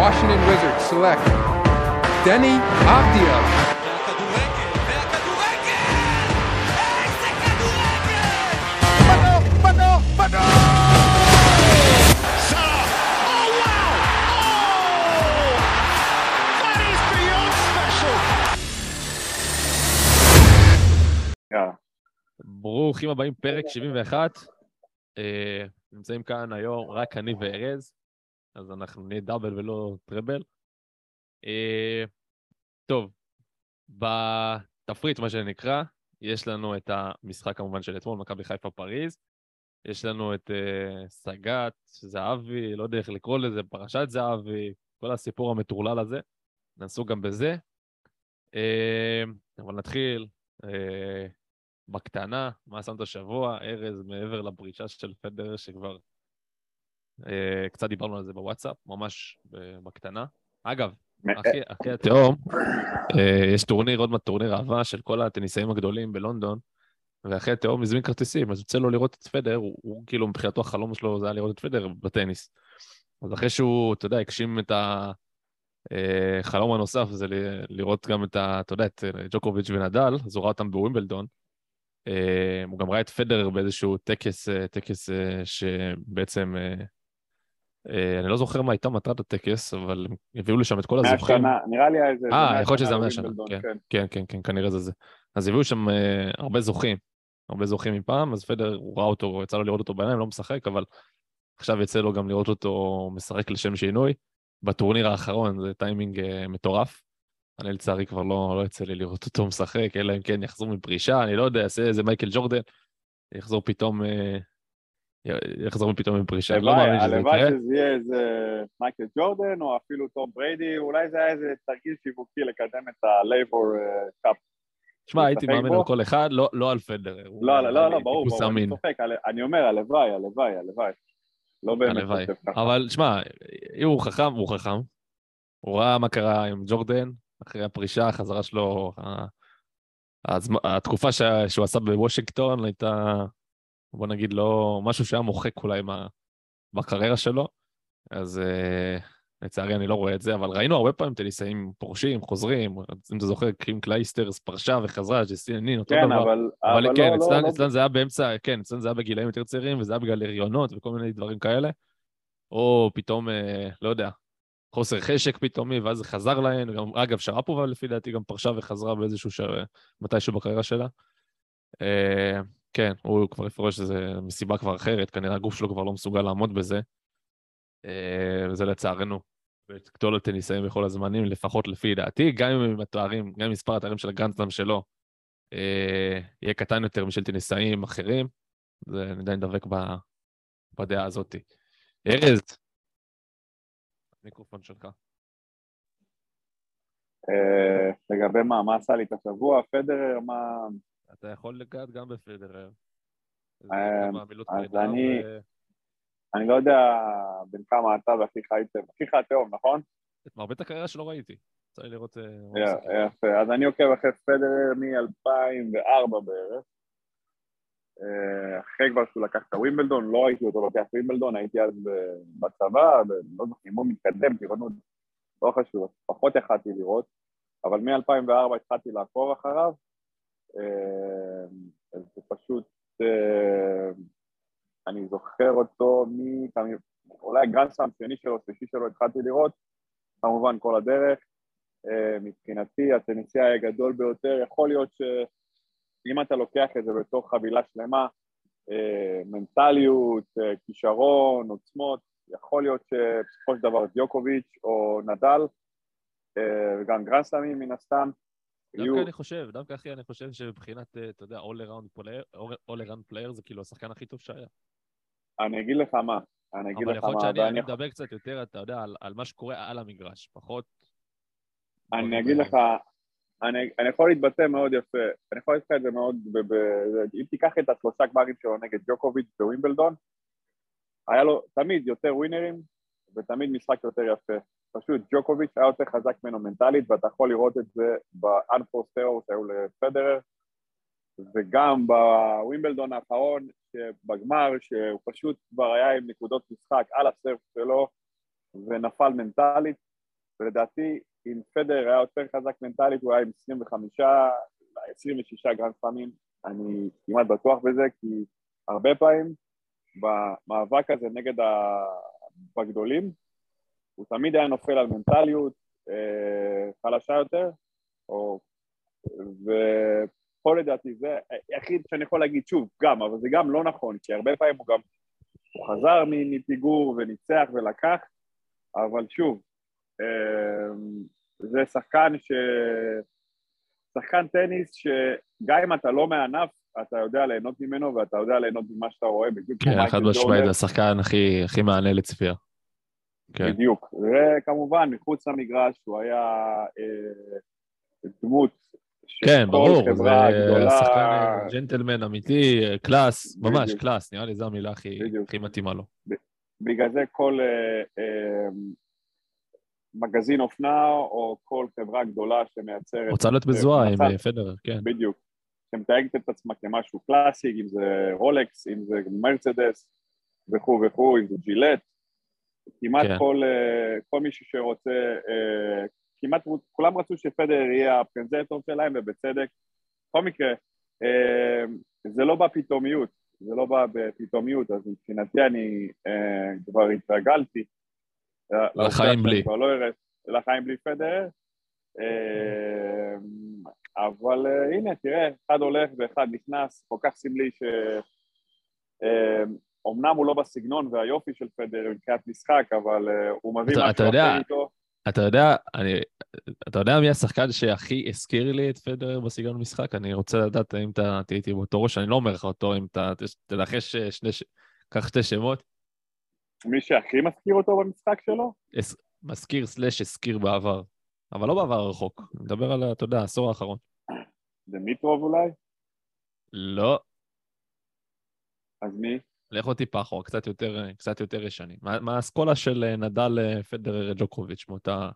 Washington Wizards select! Oh! Oh! Special! יאללה. ברוכים הבאים, פרק 71. אה, נמצאים כאן היום רק אני וארז, אז אנחנו נהיה דאבל ולא טראבל. אה, טוב, בתפריט, מה שנקרא, יש לנו את המשחק כמובן של אתמול, מכבי חיפה פריז. יש לנו את אה, סגת, זהבי, לא יודע איך לקרוא לזה, פרשת זהבי, כל הסיפור המטורלל הזה. נעשו גם בזה. אה, אבל נתחיל. אה, בקטנה, מה שמת השבוע, ארז, מעבר לפרישה של פדר, שכבר קצת דיברנו על זה בוואטסאפ, ממש אה, בקטנה. אגב, אחי, אחי התאום, אה, יש טורניר, עוד מעט טורניר אהבה של כל הטניסאים הגדולים בלונדון, ואחי התאום הזמין כרטיסים, אז יוצא לו לראות את פדר, הוא, הוא כאילו מבחינתו החלום שלו זה היה לראות את פדר בטניס. אז אחרי שהוא, אתה יודע, הגשים את החלום הנוסף, זה לראות גם את ה... אתה יודע, את אה, ג'וקוביץ' ונדל, אז הוא ראה אותם בווימבלדון. אה, הוא גם ראה את פדרר באיזשהו טקס, אה, טקס אה, שבעצם, אה, אה, אני לא זוכר מה הייתה מטרת הטקס, אבל הביאו לשם את כל הזוכים. שנה, נראה לי היה איזה... אה, יכול להיות שזה שנה המאה שנה, בווימבלדון, כן. כן. כן, כן, כן, כנראה זה זה. אז הביאו שם אה, הרבה זוכים, הרבה זוכים מפעם, אז פדר, הוא ראה אותו, יצא לו לראות אותו בעיניים, לא משחק, אבל עכשיו יצא לו גם לראות אותו משחק לשם שינוי. בטורניר האחרון זה טיימינג אה, מטורף. אני לצערי כבר לא, לא יצא לי לראות אותו משחק, אלא אם כן יחזור מפרישה, אני לא יודע, יעשה איזה מייקל ג'ורדן, יחזור פתאום, אה, יחזור פתאום מפרישה, אני לא הלוואי, מאמין שזה הלוואי יקרה. שזה יהיה איזה מייקל ג'ורדן, או אפילו טום בריידי, אולי זה היה איזה תרגיל שיווקי לקדם את ה Laver Cup. שמע, הייתי מאמין? על כל אחד, לא, לא על פדר. לא, לא, לי לא, ברור, ברור, אני. צוחק, אני אומר, הלוואי, הלוואי, הלוואי. לא באמת הלוואי. חושב ככה. אבל שמע, אם הוא חכם, הוא חכם. הוא ראה מה קרה עם ג'ורדן, אחרי הפרישה, החזרה שלו, התקופה שה- שהוא עשה בוושינגטון הייתה, בוא נגיד, לא, משהו שהיה מוחק אולי מה- בקריירה שלו. אז אה, לצערי אני לא רואה את זה, אבל ראינו הרבה פעמים טניסאים פורשים, חוזרים, אם אתה זוכר, קים קלייסטרס פרשה וחזרה, ג'סטין הנין, אותו כן, דבר. אבל... אבל אבל כן, לא, אצלן, לא, אצלן זה היה באמצע, כן, אצלן זה היה בגילאים יותר צעירים, וזה היה בגלל הריונות וכל מיני דברים כאלה. או פתאום, אה, לא יודע, חוסר חשק פתאומי, ואז זה חזר להן. גם, אגב, שרפובה לפי דעתי גם פרשה וחזרה באיזשהו ש... מתישהו בקריירה שלה. אה, כן, הוא כבר הפרש שזה מסיבה כבר אחרת, כנראה הגוף שלו כבר לא מסוגל לעמוד בזה. אה, וזה לצערנו. גדול הטניסאים בכל הזמנים, לפחות לפי דעתי, גם אם התארים, גם אם מספר התארים של הגרנדסלאם שלו אה, יהיה קטן יותר משל טניסאים אחרים, זה אני עדיין דבק בדעה הזאת. ארז, המיקרופון שלך. אה, לגבי מה, מה עשה לי את השבוע, פדרר, מה... אתה יכול לגעת גם בפדרר. אה, אז אני- אני לא יודע בין כמה אתה ואחיך הייתם, אחיך התאום, נכון? את מרבית הקריירה שלו ראיתי. לי לראות... אה, הוא. יפה, אז אני עוקב אחרי פדרר מ-2004 בערך. אה, אחרי כבר שהוא לקח את הווימבלדון, לא ראיתי אותו לוקח ווימבלדון, הייתי אז בצבא, ולא זוכר, אימון מתקדם, טירונות, לא חשוב, פחות יכלתי לראות, אבל מ-2004 התחלתי לעקוב אחריו, זה פשוט, אה, אני זוכר אותו מ... אולי גרנדסאם שני שלו, שלישי שלו, התחלתי לראות, כמובן כל הדרך. אה, מבחינתי הטניסאי הגדול ביותר, יכול להיות שאם אתה לוקח את זה בתור חבילה שלמה, מנטליות, אה, כישרון, עוצמות, יכול להיות שבסופו של דבר דיוקוביץ' או נדל, אה, וגם גרנדסלמים מן הסתם, דווקא אני חושב, דווקא אחי, אני חושב שמבחינת, אה, אתה יודע, all around player, all around player זה כאילו השחקן הכי טוב שהיה. אני אגיד לך מה, אני אגיד אבל לך יכול להיות מה, שאני מדבר קצת יותר, אתה יודע, על- על מה שקורה על המגרש, פחות... אני אגיד לך, אני, אני יכול להתבטא מאוד יפה, אני יכול לך את זה מאוד, ב, ב, אם תיקח את השלושה גמרים שלו נגד ג'וקוביץ' בווימבלדון, היה לו תמיד יותר ווינרים ותמיד משחק יותר יפה. פשוט ג'וקוביץ' היה יותר חזק ממנו מנטלית, ואתה יכול לראות את זה error שהיו לפדרר, וגם בווימבלדון האחרון, בגמר, שהוא פשוט כבר היה עם נקודות משחק על הסרף שלו, ונפל מנטלית, ולדעתי אם פדר היה יותר חזק מנטלית הוא היה עם 25, 26 גרנד סלאמים, אני כמעט בטוח בזה, כי הרבה פעמים במאבק הזה נגד ה... הוא תמיד היה נופל על מנטליות אה, חלשה יותר, או... ופה לדעתי זה היחיד שאני יכול להגיד שוב, גם, אבל זה גם לא נכון, כי הרבה פעמים הוא גם, הוא חזר מפיגור וניצח ולקח, אבל שוב, אה, זה שחקן ש... שחקן טניס שגם אם אתה לא מהענף, אתה יודע ליהנות ממנו ואתה יודע ליהנות ממה שאתה רואה, בדיוק כן, חד משמעית, השחקן הכי הכי מהנה לצפייה. כן. בדיוק. וכמובן, מחוץ למגרש הוא היה אה, דמות שכל כן, ברור, זה חברה גדולה... שחקן ג'נטלמן אמיתי, קלאס, ממש בדיוק. קלאס, נראה לי זו המילה הכי. הכי מתאימה לו. בגלל זה כל אה, אה, מגזין אופנה או כל חברה גדולה שמייצרת... רוצה להיות מזוהה עם אה, פדרר, כן. בדיוק. שמתייגת את עצמה כמשהו קלאסי, אם זה רולקס, אם זה מרצדס וכו' וכו', אם זה ג'ילט. כמעט כן. כל, אה, כל מישהו שרוצה, אה, כמעט כולם רצו שפדר יהיה הפרזנטור שלהם, ובצדק. בכל מקרה, אה, זה לא בא פתאומיות, זה לא בא בפתאומיות, אז מבחינתי אני כבר התרגלתי. לחיים בלי. כבר לא אראה, לחיים בלי פדר. אבל הנה, תראה, אחד הולך ואחד נכנס, כל כך סמלי ש... אומנם הוא לא בסגנון והיופי של פדר מבחינת משחק, אבל אה, הוא מביא משהו אחר איתו. אתה יודע, אני, אתה יודע מי השחקן שהכי הזכיר לי את פדרר בסגנון משחק? אני רוצה לדעת אם אתה תהיה איתי באותו ראש, אני לא אומר לך אותו, אם אתה תנחש אה, שני, קח שתי שמות. מי שהכי מזכיר אותו במשחק שלו? הס- מזכיר סלאש הזכיר בעבר, אבל לא בעבר הרחוק, אני מדבר על, אתה יודע, העשור האחרון. דמיטרוב אולי? לא, אז מי? לך עוד טיפה אחורה, קצת יותר, אה, קצת יותר ישנים. מה, מה האסכולה של אה, נדל אה, פדרר ג'וקוביץ', מאותה...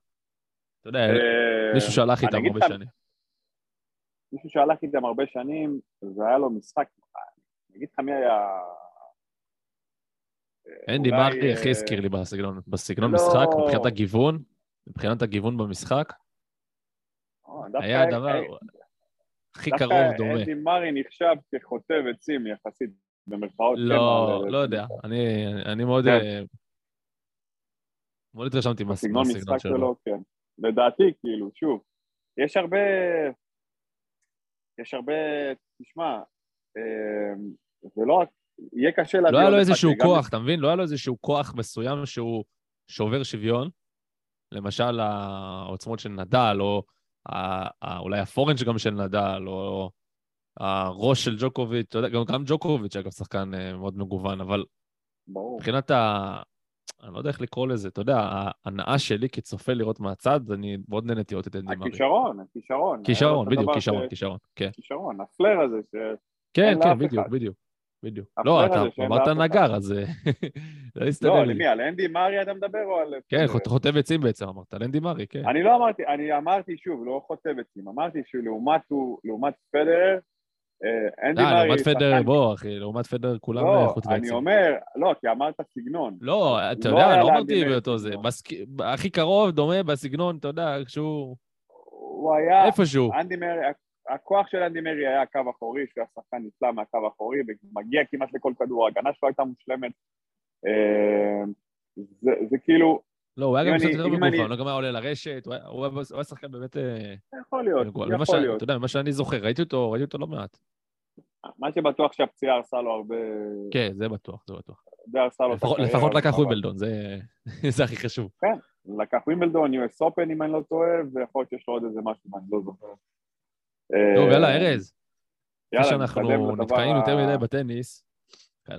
אתה יודע, אה, מישהו שהלך איתם הרבה שנים. מישהו שהלך איתם הרבה שנים, והיה לו משחק, אני אגיד לך מי היה... אה, אנדי מרקי הכי אה, הזכיר לי בסגנון, בסגנון לא. משחק, מבחינת הגיוון, מבחינת הגיוון במשחק, אה, היה הדבר אה, הכי קרוב דומה. אנדי מרי נחשב כחוטב עצים יחסית, במרכאות. לא, כן, לא יודע, אני אני מאוד... כן. אה, מאוד התרשמתי מהסגנון שלו. כן. לדעתי, כאילו, שוב, יש הרבה... יש הרבה... תשמע, אה, זה לא רק... יהיה קשה להביא... לא היה לו איזשהו כוח, אתה מבין? לא היה לו איזשהו כוח מסוים שהוא שובר שוויון. למשל, העוצמות של נדל, או אולי הפורנג' גם של נדל, או הראש של ג'וקוביץ', אתה יודע, גם, גם ג'וקוביץ', אגב, שחקן אה, מאוד מגוון, אבל ברור. מבחינת ה... אני לא יודע איך לקרוא לזה, אתה יודע, ההנאה שלי כצופה לראות מהצד, אני מאוד נהניתי לראות את אנדי מרי. הכישרון, הכישרון. כישרון, בדיוק, כישרון, כישרון, כן. כישרון, הפלר הזה, ש... כן, כן, בדיוק. בדיוק. בדיוק. לא, אתה אמרת. נגר, אז אה, זה הסתדר לא, לי. למי, על אנדי מרי אתה מדבר או על... כן, חוטב עצים בעצם, אמרת, על אנדי מרי, כן. אני לא אמרתי, אני אמרתי שוב, לא חוטב עצים, אמרתי שלעומת פדרר, אנדי אה, מרי... לעומת פדר, בוא, אחי, לעומת פדר כולם לא, אה, חוטבי אני עצים. אומר, לא, כי אמרת סגנון. לא, אתה לא יודע, לא אמרתי באותו זה. הכי קרוב, דומה בסגנון, אתה יודע, כשהוא... הוא היה... איפשהו. אנדי מרי, הכוח של אנדי מרי היה הקו אחורי, שהוא היה שחקן נפלא מהקו האחורי, ומגיע כמעט לכל כדור, ההגנה שלו הייתה מושלמת. אה, זה, זה כאילו, לא, הוא היה גם קצת יותר מגוון, הוא גם היה עולה לרשת, הוא היה- שחקן באמת אה, יכול להיות, יכול להיות. אתה יודע, ממה שאני זוכר, ראיתי אותו, ראיתי אותו לא מעט. מה שבטוח שהפציעה הרסה לו הרבה... כן, זה בטוח, זה בטוח. די הרסה לו את לפחות- הקריירה, לפחות לקח ווימבלדון, זה זה הכי חשוב. לקח ווימבלדון, US Open אם אני לא טועה, ויכול להיות שיש לו עוד איזה משהו, אני לא זוכר. טוב, אה, יאללה, ארז. יאללה, שאנחנו נתקדם לדבר נתקעים יותר מדי בטניס.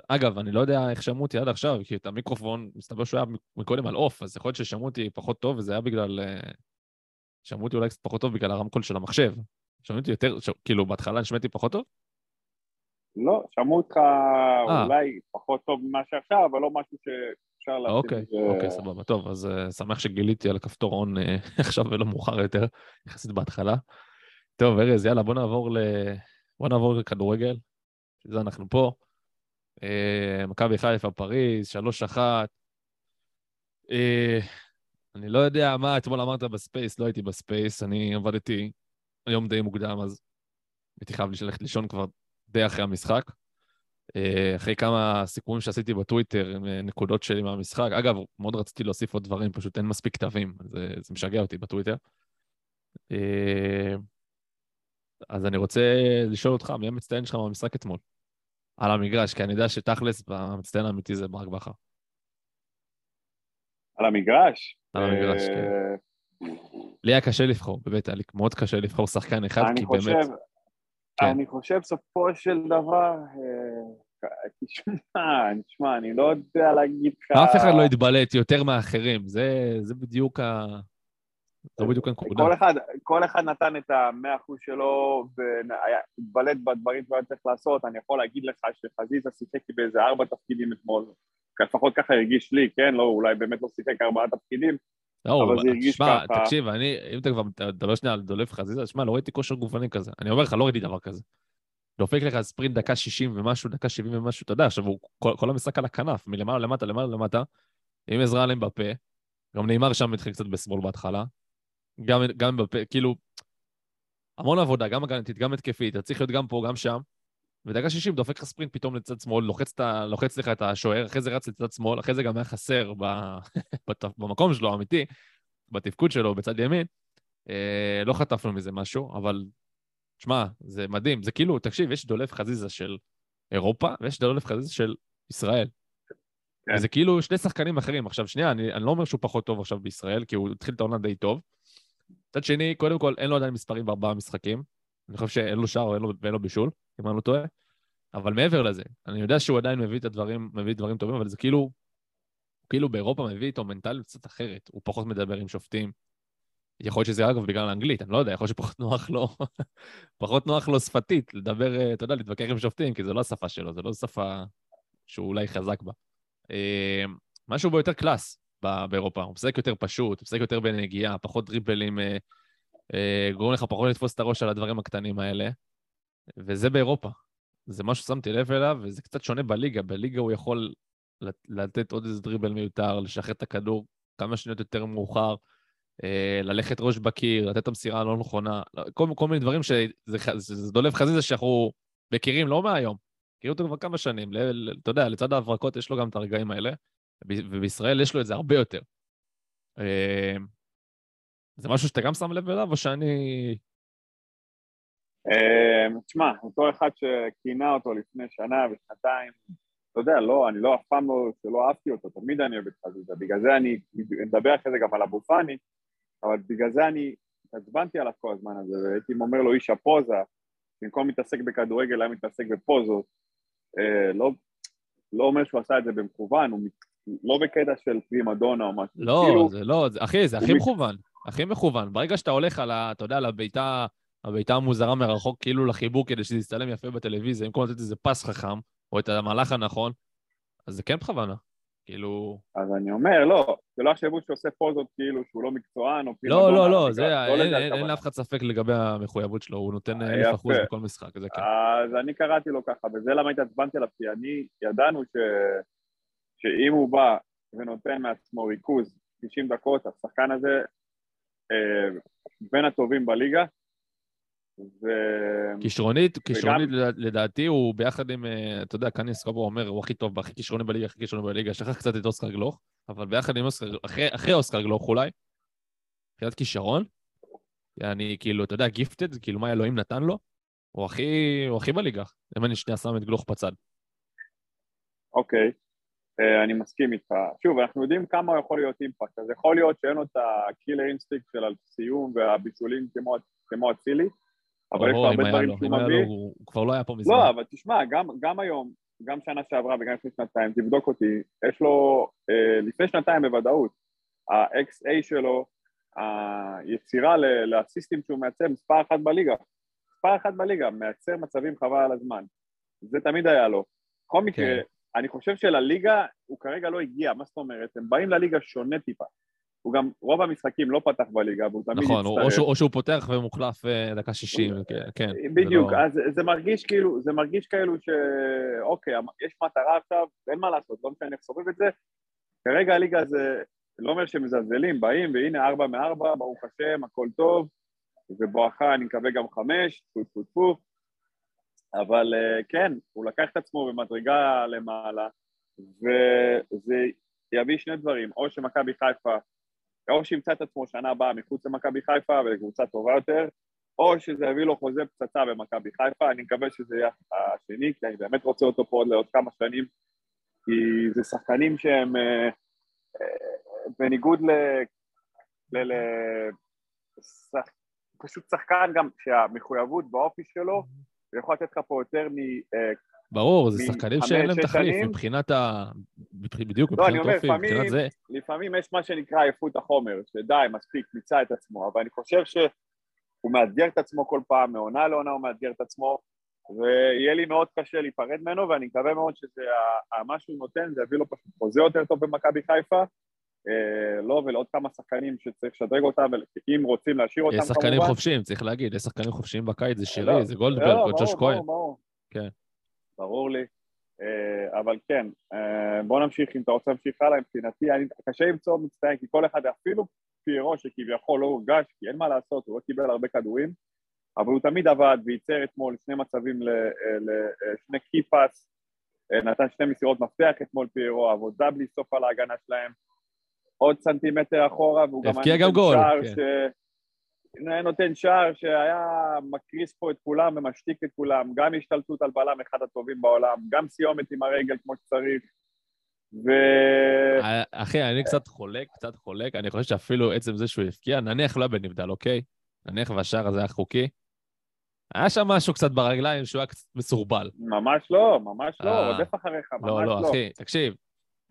אגב, אני לא יודע איך שמעו אותי עד עכשיו, כי את המיקרופון, מסתבר שהוא היה מקודם על עוף, אז יכול להיות ששמעו אותי פחות טוב, וזה היה בגלל... אה, שמעו אותי אולי קצת פחות טוב בגלל הרמקול של המחשב. שמעו אותי יותר, ש... כאילו, בהתחלה נשמעתי פחות טוב? לא, שמעו אותך אה. אולי פחות טוב ממה שעכשיו, אבל לא משהו שאפשר לעשות. אוקיי, אוקיי, סבבה. טוב, אז uh, שמח שגיליתי על הכפתור און uh, עכשיו ולא מאוחר יותר, יחסית בהתחלה. טוב, ארז, יאללה, בוא נעבור ל... בוא נעבור לכדורגל, שזה אנחנו פה. Uh, מכבי חיפה, פריז, שלוש אחת. אה, אני לא יודע מה אתמול אמרת ב Space, לא הייתי ב Space, אני עבדתי היום די מוקדם, אז הייתי חייב ללכת לישון כבר די אחרי המשחק. אה, אחרי כמה סיכומים שעשיתי בטוויטר עם אה, נקודות שלי מהמשחק. אגב, מאוד רציתי להוסיף עוד דברים, פשוט אין מספיק כתבים, זה, זה משגע אותי בטוויטר. אה, אז אני רוצה לשאול אותך, מי המצטיין שלך במשחק אתמול? על המגרש, כי אני יודע שתכלס, המצטיין האמיתי זה ברק בכר. על המגרש? על המגרש, אה, כן. לי היה קשה לבחור, באמת, היה לי מאוד קשה לבחור שחקן אחד, כי חושב, באמת... כן. אני חושב בסופו של דבר, אה, תשמע, תשמע, אני לא יודע להגיד לך... אף אחד לא התבלט יותר מאחרים, זה, זה בדיוק ה... זו בדיוק הנקודה. כל אחד, כל אחד נתן את המאה אחוז שלו והתבלט בדברים שהוא היה צריך לעשות. אני יכול להגיד לך שחזיזה שיחק באיזה ארבע תפקידים אתמול. לפחות ככה הרגיש לי, כן? לא, אולי באמת לא שיחק ארבעה תפקידים, לא, אבל זה הרגיש תשמע, ככה. תקשיב, אני, אם אתה כבר מדבר שנייה על דולף חזיזה, שמע, לא ראיתי כושר גופני כזה. אני אומר לך, לא ראיתי דבר כזה. דופק לך ספרינט דקה 60 ומשהו, דקה 70 ומשהו, אתה יודע, עכשיו הוא כל, כל המשחק על הכנף, מלמעלה למטה, למעלה למטה, עם עזרה עליהם בפה. גם נאמר שם התחיל קצת בשמאל בהתחלה. גם, גם בפה, כאילו, המון עבודה, גם הגנתית, גם התקפית, אתה צריך להיות גם פה, גם שם. ודקה 60 דופק לך ספרינט פתאום לצד שמאל, לוחץ, ה- לוחץ לך את השוער, אחרי זה רץ לצד שמאל, אחרי זה גם היה חסר ב... במקום שלו, האמיתי, בתפקוד שלו, בצד ימין. אה, לא חטפנו מזה משהו, אבל שמע, זה מדהים. זה כאילו, תקשיב, יש דולף חזיזה של אירופה, ויש דולף חזיזה של ישראל. כן. וזה כאילו שני שחקנים אחרים. עכשיו, שנייה, אני, אני לא אומר שהוא פחות טוב עכשיו בישראל, כי הוא התחיל את העונה די טוב. מצד שני, קודם כל, אין לו עדיין מספרים בארבעה משחקים. אני חושב שאין לו שער ואין לו, בישול, אם אני לא טועה. אבל מעבר לזה, אני יודע שהוא עדיין מביא את הדברים, מביא דברים טובים, אבל זה כאילו, כאילו באירופה מביא איתו מנטליות קצת אחרת. הוא פחות מדבר עם שופטים. יכול להיות שזה אגב בגלל האנגלית, אני לא יודע, יכול להיות שפחות נוח לו, פחות נוח לו שפתית, לדבר, אה, אתה יודע, להתווכח עם שופטים, כי זו לא השפה שלו, זו לא שפה שהוא אולי חזק בה. אה, משהו בו יותר קלאס באירופה, הוא משחק יותר פשוט, הוא משחק יותר בנגיעה, פחות דריבלים, אה, אה, גורם לך פחות לתפוס את הראש על הדברים הקטנים האלה, וזה באירופה. זה משהו ששמתי לב אליו, וזה קצת שונה בליגה. בליגה הוא יכול לת- לתת עוד איזה דריבל מיותר, לשחרר את הכדור כמה שניות יותר מאוחר, אה, ללכת ראש בקיר, לתת את המסירה הלא נכונה, לא, כל, כל מיני דברים שזה דולב חזיזה שאנחנו מכירים לא מהיום, מכירים אותו כבר כמה שנים. אתה יודע, לצד ההברקות יש לו גם את הרגעים האלה, ובישראל יש לו את זה הרבה יותר. אה, זה משהו שאתה גם שם לב אליו, או שאני... אה, תשמע, אותו אחד שכינה אותו לפני שנה ושנתיים, אתה יודע, לא, אני לא אף פעם לא, שלא אהבתי אותו, תמיד אני אוהב את חזיזה, בגלל זה אני, נדבר אחרי זה גם על אבו פאני, אבל בגלל זה אני התעצבנתי עליו כל הזמן הזה, והייתי אומר לו איש הפוזה, במקום להתעסק בכדורגל היה מתעסק בפוזות, אה, לא, לא אומר שהוא עשה את זה במכוון, הוא לא בקטע של פרימדונה או משהו, לא, כאילו, זה לא, זה, אחי, זה הכי מכוון, הכי מכוון. ברגע שאתה הולך על ה... אתה יודע, על הבעיטה, הבעיטה המוזרה מרחוק, כאילו לחיבור כדי שזה יצטלם יפה בטלוויזיה, במקום לתת איזה פס חכם, או את המהלך הנכון, אז זה כן בכוונה. כאילו... אז אני אומר, לא, שלא יחשבו שהוא עושה פוזות כאילו שהוא לא מקצוען או לא, פרימדונה, לא, לא, המגרש, זה, לא אין-. לאף אחד ספק לגבי המחויבות שלו, הוא נותן אה, אלף אחוז. בכל משחק, זה כן. אז אני קראתי לו ככה, וזה למה התעצבנתי עליו, כי אני, ידענו ש... שאם הוא בא ונותן מעצמו ריכוז 90 דקות, השחקן הזה אה, בין הטובים בליגה, ו... כישרונית, כישרונית וגם- לדע- לדעתי הוא ביחד עם, אה, אתה יודע, קני סקובו אומר, הוא הכי טוב, הכי כישרוני בליגה, הכי כישרוני בליגה, שכח קצת את אוסקר גלוך, אבל ביחד עם אוסקר, אחרי, אחרי אוסקר גלוך אולי, מבחינת כישרון, אני כאילו, אתה יודע, gifted, כאילו מה אלוהים נתן לו, הוא הכי, הוא הכי בליגה, אם אני שנייה שם את גלוך בצד. אוקיי, אני מסכים איתך. שוב, אנחנו יודעים כמה יכול להיות impact, אז יכול להיות שאין לו את ה killer instinct של הסיום והבישולים כמו- כמו אצילי, אבל יש לו הרבה דברים שהוא מביא. הוא כבר לא היה פה מזמן. לא, אבל תשמע, גם, גם היום, גם שנה שעברה וגם לפני שנתיים, תבדוק אותי, יש לו, אה, לפני שנתיים בוודאות, ה-XA שלו, היצירה לאסיסטים שהוא מייצר, מספר אחת בליגה. מספר אחת בליגה, מייצר מצבים חבל על הזמן. זה תמיד היה לו. בכל מקרה, כן. אני חושב שלליגה הוא כרגע לא הגיע, מה זאת אומרת? הם באים לליגה שונה טיפה. הוא גם, רוב המשחקים לא פתח בליגה, והוא תמיד נכון, או הצטרף. שהוא- או שהוא פותח ומוחלף אה, דקה 60, כן, כן. זה בדיוק, לא- אז זה מרגיש כאילו, זה מרגיש כאילו ש... אוקיי, יש מטרה עכשיו, אין מה לעשות, לא משנה איך סובב את זה. כרגע הליגה זה לא אומר שמזלזלים, באים, והנה ארבע מארבע, ברוך השם, הכל טוב, ובואכה אני מקווה גם חמש, טפו טפו טפו, אבל אה, כן, הוא לקח את עצמו במדרגה למעלה, וזה יביא שני דברים, או שמכבי חיפה, או שימצא את עצמו שנה הבאה מחוץ למכבי חיפה ולקבוצה טובה יותר, או שזה יביא לו חוזה פצצה במכבי חיפה, אני מקווה שזה יהיה השני, כי אני באמת רוצה אותו פה עוד לעוד כמה שנים, כי זה שחקנים שהם אה, אה, בניגוד ל... ל... ל... שח... פשוט שחקן גם שהמחויבות באופי שלו, הוא יכול לתת לך פה יותר מ... אה, ברור, זה שחקנים שאין להם תחליף. מבחינת ה... בדיוק, לא, מבחינת אופי, מבחינת זה. לפעמים יש מה שנקרא עייפות החומר, שדי, מספיק, מיצה את עצמו, אבל אני חושב שהוא מאתגר את עצמו כל פעם, מעונה לעונה הוא מאתגר את עצמו, ויהיה לי מאוד קשה להיפרד ממנו, ואני מקווה מאוד שזה, ה- ה- מה שהוא נותן, זה יביא לו פשוט חוזה יותר טוב במכבי חיפה, אה, לא, ולעוד כמה שחקנים שצריך לשדרג אותם, ואם רוצים להשאיר אותם יש שחקנים כמובן. חופשיים, צריך להגיד, יש שחקנים חופשיים בקיץ, זה לא, שירי, זה גולדברג, לא, או ג'וש ברור, כהן. כן. ברור לי. אה, אבל כן, אה, בוא נמשיך, אם אתה רוצה להמשיך הלאה, מבחינתי, קשה למצוא מצטיין, כי כל אחד, אפילו פיירו שכביכול לא הורגש, כי אין מה לעשות, הוא לא קיבל הרבה כדורים, אבל הוא תמיד עבד וייצר אתמול שני מצבים, ל- אה, ל- אה, שני קיפאס, אה, נתן שני מסירות מפתח אתמול פיירו, עבודה בלי סוף על ההגנה שלהם, עוד סנטימטר אחורה, והוא גם הבקיע היה גם נותן גול, שער כן. ש... נותן שער שהיה מקריס פה את כולם ומשתיק את כולם, גם השתלטות על בלם אחד הטובים בעולם, גם סיומת עם הרגל כמו שצריך, ו... אה, אחי, אני קצת חולק, קצת חולק, אני חושב שאפילו עצם זה שהוא הבקיע, נניח לא היה בנבדל, אוקיי? נניח והשער הזה היה חוקי. היה שם משהו קצת ברגליים שהוא היה קצת מסורבל. ממש לא, ממש לא, אה. רודף אחריך, ממש לא, לא. לא, אחי, תקשיב,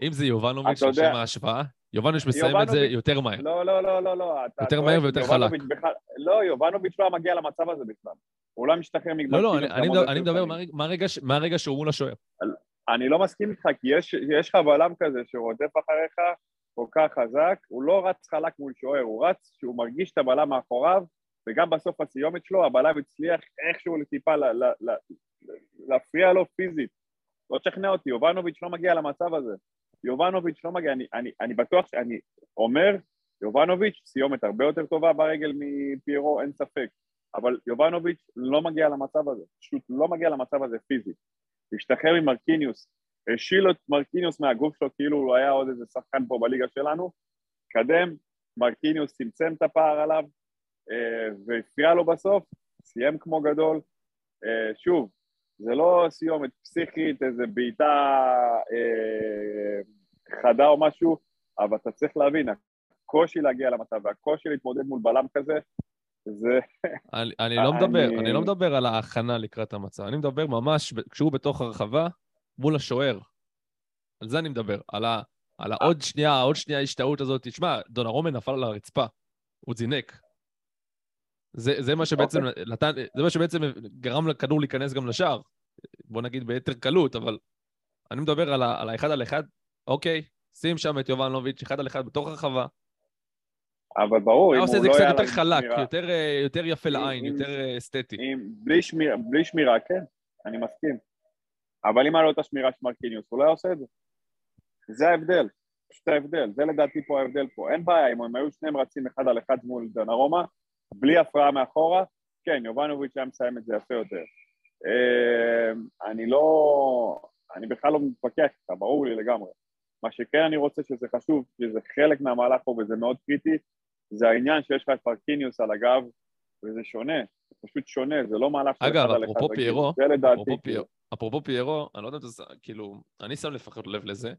אם זה יובנוביץ', לשם ההשוואה, יובנוביץ' מסיים את זה יותר מהר. לא, לא, לא, לא, לא. יותר מהר ויותר בכלל- לא, יובנוביץ' לא מגיע למצב הזה בכלל. הוא לא משתחרר מגמר לא, לא, כאילו אני- מדבר-. מהרגע- שהוא מול השוער. אני לא מסכים איתך, כי יש, לך בלם כזה שרודף אחריך כל כך חזק, הוא לא רץ חלק מול שוער, הוא רץ שהוא מרגיש את הבלם מאחוריו, וגם בסוף הסיומת שלו, הבלם הצליח איכשהו טיפה ל- ל- ל- להפריע לו פיזית. לא תשכנע אותי, יובנוביץ' לא מגיע למצב הזה. יובנוביץ' לא מגיע, אני, אני, אני בטוח שאני אומר, יובנוביץ' סיומת הרבה יותר טובה ברגל מפיירו, אין ספק. אבל יובנוביץ' לא מגיע למצב הזה, פשוט לא מגיע למצב הזה פיזית. השתחרר ממרקיניוס, השיל את מרקיניוס מהגוף שלו כאילו הוא היה עוד איזה שחקן פה בליגה שלנו, קדם, מרקיניוס צמצם את הפער עליו אה, והפריע לו בסוף, סיים כמו גדול. אה, שוב, זה לא סיומת פסיכית, איזה בעיטה אה, חדה או משהו, אבל אתה צריך להבין, הקושי להגיע למצב והקושי להתמודד מול בלם כזה, זה... אני, אני לא מדבר, אני- אני לא מדבר על ההכנה לקראת המצב, אני מדבר ממש כשהוא בתוך הרחבה מול השוער. על זה אני מדבר, על, ה, על העוד שנייה, העוד שנייה ההשתאות הזאת. תשמע, דונרומן נפל על הרצפה, הוא זינק. זה, זה מה שבעצם אוקיי. נתן, זה מה שבעצם גרם לכדור להיכנס גם לשער. בוא נגיד ביתר קלות, אבל אני מדבר על, ה, על האחד על אחד, אוקיי, שים שם את יובנוביץ', אחד על אחד בתוך הרחבה. אבל ברור, אם היה הוא עושה את זה לא קצת יותר חלק, יותר, אה, יותר יפה לעין, אם- יותר אה, אסתטי. אם, בלי, שמירה, בלי שמירה, כן, אני מסכים. אבל אם היה לו את השמירה של מרקיניוס, הוא לא היה עושה את זה. זה ההבדל, פשוט ההבדל, זה לדעתי פה ההבדל פה. אין בעיה, אם הם היו שניהם רצים אחד על אחד מול דונרומה, בלי הפרעה מאחורה, כן, יובנוביץ' היה מסיים את זה יפה יותר. אה, אני לא... אני בכלל לא מתווכח איתך, ברור לי לגמרי. מה שכן אני רוצה שזה חשוב, שזה חלק מהמהלך פה וזה מאוד קריטי, זה העניין שיש לך את מרקיניוס על הגב, וזה שונה, זה פשוט שונה, זה לא מהלך של אגב, אחד על אחד אפרופו רגיל. פיירו, זה לדעתי, אפרופו כאילו. פיירו, אפרופו פיירו, אני לא יודע אם אתה... כאילו, אני שם לפחות לב לזה,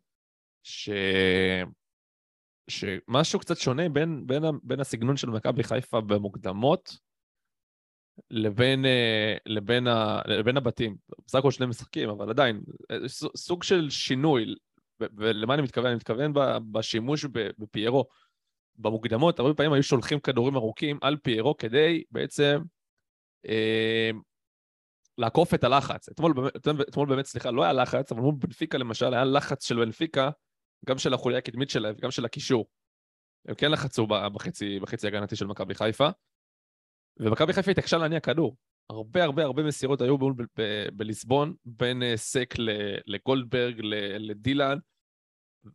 ש... שמשהו קצת שונה בין, בין, בין הסגנון של מכבי חיפה במוקדמות לבין, אה, לבין, ה, לבין הבתים. בסך הכל שני משחקים, אבל עדיין, אה, סוג של שינוי. ולמה אני מתכוון? אני מתכוון בשימוש בפיירו. במוקדמות, הרבה פעמים היו שולחים כדורים ארוכים על פיירו כדי בעצם אה, לעקוף את הלחץ. אתמול, אתמול, באמת, סליחה, לא היה לחץ, אבל מול בנפיקה למשל, היה לחץ של בנפיקה, גם של החוליה הקדמית שלהם וגם של הקישור. הם כן לחצו בחצי, בחצי הגנתי של מכבי חיפה, ומכבי חיפה התעקשה להניע כדור. הרבה הרבה הרבה מסירות היו בליסבון, בין אה, סק לגולדברג, לדילן,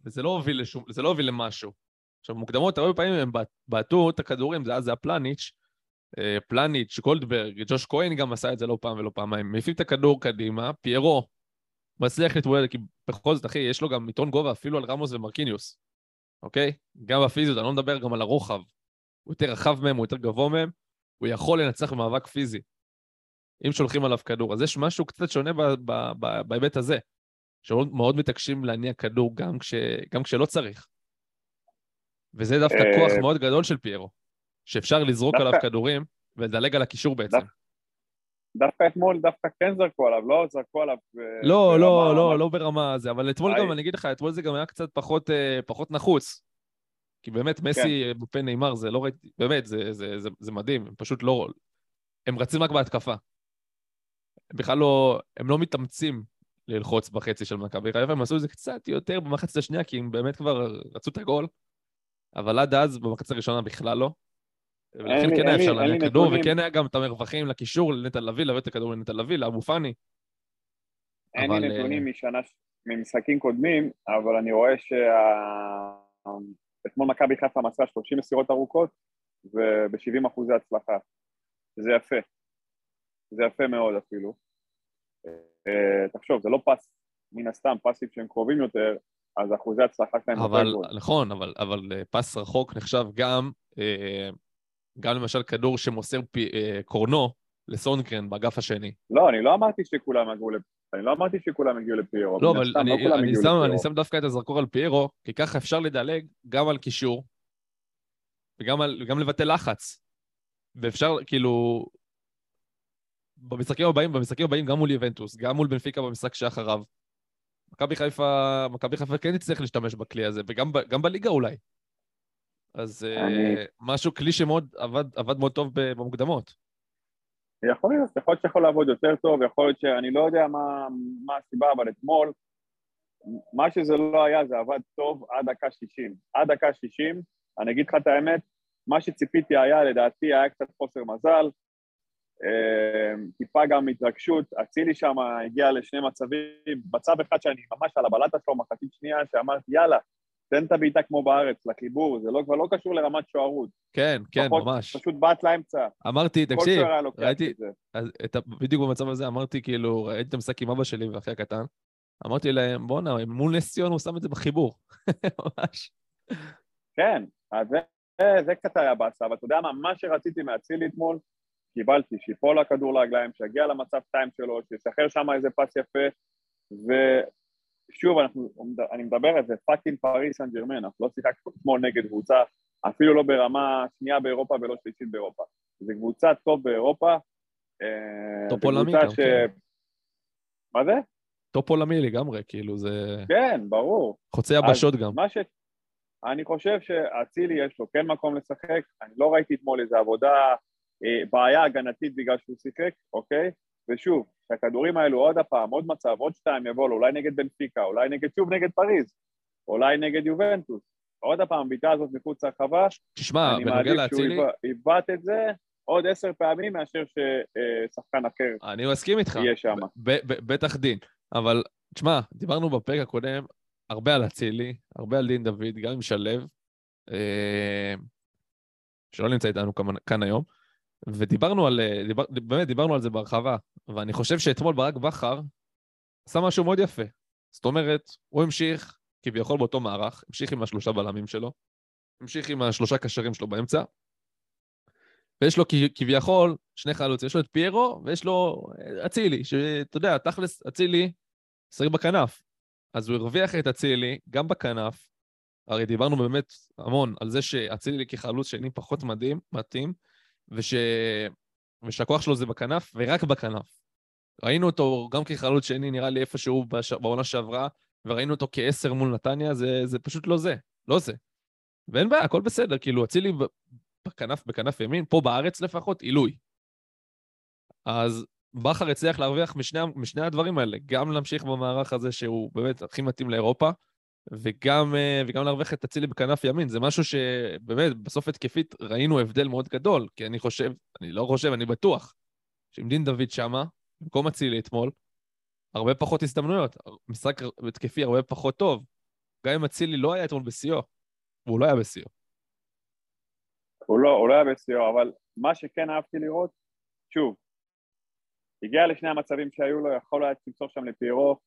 וזה לא הוביל לשום, לא הוביל למשהו. עכשיו, מוקדמות, הרבה פעמים הם בעטו את הכדורים, זה אז זה הפלניץ', אה, פלניץ', גולדברג, ג'וש כהן גם עשה את זה לא פעם ולא פעמיים. מעיפים את הכדור קדימה, פיירו מצליח להתמודד, כי בכל זאת, אחי, יש לו גם יתרון גובה אפילו על רמוס ומרקיניוס, אוקיי? גם בפיזיות, אני לא מדבר גם על הרוחב. הוא יותר רחב מהם, הוא יותר גבוה מהם, הוא יכול לנצח במאבק פיזי. אם שולחים עליו כדור. אז יש משהו קצת שונה בהיבט הזה, שמאוד מתעקשים להניע כדור גם, כש, גם כשלא צריך. וזה דווקא אה, כוח מאוד גדול של פיירו, שאפשר לזרוק דווקא- עליו כדורים ולדלג על הקישור בעצם. דווקא- דווקא אתמול דווקא כן זרקו עליו, לא זרקו עליו... לא, ברמה- לא, לא, לא ברמה הזה, אבל אתמול. גם, אני אגיד לך, אתמול זה גם היה קצת פחות, אה, פחות נחוץ. כי באמת, מסי, כן. בפה נאמר, זה לא ראיתי, באמת, זה, זה, זה, זה מדהים, הם פשוט לא... הם רצים רק בהתקפה. הם בכלל לא, הם לא מתאמצים ללחוץ בחצי של מכבי חיפה, הם עשו את זה קצת יותר במחצית השנייה, כי הם באמת כבר רצו את הגול, אבל עד אז, במחצית הראשונה בכלל לא. ולכן כן היה אפשר להניע כדור. וכן היה גם את המרווחים לקישור, לנטע לביא, להביא את הכדור לנטע לביא, לאבו פאני. אין לי אה, נתונים משנה, ממשחקים קודמים, אבל אני רואה שאתמול מכבי חיפה מסרה 30 מסירות ארוכות וב-70 אחוזי הצלחה, שזה יפה. זה יפה מאוד אפילו. אה, תחשוב, זה לא פס, מן הסתם, פסים שהם קרובים יותר, אז אחוזי ההצלחה שלהם יותר אבל, גבוהים. נכון, אבל, אבל אה, פס רחוק נחשב גם, אה, גם למשל כדור שמוסר פי, קורנו לסונגרן באגף השני. לא, אני לא אמרתי שכולם הגיעו לפ... אני לא אמרתי שכולם הגיעו לפיירו. לא, אבל אני, לא אני, שם, לפיירו. אני שם דווקא את הזרקור על פיירו, כי ככה אפשר לדלג גם על קישור, וגם על, גם לבטל לחץ. ואפשר, כאילו, במשחקים הבאים, במשחקים הבאים גם מול יובנטוס, גם מול בנפיקה במשחק שאחריו. מכבי חיפה, מכבי חיפה כן תצטרך להשתמש בכלי הזה, וגם בליגה אולי. אז אני- אה, משהו, כלי שמאוד עבד, עבד מאוד טוב במוקדמות. יכול להיות, יכול להיות שיכול לעבוד יותר טוב, יכול להיות שאני לא יודע מה, מה הסיבה, אבל אתמול, מה שזה לא היה, זה עבד טוב עד דקה 60. עד דקה 60, אני אגיד לך את האמת, מה שציפיתי היה, לדעתי, היה קצת חוסר מזל, טיפה גם התרגשות, אצילי שם הגיע לשני מצבים, מצב אחד שאני ממש על הבלטה שלו, מחצית שנייה, שאמרתי, יאללה, תן את הבעיטה כמו בארץ, לחיבור, זה לא, כבר לא קשור לרמת שוערות. כן, כן, פחות- ממש. פשוט בעט לאמצע, אמרתי, תקשיב, ראיתי- את זה. אז את. בדיוק במצב הזה אמרתי, כאילו, ראיתי את המשחק עם אבא שלי ואחי הקטן, אמרתי להם, בואנה, מול נס ציון הוא שם את זה בחיבור. ממש. כן, אז זה, זה, זה קצת היה באסה, אבל אתה יודע מה, מה שרציתי מאצילי אתמול, קיבלתי, שיפול הכדור לרגליים, שיגיע למצב שתיים שלו, שישחרר שם איזה פס יפה, ושוב, אנחנו, אני מדבר על זה, fucking פריס סן ג'רמן, אנחנו לא שיחקנו אתמול נגד קבוצה, אפילו לא ברמה שנייה באירופה ולא שלישית באירופה. זו קבוצה top באירופה. אה, top עולמי גם, כן. מה זה? top עולמי לגמרי, כאילו, זה כן, ברור. חוצה יבשות גם. מה ש... אני חושב שאצילי יש לו כן מקום לשחק, אני לא ראיתי אתמול איזו עבודה, בעיה הגנתית בגלל שהוא שיחק, אוקיי? ושוב, שהכדורים האלו עוד הפעם, עוד מצב, עוד שתיים יבואו לו, אולי נגד בנפיקה, אולי נגד, שוב נגד פריז, אולי נגד יובנטוס. עוד הפעם, הבעיטה הזאת מחוץ לרחבה, תשמע, אני בנוגע מעדיף שהוא לאצילי, יבע- יבעט את זה עוד עשר פעמים מאשר ששחקן אחר אני מסכים איתך. יהיה שם. ב- ב- בטח דין. אבל, תשמע, דיברנו בפרק הקודם הרבה על אצילי, הרבה על דין דוד, גם עם שלו, אה, שלא נמצא איתנו כאן היום, ודיברנו על, אה, דיבר, באמת דיברנו על זה בהרחבה, ואני חושב שאתמול ברק בכר עשה משהו מאוד יפה. זאת אומרת, הוא המשיך כביכול באותו מערך, המשיך עם השלושה בלמים שלו, המשיך עם השלושה קשרים שלו באמצע, ויש לו כביכול שני חלוצים, יש לו את פיירו ויש לו אה, אצילי, שאתה יודע, תכלס, אצילי שחק בכנף. אז הוא הרוויח את אצילי גם בכנף, הרי דיברנו באמת המון על זה שאצילי כחלוץ שני פחות מדהים, מתאים, וש... ושהכוח שלו זה בכנף, ורק בכנף. ראינו אותו גם כחלוץ שני, נראה לי איפשהו בש... בעונה שעברה, וראינו אותו כעשר מול נתניה, זה, זה פשוט לא זה, לא זה. ואין בעיה, הכל בסדר, כאילו, אצילי בכנף, בכנף ימין, פה בארץ לפחות, עילוי. אז בכר הצליח להרוויח משני, משני הדברים האלה, גם להמשיך במערך הזה שהוא באמת הכי מתאים לאירופה, וגם, אה, וגם להרוויח את אצילי בכנף ימין. זה משהו שבאמת, בסוף התקפית ראינו הבדל מאוד גדול, כי אני חושב, אני לא חושב, אני בטוח, שעם דין דוד שמה, במקום אצילי אתמול, הרבה פחות הזדמנויות, משחק התקפי הרבה פחות טוב. גם אם אצילי לא היה אתמול בשיאו, והוא לא היה בשיאו. הוא לא, הוא לא היה בשיאו, אבל מה שכן אהבתי לראות, שוב, הגיע לשני המצבים שהיו לו, יכול היה למסור שם לפיירו,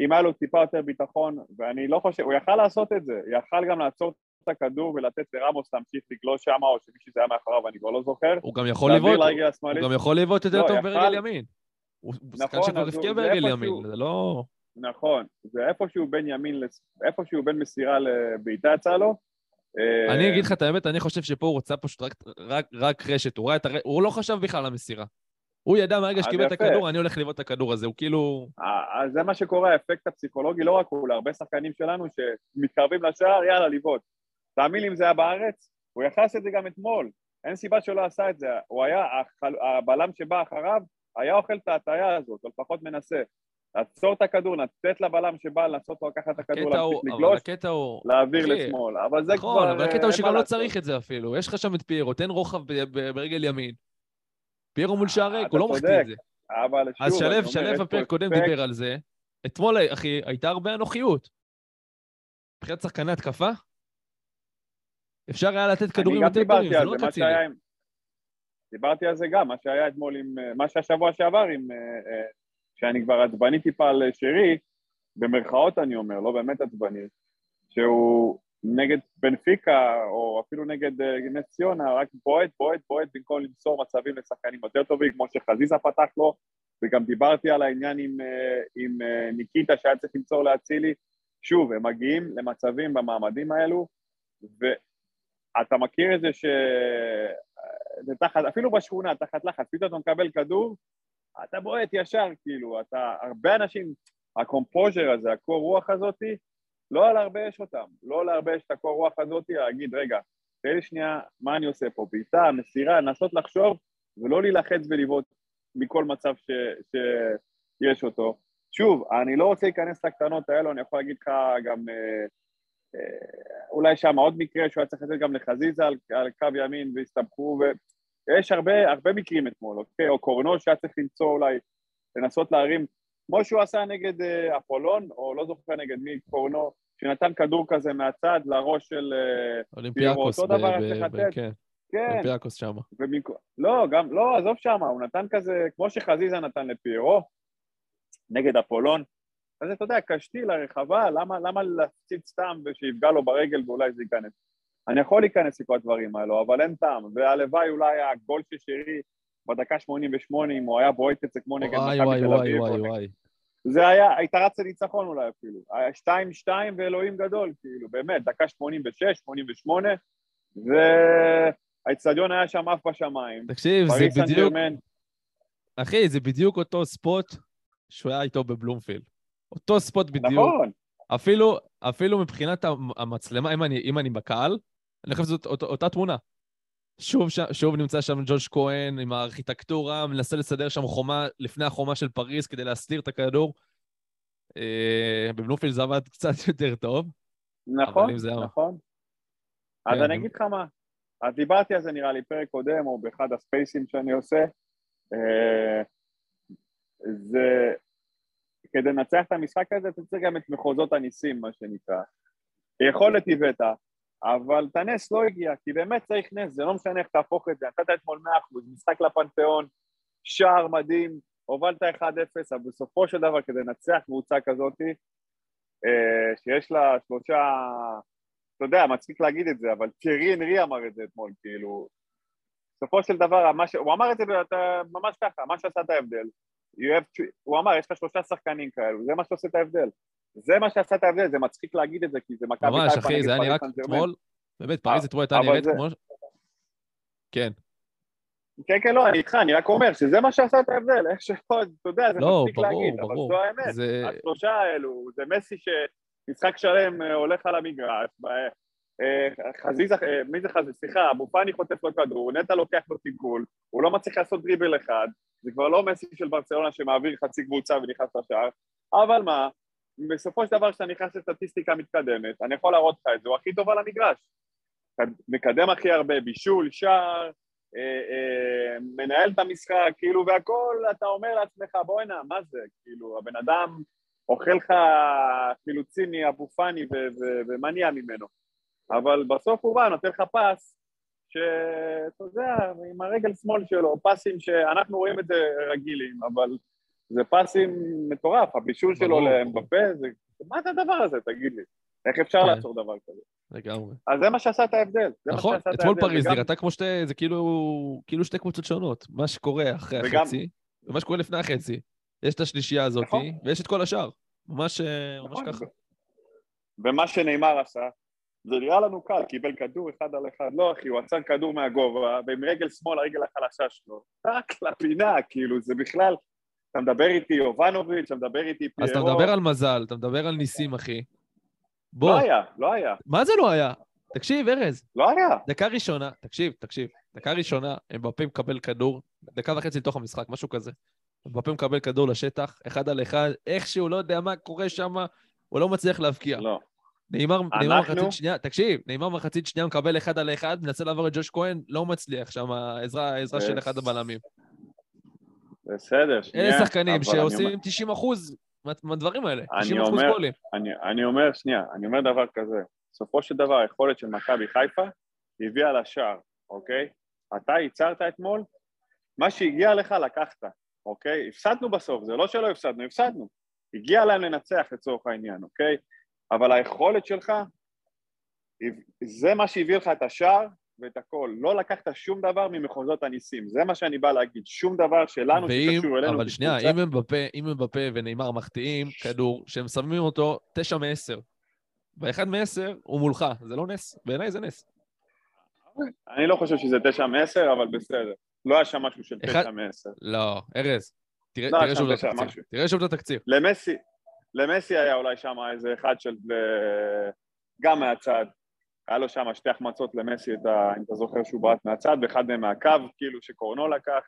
אם היה לו טיפה יותר ביטחון, ואני לא חושב, הוא יכל לעשות את זה, יכל גם לעצור את הכדור ולתת לרמוס להמשיך לגלוש שמה, או שמישהו זה היה מאחוריו, אני כבר לא זוכר. הוא גם יכול לבעוט, הוא השמאלית. גם יכול לבעוט יותר לא, טוב יכל- ברגל ימין. הוא הוא שחקן נכון, שכבר הוא- זה ברגל ימין, זה לא... נכון, זה איפשהו בין ימין, איפשהו בין מסירה לבעיטה יצא לו. אה, אני אגיד לך את האמת, אני חושב שפה הוא רוצה פשוט רק, רק, רק רשת, הוא, ראה את הר... הוא לא חשב בכלל על המסירה. הוא ידע מהרגע שקיבל את. הכדור, אני הולך לבעוט את הכדור הזה, הוא כאילו... אה, אז זה מה שקורה, האפקט הפסיכולוגי, לא רק הוא, להרבה שחקנים שלנו שמתקרבים לשער, יאללה, לבעוט. תאמין לי, אם זה היה בארץ, הוא יכל לעשות את זה גם אתמול. אין סיבה שהוא לא עשה את זה. הוא היה. הבלם שבא אחריו, היה אוכל את ההטעיה הזאת, או לפחות מנסה. לעצור את הכדור, לתת לבלם שבא לנסות לקחת את הכדור, הוא... להמשיך אבל לגלוש, הוא... להעביר אחי, לשמאל. אבל זה נכון, כבר... אבל אה, הקטע הוא אין שגם לא. צריך את זה אפילו. יש לך שם את פיירו, תן רוחב ברגל ימין. פיירו מול שער ריק, אתה הוא לא מחטיא. את זה. אבל שוב, אז שלו, שלו בפרק קודם דיבר על זה. אתמול, אחי, הייתה הרבה אנוכיות. מבחינת שחקני התקפה, אפשר היה לתת כדורים יותר טובים, זה לא עם... דיברתי על זה גם, מה שהיה אתמול עם... מה שהשבוע שעבר עם... אה, אה, שאני כבר עצבני טיפה על שרי, במרכאות אני אומר, לא באמת עצבני, שהוא נגד בנפיקה, או אפילו נגד אה, נס ציונה, רק בועט, בועט, בועט, במקום למסור מצבים לשחקנים יותר טובים, כמו שחזיזה פתח לו, וגם דיברתי על העניין עם, אה, עם אה, ניקיטה שהיה צריך למסור לאצילי. שוב, הם מגיעים למצבים במעמדים האלו, ואתה מכיר את זה ש... זה תחת, אפילו בשכונה, תחת לחץ, פתאום אתה מקבל כדור, אתה בועט ישר, כאילו, אתה, הרבה אנשים, הקומפוז'ר הזה, הקור רוח הזאתי, לא על הרבה יש אותם, לא על הרבה יש את הקור רוח הזאתי, להגיד, רגע, תן לי שנייה, מה אני עושה פה, בעיטה, מסירה, לנסות לחשוב, ולא להילחץ ולבעוט מכל מצב ש, שיש אותו. שוב, אני לא רוצה להיכנס לקטנות האלו, אני יכול להגיד לך גם, אה, אה, אולי שם עוד מקרה שהוא היה צריך לתת גם לחזיזה על, על קו ימין והסתבכו, ויש הרבה, הרבה מקרים אתמול, אוקיי? או קורנו שהיה צריך למצוא אולי, לנסות להרים, כמו שהוא עשה נגד אה, אפולון, או לא זוכר נגד מי, קורנו, שנתן כדור כזה מהצד לראש של... אה, אולימפיאקוס, אותו דבר ב- צריך לתת. כן, כן, אולימפיאקוס שם. ומק... לא, גם, לא, עזוב שמה, הוא נתן כזה, כמו שחזיזה נתן לפיירו, נגד אפולון, אז אתה יודע, קשתי לרחבה, למה, למה להפציץ סתם ושיפגע לו ברגל ואולי זה ייכנס? אני יכול להיכנס לכל הדברים האלו, אבל אין טעם, והלוואי אולי הגול של שרי בדקה 88, אם הוא היה בועט את זה כמו נגד וואי מכבי וואי תל וואי אביב, וואי או- וואי. זה היה, היית רץ לניצחון אולי אפילו. היה 2-2 ואלוהים גדול, כאילו, באמת, דקה 86, 88, והאיצטדיון היה שם עף בשמיים. תקשיב, זה בדיוק, אחי, זה בדיוק אותו ספוט שהוא היה איתו בבלומפילד. אותו ספוט בדיוק. נכון, אפילו, אפילו מבחינת המ- המצלמה, אם אני, אם אני בקהל, אני חושב שזאת אות, אותה תמונה. שוב, שוב נמצא שם ג'וש כהן עם הארכיטקטורה, מנסה לסדר שם חומה לפני החומה של פריז כדי להסתיר את הכדור. אה, בבלומפילד זה עבד קצת יותר טוב. נכון, זה נכון. אז כן, אני אגיד לך מה, אז דיברתי על זה נראה לי פרק קודם, או באחד הספייסים שאני עושה. אה, זה, כדי לנצח את המשחק הזה, אתה צריך גם את מחוזות הניסים, מה שנקרא. יכולת הבאת, אבל את הנס לא הגיע, כי באמת צריך נס, זה לא משנה איך תהפוך את זה. נתת אתמול 100%, משחק לפנתיאון, שער מדהים, הובלת 1-0, אבל בסופו של דבר, כדי לנצח קבוצה כזאת, אה, שיש לה שלושה, אתה יודע, מצחיק להגיד את זה, אבל טרי אנרי אמר את זה אתמול, כאילו, בסופו של דבר, ש... הוא אמר את זה ממש ככה, מה שעשה את ההבדל. Have. הוא אמר, יש לך שלושה שחקנים כאלו, זה מה שעושה את ההבדל. זה מה שעשה את ההבדל, זה מצחיק להגיד את זה, כי זה מכבי ממש, חיפה אחי, נגד זה היה פריס נראה סן ג'רמן. אתמול, באמת, פריז אתמול הייתה אבל נראית זה- כמו... כן. כן, כן, לא, אני איתך, אני רק אומר שזה מה שעשה את ההבדל, איך שלא, אתה יודע, זה לא, מצחיק ברור, להגיד, אבל ברור. זו האמת. זה... השלושה האלו, זה מסי שמשחק שלם אה, הולך על המגרש, אה, חזיזה, אה, מי זה חזיזה? סליחה, אבו פאני חוטף לו כדור, נטע לוקח לו טיפול, הוא לא מצליח לעשות דריבל אחד, זה כבר לא מסי של ברצלונה שמעביר חצי קבוצה ונכנס לשער, אבל מה, בסופו של דבר כשאתה נכנס לסטטיסטיקה מתקדמת, אני יכול להראות לך את זה, הוא הכי טוב על המגרש. מקדם הכי הרבה, בישול, שער, אה, אה, מנהל את המשחק, כאילו, והכל, אתה אומר לעצמך, בוא'נה, מה זה? כאילו, הבן אדם אוכל לך חילוצים מאבו פאני ומה נהיה ממנו? אבל בסוף הוא בא, נותן לך פס, שאתה יודע, עם הרגל שמאל שלו, פסים שאנחנו רואים את זה רגילים, אבל זה פסים מטורף, הבישול שלו. למבפה, זה... מה זה הדבר הזה, תגיד לי? איך אפשר כן. לעצור דבר כזה? לגמרי. אז זה מה שעשה את ההבדל. נכון, אתמול פריז נראתה כמו שתי, זה כאילו, כאילו שתי קבוצות שונות. מה שקורה אחרי החצי, ומה שקורה לפני החצי. יש את השלישייה הזאת, נכון. ויש את כל השאר. ממש, אה, נכון, ככה. ומה שנאמר עשה, זה נראה לנו קל, קיבל כדור אחד על אחד, לא אחי, הוא עצר כדור מהגובה, ועם רגל שמאל, הרגל החלשה שלו, רק לפינה, כאילו, זה בכלל, אתה מדבר איתי יובנוביץ', אתה מדבר איתי פיירו, אז אתה מדבר על מזל, אתה מדבר על ניסים, אחי. בוא, לא היה, לא היה, מה זה לא היה? תקשיב, ארז, לא היה, דקה ראשונה, תקשיב, תקשיב, דקה ראשונה, אמבפה מקבל כדור, דקה וחצי לתוך המשחק, משהו כזה. אמבפה מקבל כדור לשטח, אחד על אחד, איכשהו, לא יודע מה קורה שם, הוא לא מצליח להבקיע. לא. נאמר, נאמר אנחנו- מחצית שנייה, תקשיב, נאמר מחצית שנייה מקבל אחד על אחד, מנסה לעבור את ג'וש כהן, לא מצליח שם, עזרה, עזרה של אה, אחד הבלמים. בסדר, שנייה. אלה שחקנים אני אומר- שעושים 90 אחוז מהדברים האלה, אני 90 אחוז גולים. אני, אני אומר, שנייה, אני אומר דבר כזה, בסופו של דבר היכולת של מכבי חיפה הביאה לשער, אוקיי? אתה ייצרת אתמול, מה שהגיע לך לקחת, אוקיי? הפסדנו בסוף, זה לא שלא הפסדנו, הפסדנו. הגיע להם לנצח לצורך העניין, אוקיי? אבל היכולת שלך, זה מה שהביא לך את השער ואת הכל. לא לקחת שום דבר ממחוזות הניסים, זה מה שאני בא להגיד, שום דבר שלנו ואם, שקשור אלינו אבל שנייה. אם אמבפה, אם אמבפה ונאמר מחטיאים כדור, שהם שמים אותו תשע מעשר, ואחד מעשר הוא מולך, זה לא נס? בעיניי זה נס. אני לא חושב שזה תשע מעשר, אבל בסדר. לא היה שם משהו של אחד- תשע מעשר. לא, ארז, תראה, לא, תראה שוב את. משהו. תראה שוב את התקציב. למסי, למסי היה אולי שם איזה אחד של... אה, גם מהצד. היה לו שם שתי החמצות למסי, ה, אם אתה זוכר שהוא בעט מהצד, ואחד מהם מהקו, כאילו שקורנו לקח.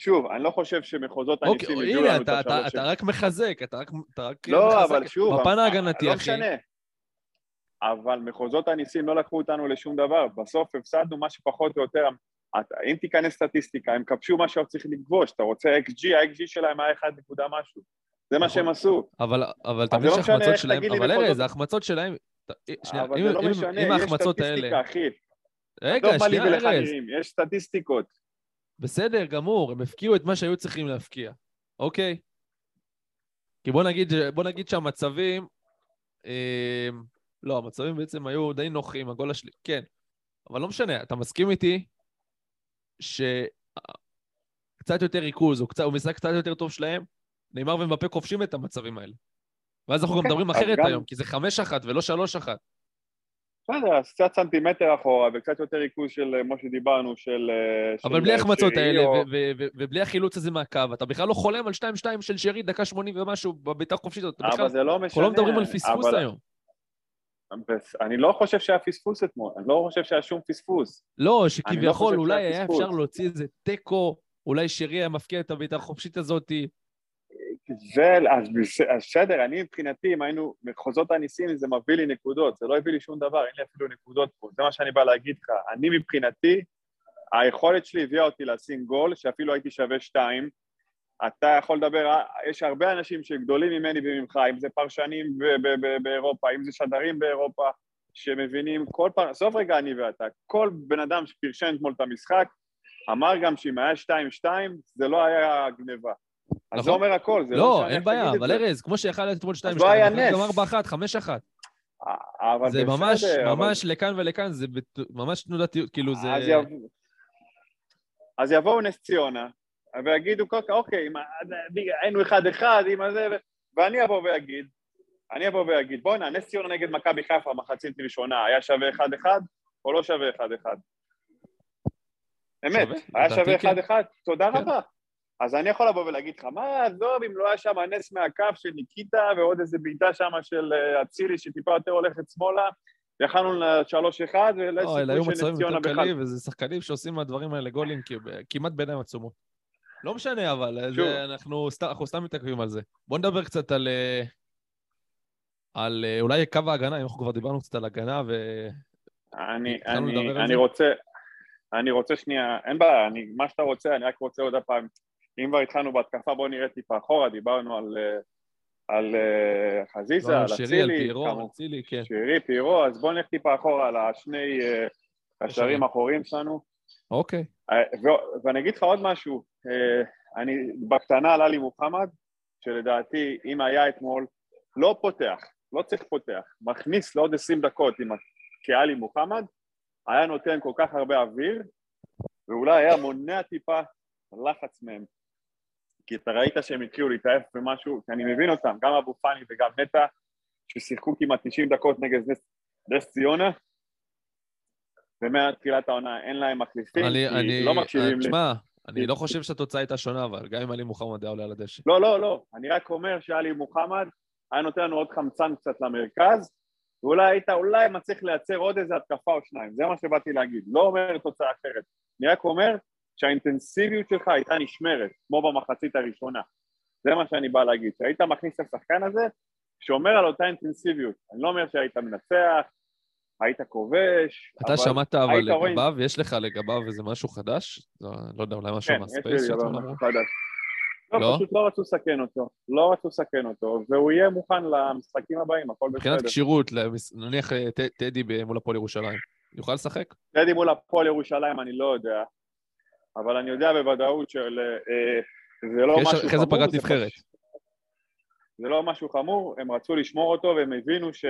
שוב, אני לא חושב שמחוזות אוקיי, הניסים הביאו הנה, לנו את אתה, אתה, השלוש אתה רק מחזק, אתה רק, אתה רק לא, מחזק. אבל שוב, בפן אבל- ההגנתי, לא אחי. משנה. אבל מחוזות הניסים לא לקחו אותנו לשום דבר. בסוף הפסדנו מה שפחות או יותר... אם תיכנס סטטיסטיקה, הם כבשו מה שעוד צריך לכבוש. אתה רוצה XG, ה-XG שלהם היה 1 נקודה משהו. זה מה נכון. שהם עשו. אבל, אבל אתה מבין לא שההחמצות שלהם, אבל ארז, ההחמצות שלהם, שנייה, אבל אם, זה לא אם, משנה, אם יש ההחמצות האלה... סטטיסטיקה, אחי. רגע, לי שנייה, ארז. יש סטטיסטיקות. בסדר, גמור, הם הפקיעו את מה שהיו צריכים להפקיע, אוקיי? כי בוא נגיד, בוא נגיד שהמצבים, אה, לא, המצבים בעצם היו די נוחים, הגול השלי, כן. אבל לא משנה, אתה מסכים איתי שקצת יותר ריכוז, או, קצת, או משחק קצת יותר טוב שלהם, נאמר ומבפה כובשים את המצבים האלה. ואז אנחנו גם אוקיי, מדברים אחרת היום, כי זה חמש אחת ולא שלוש אחת. בסדר, אז קצת סנטימטר אחורה, וקצת יותר ריכוז של, אה, כמו שדיברנו, של... אה, אבל בלי אה, ההחמצות האלה, ובלי החילוץ הזה מהקו, אתה בכלל לא חולם על 2-2 של שרי, דקה 80 ומשהו, בבעיטה חופשית. אתה בכלל- אבל זה לא אנחנו משנה. לא מדברים על פספוס היום. אני לא חושב שהיה פספוס אתמול, אני לא חושב שהיה שום פספוס. לא, לא שכביכול חושב אולי היה. אפשר להוציא איזה תיקו, אולי שרי היה מפקיע את הבעיטה החופשית הזאת. זה, אז בס- אז בסדר, אני מבחינתי, אם היינו מחוזות הניסים, זה מביא לי נקודות, זה לא הביא לי שום דבר, אין לי אפילו נקודות פה, זה מה שאני בא להגיד לך. אני מבחינתי, היכולת שלי הביאה אותי לשים גול, שאפילו הייתי שווה שתיים. אתה יכול לדבר, יש הרבה אנשים שגדולים ממני וממך, אם זה פרשנים באירופה, אם זה שדרים באירופה, שמבינים כל פעם, עזוב רגע אני ואתה, כל בן אדם שפרשן אתמול את המשחק, אמר גם שאם היה שתיים שתיים, זה לא היה גניבה. אז זה נכון. אומר הכל, זה לא לא, אין בעיה, אבל זה. ארז, כמו שיכל להיות אתמול 2-2, לא היה גם נס. 4-1, 5-1. אבל זה ממש, ממש לכאן ולכאן, זה ממש תנודתיות, כאילו זה... אז, יב... אז יבואו נס ציונה, ויגידו, אוקיי, היינו אחד-אחד, עם הזה, ואני אבוא ואגיד, אני אבוא ואגיד, בואנה, נס ציונה נגד מכבי חיפה, מחצית ראשונה, היה שווה אחד-אחד, או לא שווה אחד-אחד? אמת, שווה? היה שווה כן. אחד-אחד, תודה כן. רבה. אז אני יכול לבוא ולהגיד לך, מה, עזוב, אם לא היה שם נס מהקו של ניקיטה, ועוד איזה בעיטה שם של אה, אצילי, שטיפה יותר הולכת שמאלה, יכלנו לשלוש אחד, ויש לא, אלה היו סיכוי שנס מצבים ציונה יותר בכלל. קלים, וזה שחקנים שעושים מהדברים האלה גולים כמעט בעיניים עצומות. לא משנה, אבל שוב. זה- אנחנו אנחנו סתם מתעכבים על זה. בוא נדבר קצת על... אה, על אה, אולי קו ההגנה, אם אנחנו כבר דיברנו קצת על הגנה, ו... אני, אני, אני? רוצה, אני רוצה שנייה, אין בעיה, מה שאתה רוצה, אני רק רוצה עוד הפעם, אם כבר התחלנו בהתקפה, בוא נראה טיפה אחורה, דיברנו על, על חזיזה, על שירי, אצילי. אצילי, כן. שירי, פירו, אז בואו נלך טיפה אחורה על השני אה. קשרים האחוריים שלנו. אוקיי. אה, ו- ואני אגיד לך עוד משהו, אה, אני בקטנה על עלי מוחמד, שלדעתי אם היה אתמול, לא פותח, לא צריך פותח, מכניס לעוד 20 דקות עם כעלי מוחמד, היה נותן כל כך הרבה אוויר, ואולי היה מונע טיפה לחץ מהם. כי אתה ראית שהם התחילו להתעייף במשהו, כי אני מבין אותם, גם אבו פאני וגם נטע, ששיחקו כמעט 90 דקות נגד נס, נס ציונה, ומתחילת העונה אין להם מחליפים, אני, כי אני, לא מקשיבים לי. תשמע, אני לא חושב שהתוצאה הייתה שונה, אבל גם אם עלי מוחמד היה עולה על הדשא. לא, לא, לא, אני רק אומר שעלי מוחמד היה נותן לנו עוד חמצן קצת למרכז, ואולי היית אולי מצליח לייצר עוד איזה התקפה או שניים, זה מה שבאתי להגיד, לא אומר תוצאה אחרת, אני רק אומר שהאינטנסיביות שלך הייתה נשמרת, כמו במחצית הראשונה, זה מה שאני בא להגיד, שהיית מכניס את השחקן הזה, שומר על אותה אינטנסיביות, אני לא אומר שהיית מנצח, היית כובש, אתה שמעת אבל לגביו, יש לך לגביו איזה משהו חדש? לא לא יודע, אולי משהו כן, מהספייס שאתה אומר? משהו חדש. לא, לא? פשוט לא רצו לסכן אותו, לא רצו לסכן אותו, והוא יהיה מוכן למשחקים הבאים, הכל מבחינת בסדר. כשירות, למס- נניח אה, טדי מול הפועל ירושלים, יוכל לשחק? טדי מול הפועל ירושלים אני לא יודע, אבל אני יודע בוודאות של... אה, זה לא משהו חמור, אחרי זה פגרת נבחרת. זה לא משהו חמור, הם רצו לשמור אותו והם הבינו ש...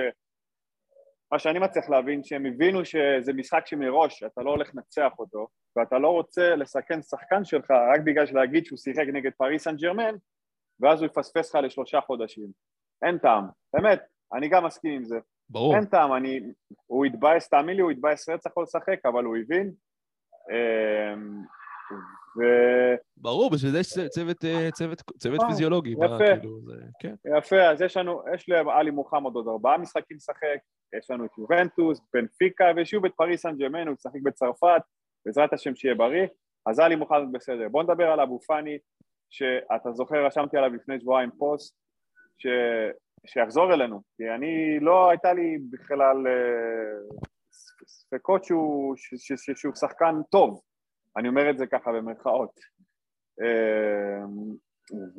מה שאני מצליח להבין, שהם הבינו שזה משחק שמראש אתה לא הולך לנצח אותו, ואתה לא רוצה לסכן שחקן שלך רק בגלל להגיד שהוא שיחק נגד פריס סן ג'רמן, ואז הוא יפספס לך לשלושה חודשים. אין טעם, באמת, אני גם מסכים עם זה. ברור. אין טעם, אני... הוא התבאס, תאמין לי, הוא התבאס רצח לא לשחק, אבל הוא הבין. ו... ברור, בשביל זה יש צ- צוות, אה, צוות, צוות אה, פיזיולוגי. מה, יפה. כאילו, זה- כן. יפה, אז יש לנו, יש לעלי מוחמד עוד ארבעה משחקים לשחק, יש לנו את יובנטוס, בנפיקה, ושוב את פריס סן ג'רמן, הוא ישחק בצרפת, בעזרת השם שיהיה בריא, אז עלי מוחמד בסדר. בוא נדבר על אבו פאני, שאתה זוכר, רשמתי עליו לפני שבועיים פוסט, ש... שיחזור אלינו, כי אני, לא הייתה לי בכלל אה, ספקות שהוא, ש... ש... ש... שהוא שחקן טוב, אני אומר את זה ככה במרכאות. אה,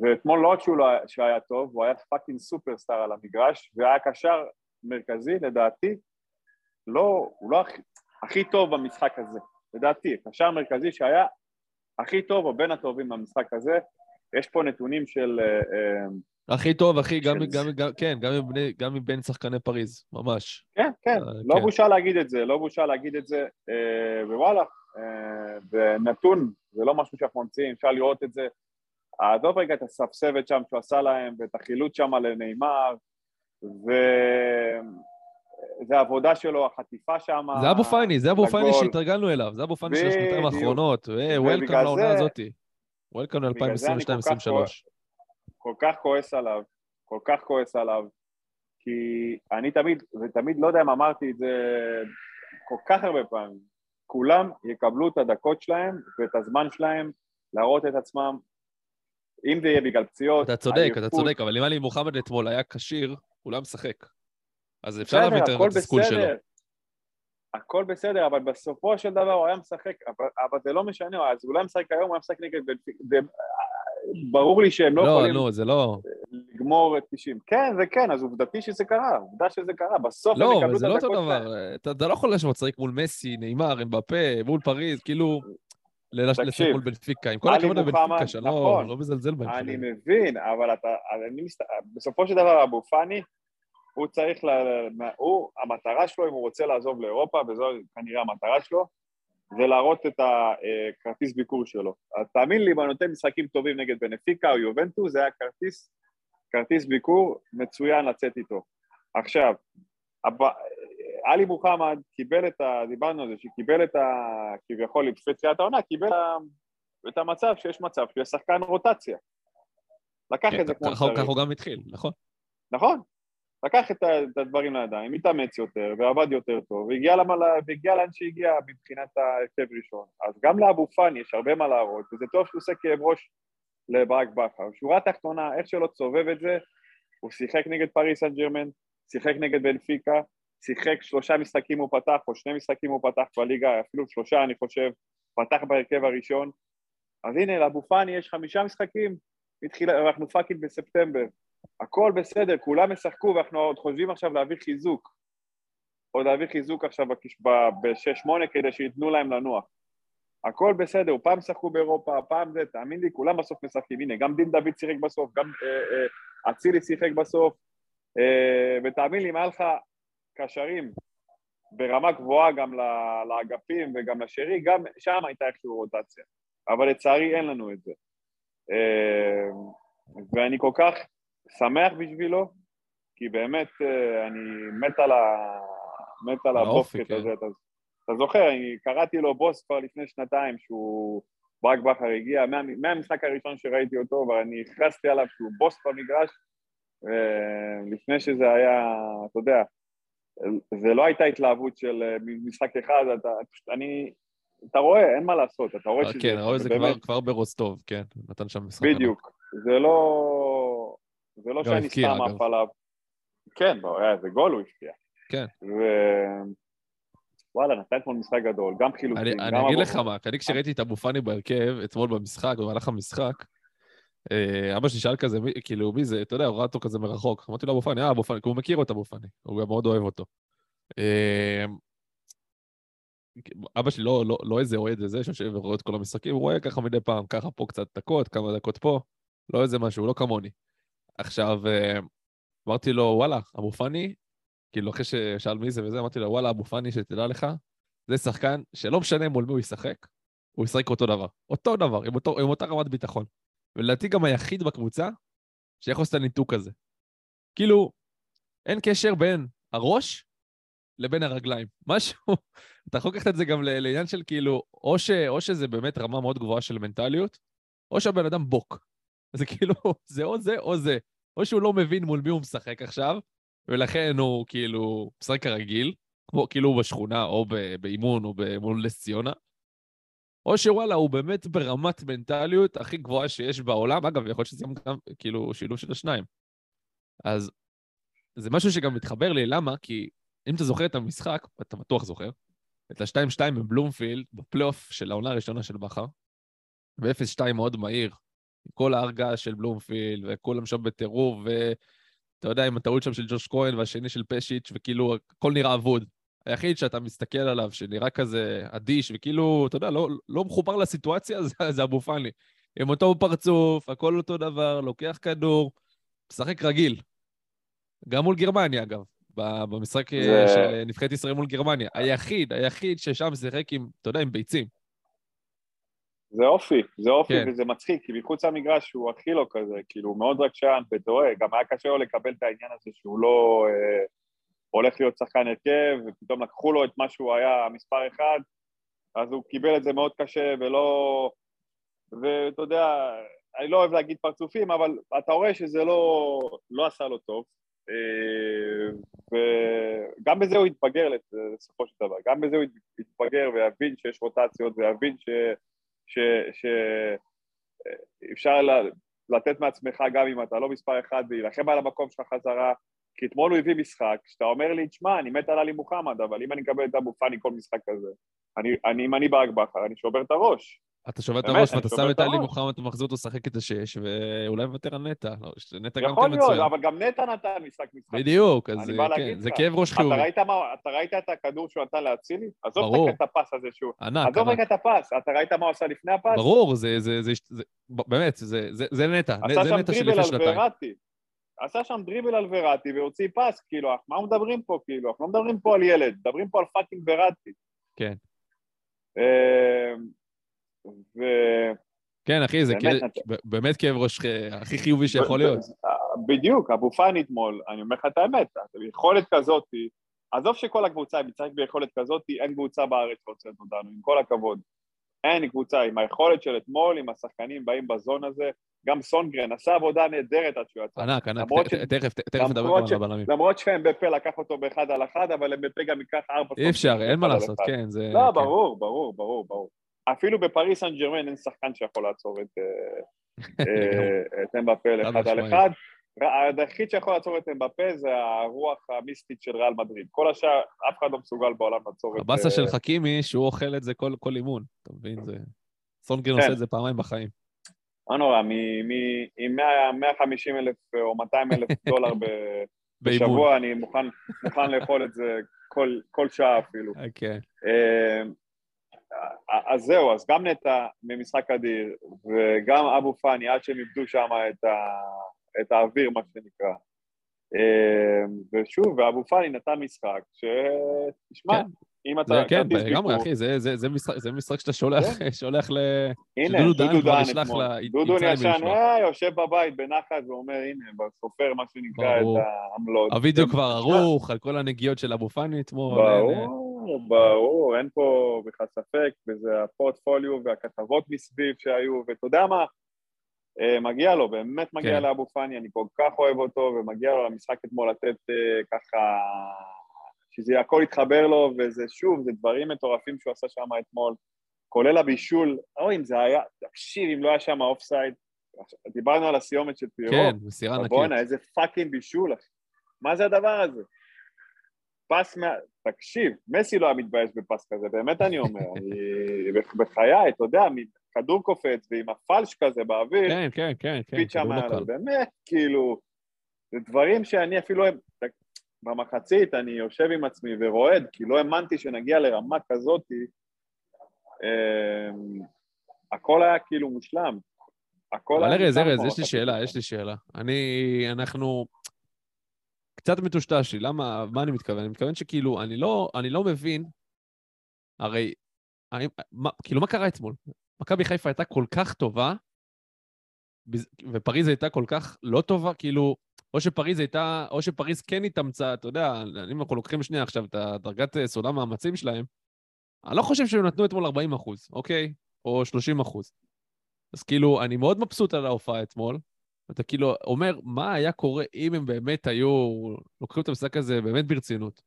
ואתמול לא רק שהוא לא היה, טוב, הוא היה fucking superstar על המגרש, והיה קשר מרכזי, לדעתי, לא, הוא לא הכי, הכי טוב במשחק הזה, לדעתי, קשר מרכזי שהיה הכי טוב או בין הטובים במשחק הזה, יש פה נתונים של... אה, אה, הכי טוב, הכי, גם, של- גם, גם, כן, גם מבני- גם מבין שחקני פריז, ממש. כן, כן, אה, לא כן. בושה להגיד את זה, לא בושה להגיד את זה, אה, ווואלה, זה נתון, זה לא משהו שאנחנו ממציאים, אפשר לראות את זה. עזוב רגע את הספסבת שם שהוא עשה להם, ואת החילוץ שם לנאמר, וזה העבודה שלו, החטיפה שם. זה אבו פאני, זה אבו פאני לגול. שהתרגלנו אליו, זה אבו פאני של השנתיים. האחרונות. וולקאם ובגלל לעונה הזאתי. וולקאם בגלל זה אני כל כך ל-2022-2023. כל כך כועס עליו, כל כך כועס עליו, כי אני תמיד, ותמיד לא יודע אם אמרתי את זה כל כך הרבה פעמים, כולם יקבלו את הדקות שלהם ואת הזמן שלהם להראות את עצמם, אם זה יהיה בגלל פציעות, אתה צודק, אתה עייפות, צודק, אבל אם עלי מוחמד אתמול היה כשיר, הוא לא היה משחק. אז אפשר להבין את התסכול שלו. הכל בסדר, אבל בסופו של דבר הוא היה משחק, אבל, אבל זה לא משנה, אז הוא לא היה משחק היום, הוא היה משחק נגד ברור לי שהם לא, לא, יכולים נו, זה לא... לגמור את 90. כן, זה כן, אז עובדתי שזה קרה, עובדה שזה קרה, בסוף הם לא, יקבלו אבל את זה לא אותו הדקות שלהם. דבר. אתה אתה לא יכול לשבת לשחק מול מסי, נאמר, אמבפה, מול פריז, כאילו... לשחק מול בנפיקה. עם כל הכבוד לבנפיקה, שאני לא נכון. לא מזלזל בהם. אני. מבין, אבל אתה, אני מסת... בסופו של דבר אבו פאני, הוא צריך, ל... הוא, המטרה שלו, אם הוא רוצה לעזוב לאירופה, וזו כנראה המטרה שלו, זה להראות את הכרטיס ביקור שלו. אז תאמין לי, אם אני נותן משחקים טובים נגד בנפיקה או יובנטוס, זה היה כרטיס, כרטיס ביקור מצוין לצאת איתו. עכשיו. עלי מוחמד קיבל את ה... דיברנו על זה, שקיבל את ה... כביכול, לפני תחילת העונה, קיבל את המצב שיש מצב יהיה שחקן רוטציה. לקח כן, את זה כמו ככה שצריך. ככה הוא גם התחיל, נכון. נכון. לקח את, הדברים לידיים, התאמץ יותר ועבד יותר טוב, והגיע, למעלה, והגיע לאן שהגיע מבחינת ההרכב ראשון. אז גם לאבו פאני יש הרבה מה להראות, וזה טוב שהוא עושה כאב ראש לברק בכר. שורה תחתונה, איך שלא תסובב את זה, הוא שיחק נגד פריס סן ג'רמן, שיחק נגד בנפיקה, שיחק שלושה משחקים הוא פתח, או שני משחקים הוא פתח בליגה, אפילו שלושה אני חושב, פתח בהרכב הראשון. אז הנה, לאבו פאני יש חמישה משחקים, התחיל, אנחנו fucking בספטמבר. הכל בסדר, כולם ישחקו ואנחנו עוד חושבים עכשיו להביא חיזוק. עוד להביא חיזוק עכשיו ב-6-8 כדי שייתנו להם לנוח. הכל בסדר, פעם שחקו באירופה, פעם זה, תאמין לי, כולם בסוף משחקים. הנה, גם דין דוד שיחק בסוף, גם אה, אה, אצילי שיחק בסוף, אה, ותאמין לי, אם היה לך קשרים ברמה גבוהה גם לאגפים וגם לשרי, גם שם הייתה איכשהו רוטציה. אבל לצערי אין לנו את זה. אה, ואני כל כך שמח בשבילו, כי באמת אה, אני מת על, ה... מת על הבוסקט כן. הזה. אתה, אתה זוכר, אני קראתי לו בוס כבר לפני שנתיים, שהוא... ברק בכר הגיע, מה, מהמשחק הראשון שראיתי אותו, ואני הכרזתי עליו שהוא בוס במגרש, אה, לפני שזה היה, אתה יודע, זה לא הייתה התלהבות של אה, משחק אחד, אתה, אני, אתה רואה, אין מה לעשות, אתה רואה אה, שזה... כן, ראו את זה באמת- כבר- כבר ברוסטוב, כן, נתן שם משחק. בדיוק. זה לא... זה לא שאני סתם. עף עליו. כן, בוא, היה איזה גול הוא הבקיע. כן. ו... וואלה, נתן אתמול משחק גדול, גם חילוצים, אני, גם... אני אגיד לך מה, אני כשראיתי את אבו פאני בהרכב, אתמול במשחק, במהלך המשחק, אה, אבא שלי שאל כזה, כאילו, מי זה, אתה יודע, הוא ראה אותו כזה מרחוק. אמרתי לו, אבו פאני, אה, אבו פאני, כי הוא מכיר את אבו פאני, הוא גם מאוד אוהב אותו. אה, אבא שלי לא, לא, לא איזה אוהד איזה שיושב ורואה את כל המשחקים, הוא רואה ככה מדי פעם, ככה פה קצת דקות, כמה דקות פה, לא איזה משהו, לא כמוני. עכשיו, אה, אמרתי לו, וואלה, אבו פאני, כאילו, אחרי ששאל מי זה וזה, אמרתי לו, וואלה, אבו פאני, שתדע לך, זה שחקן שלא משנה מול מי הוא ישחק, הוא ישחק אותו דבר. אותו דבר, עם, אותו, עם אותה רמת ביטחון. ולדעתי גם היחיד בקבוצה שיכול לעשות את הניתוק הזה. כאילו, אין קשר בין הראש לבין הרגליים. משהו, אתה יכול לקחת את זה גם לעניין של כאילו, או, ש, או שזה באמת רמה מאוד גבוהה של מנטליות, או שהבן אדם בוק. זה כאילו, זה או זה או זה. או שהוא לא מבין מול מי הוא משחק עכשיו, ולכן הוא כאילו משחק כרגיל, כמו כאילו הוא בשכונה, או באימון, או מול נס ציונה, או שוואלה, הוא באמת ברמת מנטליות הכי גבוהה שיש בעולם. אגב, יכול להיות שזה גם כאילו שילוב של השניים. אז זה משהו שגם מתחבר לי, למה? כי אם אתה זוכר את המשחק, אתה בטוח זוכר, את ה-2-2 בבלומפילד, בפלייאוף של העונה הראשונה של בכר, ב-0-2 מאוד מהיר, כל ההרגעה של בלומפילד, וכולם שם בטירוף, ואתה יודע, עם הטעות שם של ג'וש כהן והשני של פשיץ', וכאילו, הכל נראה אבוד. היחיד שאתה מסתכל עליו, שנראה כזה אדיש, וכאילו, אתה יודע, לא, לא מחובר לסיטואציה, זה, זה אבו פאני. עם אותו פרצוף, הכל אותו דבר, לוקח כדור, משחק רגיל. גם מול גרמניה, אגב, במשחק אה, זה- של אה, נבחרת ישראל מול גרמניה. היחיד, היחיד ששם שיחק עם, אתה יודע, עם ביצים. זה אופי, זה אופי כן. וזה מצחיק, כי מחוץ למגרש הוא הכי לא כזה, כאילו, הוא מאוד רגשן, רואה, גם היה קשה לו לקבל את העניין הזה שהוא לא אה, הולך להיות שחקן הרכב, ופתאום לקחו לו את מה שהוא היה מספר אחד, אז הוא קיבל את זה מאוד קשה, ולא... ואתה יודע, אני לא אוהב להגיד פרצופים, אבל אתה רואה שזה לא, לא עשה לו טוב, אה, וגם בזה הוא התבגר בסופו של דבר, גם בזה הוא התבגר ויבין שיש רוטציות, ויבין ש... שאפשר לתת מעצמך גם אם אתה לא מספר אחד ולהילחם על המקום שלך חזרה, כי אתמול הוא הביא משחק, שאתה אומר לי, תשמע, אני מת על עלי מוחמד, אבל אם אני מקבל את אבו פאני כל משחק כזה, אני, אני, אם אני ברק בכר, אני שובר את הראש. אתה שובר את הראש ואתה שם את עלי. מוחמד, אתה מחזיר אותו לשחק את השש, ואולי מוותר על נטע. לא, נטע גם יכול כן להיות, מצוין. אבל גם נטע נתן משחק משחק. בדיוק, אז כן, זה. כאב ראש חיובי. אתה ראית את הכדור שהוא נתן לאצילי? עזוב ברור. את הפס הזה שהוא... ענק, עזוב. רגע את הפס, אתה ראית מה הוא עשה לפני הפס? ברור, זה, באמת, זה, נטע, זה נטע של לפני שנתיים. עשה שם דריבל על וראטי והוציא פס, כאילו, מה מדברים פה, כאילו? אנחנו לא מדברים פה על ילד, מדברים פה על fucking וראטי. כן. אה, ו... כן, אחי, זה באמת כאב-. ב- באמת כאב ראש הכי חיובי שיכול להיות. בדיוק, אבו פאני אתמול, אני אומר לך את האמת, יכולת כזאת, עזוב שכל הקבוצה משחקת ביכולת כזאת, אין קבוצה בארץ שעוצרת אותנו, עם כל הכבוד. אין קבוצה, עם היכולת של אתמול, עם השחקנים באים בזון הזה, גם סונגרן עשה עבודה נהדרת עד שהוא יצא. ענק, ענק, תכף תכף נדבר גם על הבלמים. למרות שאמבפה לקח אותו באחד על אחד, אבל אמבפה גם ייקח ארבע... אי אפשר, אין מה לעשות. כן, זה... לא, כן. ברור, ברור, ברור, ברור. אפילו בפריס סן ג'רמן אין שחקן שיכול לעצור את, אה, אה, אמבפה לאחד על. אחד. היחיד שיכול לעצור את אמבפה זה הרוח המיסטית של ריאל מדריד. כל השאר, אף אחד לא מסוגל בעולם לעצור את... הבאסה אה, של חכימי שהוא אוכל את זה כל אימון, אתה מבין? זה... סונגרן כן. עושה את זה פעמיים בחיים. לא נורא, עם 100 150 אלף או 200 אלף דולר. בשבוע, אני מוכן, לאכול את זה כל, כל שעה אפילו. אוקיי. אז זהו, אז גם נטע ממשחק אדיר, וגם אבו פאני, עד שהם איבדו שם את, ה, את האוויר, מה שנקרא. אה, ושוב, ואבו פאני נתן משחק, שתשמע, כן. אם אתה... זה כן, לגמרי, אחי, זה- זה- זה משחק- שאתה שולח, שולח ל... הנה, דודו ישלח אתמול. דודו ישן. אה, יושב בבית בנחת ואומר, הנה, סופר מה שנקרא. את העמלות. הווידאו כבר ערוך, על כל הנגיעות של אבו פאני אתמול. אה, ברור, ברור, אין פה בכלל ספק, וזה הפורטפוליו והכתבות מסביב שהיו, ואתה יודע מה? אה, מגיע לו, באמת מגיע כן. לאבו פאני, אני כל כך אוהב אותו, ומגיע לו למשחק אתמול לתת אה, ככה, שזה הכל יתחבר לו, וזה שוב, זה דברים מטורפים שהוא עשה שם אתמול, כולל הבישול, אוי, אם זה היה, תקשיב, אם לא היה שם offside, דיברנו על הסיומת של פיירו, כן, מסירה אבל ענקית. בואנה, איזה fucking בישול. מה זה הדבר הזה? פס מה... תקשיב, מסי לא היה מתבייש בפס כזה, באמת אני אומר. אני- בחיי, אתה יודע, כדור קופץ ועם הפלש כזה באוויר, כן, כן, כן, כן, שם עליו. באמת, כאילו, זה דברים שאני אפילו... במחצית אני יושב עם עצמי ורועד, כי לא האמנתי שנגיע לרמה כזאת, אמ, הכל היה כאילו מושלם. הכל אבל ארז, ארז, יש לי שאלה. יש לי שאלה. אני, אנחנו... קצת מטושטש לי, למה, מה אני מתכוון? אני מתכוון שכאילו, אני לא, אני לא מבין, הרי, האם, מה, כאילו, מה קרה אתמול? מכבי חיפה הייתה כל כך טובה, ופריז הייתה כל כך לא טובה, כאילו, או שפריז הייתה, או שפריז כן התאמצה, אתה יודע, אם אנחנו לוקחים שנייה עכשיו את הדרגת אה, סולם מאמצים שלהם, אני לא חושב שהם נתנו אתמול 40 אחוז, אוקיי? או 30 אחוז. אז כאילו, אני מאוד מבסוט על ההופעה אתמול. אתה כאילו אומר, מה היה קורה אם הם באמת היו לוקחים את המשחק הזה באמת ברצינות?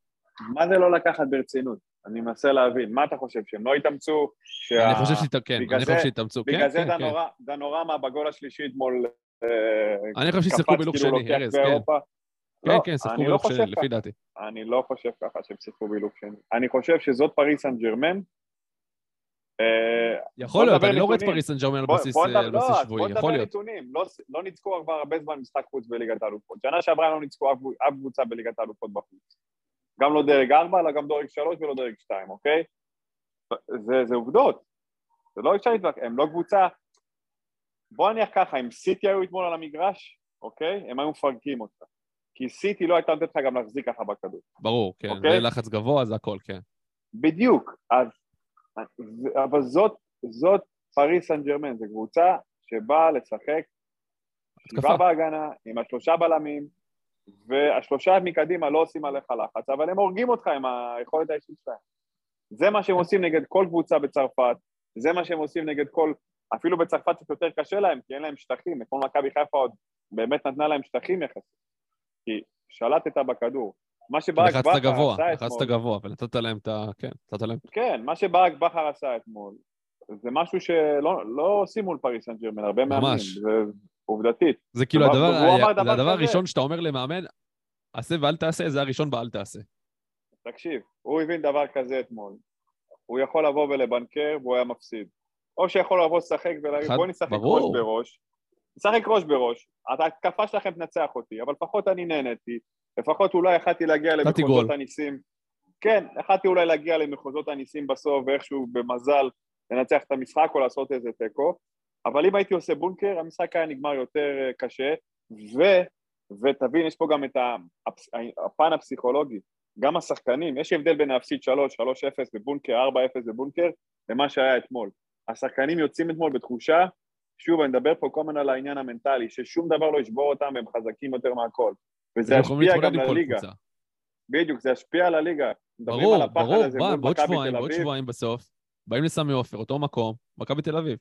מה זה לא לקחת ברצינות? אני מנסה להבין. מה אתה חושב, שהם לא התאמצו? שה... אני חושב שהת... כן, בגלל אני חושב זה- שהתאמצו. בגלל כן, זה כן, כן. דנורה- דנורמה בגול השלישי אתמול אני חושב ששיחקו בלוק כאילו שני, ארז, כן. באירופה. כן, לא, כן, שיחקו לא בלוק חושב שני. לפי דעתי. אני לא חושב ככה שהם שיחקו בלוק שני. אני חושב שזאת פריס סן ג'רמן. אה, יכול להיות, נדבר אני לא רואה את. פריס סן ג'רמן על בוא- בסיס בוא אה, נדבר- לא, שבועי, בוא יכול נדבר להיות. נתונים. לא- לא ניצחו כבר הרבה זמן משחק חוץ בליגת האלופות. שנה שעברה לא ניצחו אף קבוצה בליגת האלופות בחוץ. גם לא דרג 4, אלא גם דרג 3 ולא דרג 2, אוקיי? זה עובדות. זה לא אפשר להתווכח, הם לא קבוצה... בוא נניח ככה, אם סיטי היו אתמול על המגרש, אוקיי? הם היו מפרקים אותך. כי סיטי לא הייתה נותנת לך גם להחזיק ככה בכדור. ברור, כן. אוקיי? לחץ גבוה, זה הכל, כן. בדיוק. אז... אבל זאת, זאת פריס סן ג'רמן, זו קבוצה שבאה לשחק שבעה. בהגנה, עם השלושה בלמים, והשלושה מקדימה לא עושים עליך לחץ, אבל הם הורגים אותך עם היכולת האישית שלהם. זה מה שהם עושים נגד כל קבוצה בצרפת, זה מה שהם עושים נגד כל... אפילו בצרפת קצת יותר קשה להם, כי אין להם שטחים, אתמול מכבי חיפה עוד באמת נתנה להם שטחים יחסית, כי שלטת בכדור. מה שברק לחצת בכר עשה לחצת אתמול, גבוה, ונתת להם את ה... כן, נתת להם... כן, מה שברק בכר עשה אתמול, זה משהו שלא לא עושים מול פריס סן ג'רמן, הרבה מאמנים, ממש. זה עובדתית. זה כאילו דבר- הדבר, והוא אמר זה דבר הדבר. הראשון שאתה אומר למאמן, עשה ואל תעשה, זה הראשון באל תעשה. תקשיב, הוא הבין דבר כזה אתמול. הוא יכול לבוא ולבנקר והוא היה מפסיד. או שיכול לבוא לשחק ולהגיד בוא נשחק. ראש בראש. נשחק ראש בראש, ההתקפה שלכם תנצח אותי, אבל לפחות אני נהניתי, לפחות אולי יכלתי להגיע למחוזות. הניסים. כן, יכלתי אולי להגיע למחוזות הניסים בסוף, ואיכשהו במזל לנצח את המשחק או לעשות איזה תיקו, אבל אם הייתי עושה בונקר, המשחק היה נגמר יותר אה, קשה, ו... ותבין, יש פה גם את הפן הפסיכולוגי. גם השחקנים, יש הבדל בין להפסיד 3, 3-0 בבונקר, 4-0 בבונקר, למה שהיה אתמול. השחקנים יוצאים אתמול בתחושה, שוב, אני מדבר פה כל הזמן על העניין המנטלי, ששום דבר לא ישבור אותם והם חזקים יותר מהכל. וזה ישפיע גם לליגה. קבוצה. בדיוק, זה ישפיע על הליגה. ברור, ברור, בא, בעוד שבועיים, בעוד. שבועיים בסוף, באים לסמי עופר, אותו מקום, מכבי תל אביב.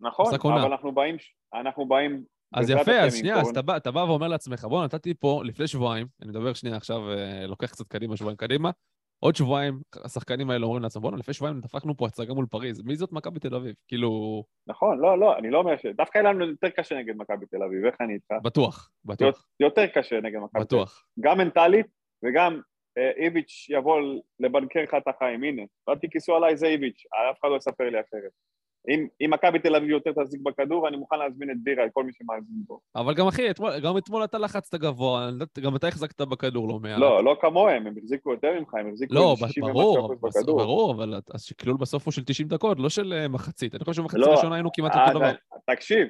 נכון. אבל אנחנו באים, אנחנו באים... אז יפה, אז שנייה, אז קורונה. אתה בא, אתה בא ואומר לעצמך, בוא, נתתי פה לפני שבועיים, אני מדבר שנייה עכשיו, אה, לוקח קצת קדימה, שבועיים קדימה, עוד שבועיים השחקנים האלה אומרים לעצמם, בואנה, לפני שבועיים דפקנו פה הצגה מול פריז, מי זאת מכבי תל אביב? כאילו, נכון, לא, לא, אני לא אומר ש... דווקא היה לנו יותר קשה נגד מכבי תל אביב, איך אני איתך? בטוח, בטוח, יותר קשה נגד מכבי תל אביב. בטוח. גם מנטלית וגם אה, איביץ' יבוא לבנקר לך את החיים, הנה, לא תכיסו עליי זה איביץ', אף אחד לא יספר לי אחרת. אם, אם מכבי תל אביב יותר תחזיק בכדור, אני מוכן להזמין את בירה, כל מי שמאזין פה. אבל גם אחי, אתמול, גם אתמול אתה לחצת גבוה, יודעת, גם אתה החזקת בכדור לא מעט. לא, לא כמוהם, הם החזיקו יותר ממך, הם החזיקו לא, איזה 60 ברור, בכדור. ברור, אבל את- אז שקלול בסוף הוא של 90 דקות, לא של אה, מחצית. אני חושב שבמחצית לא, הראשונה היינו כמעט אה, אותו דבר. אתה- תקשיב,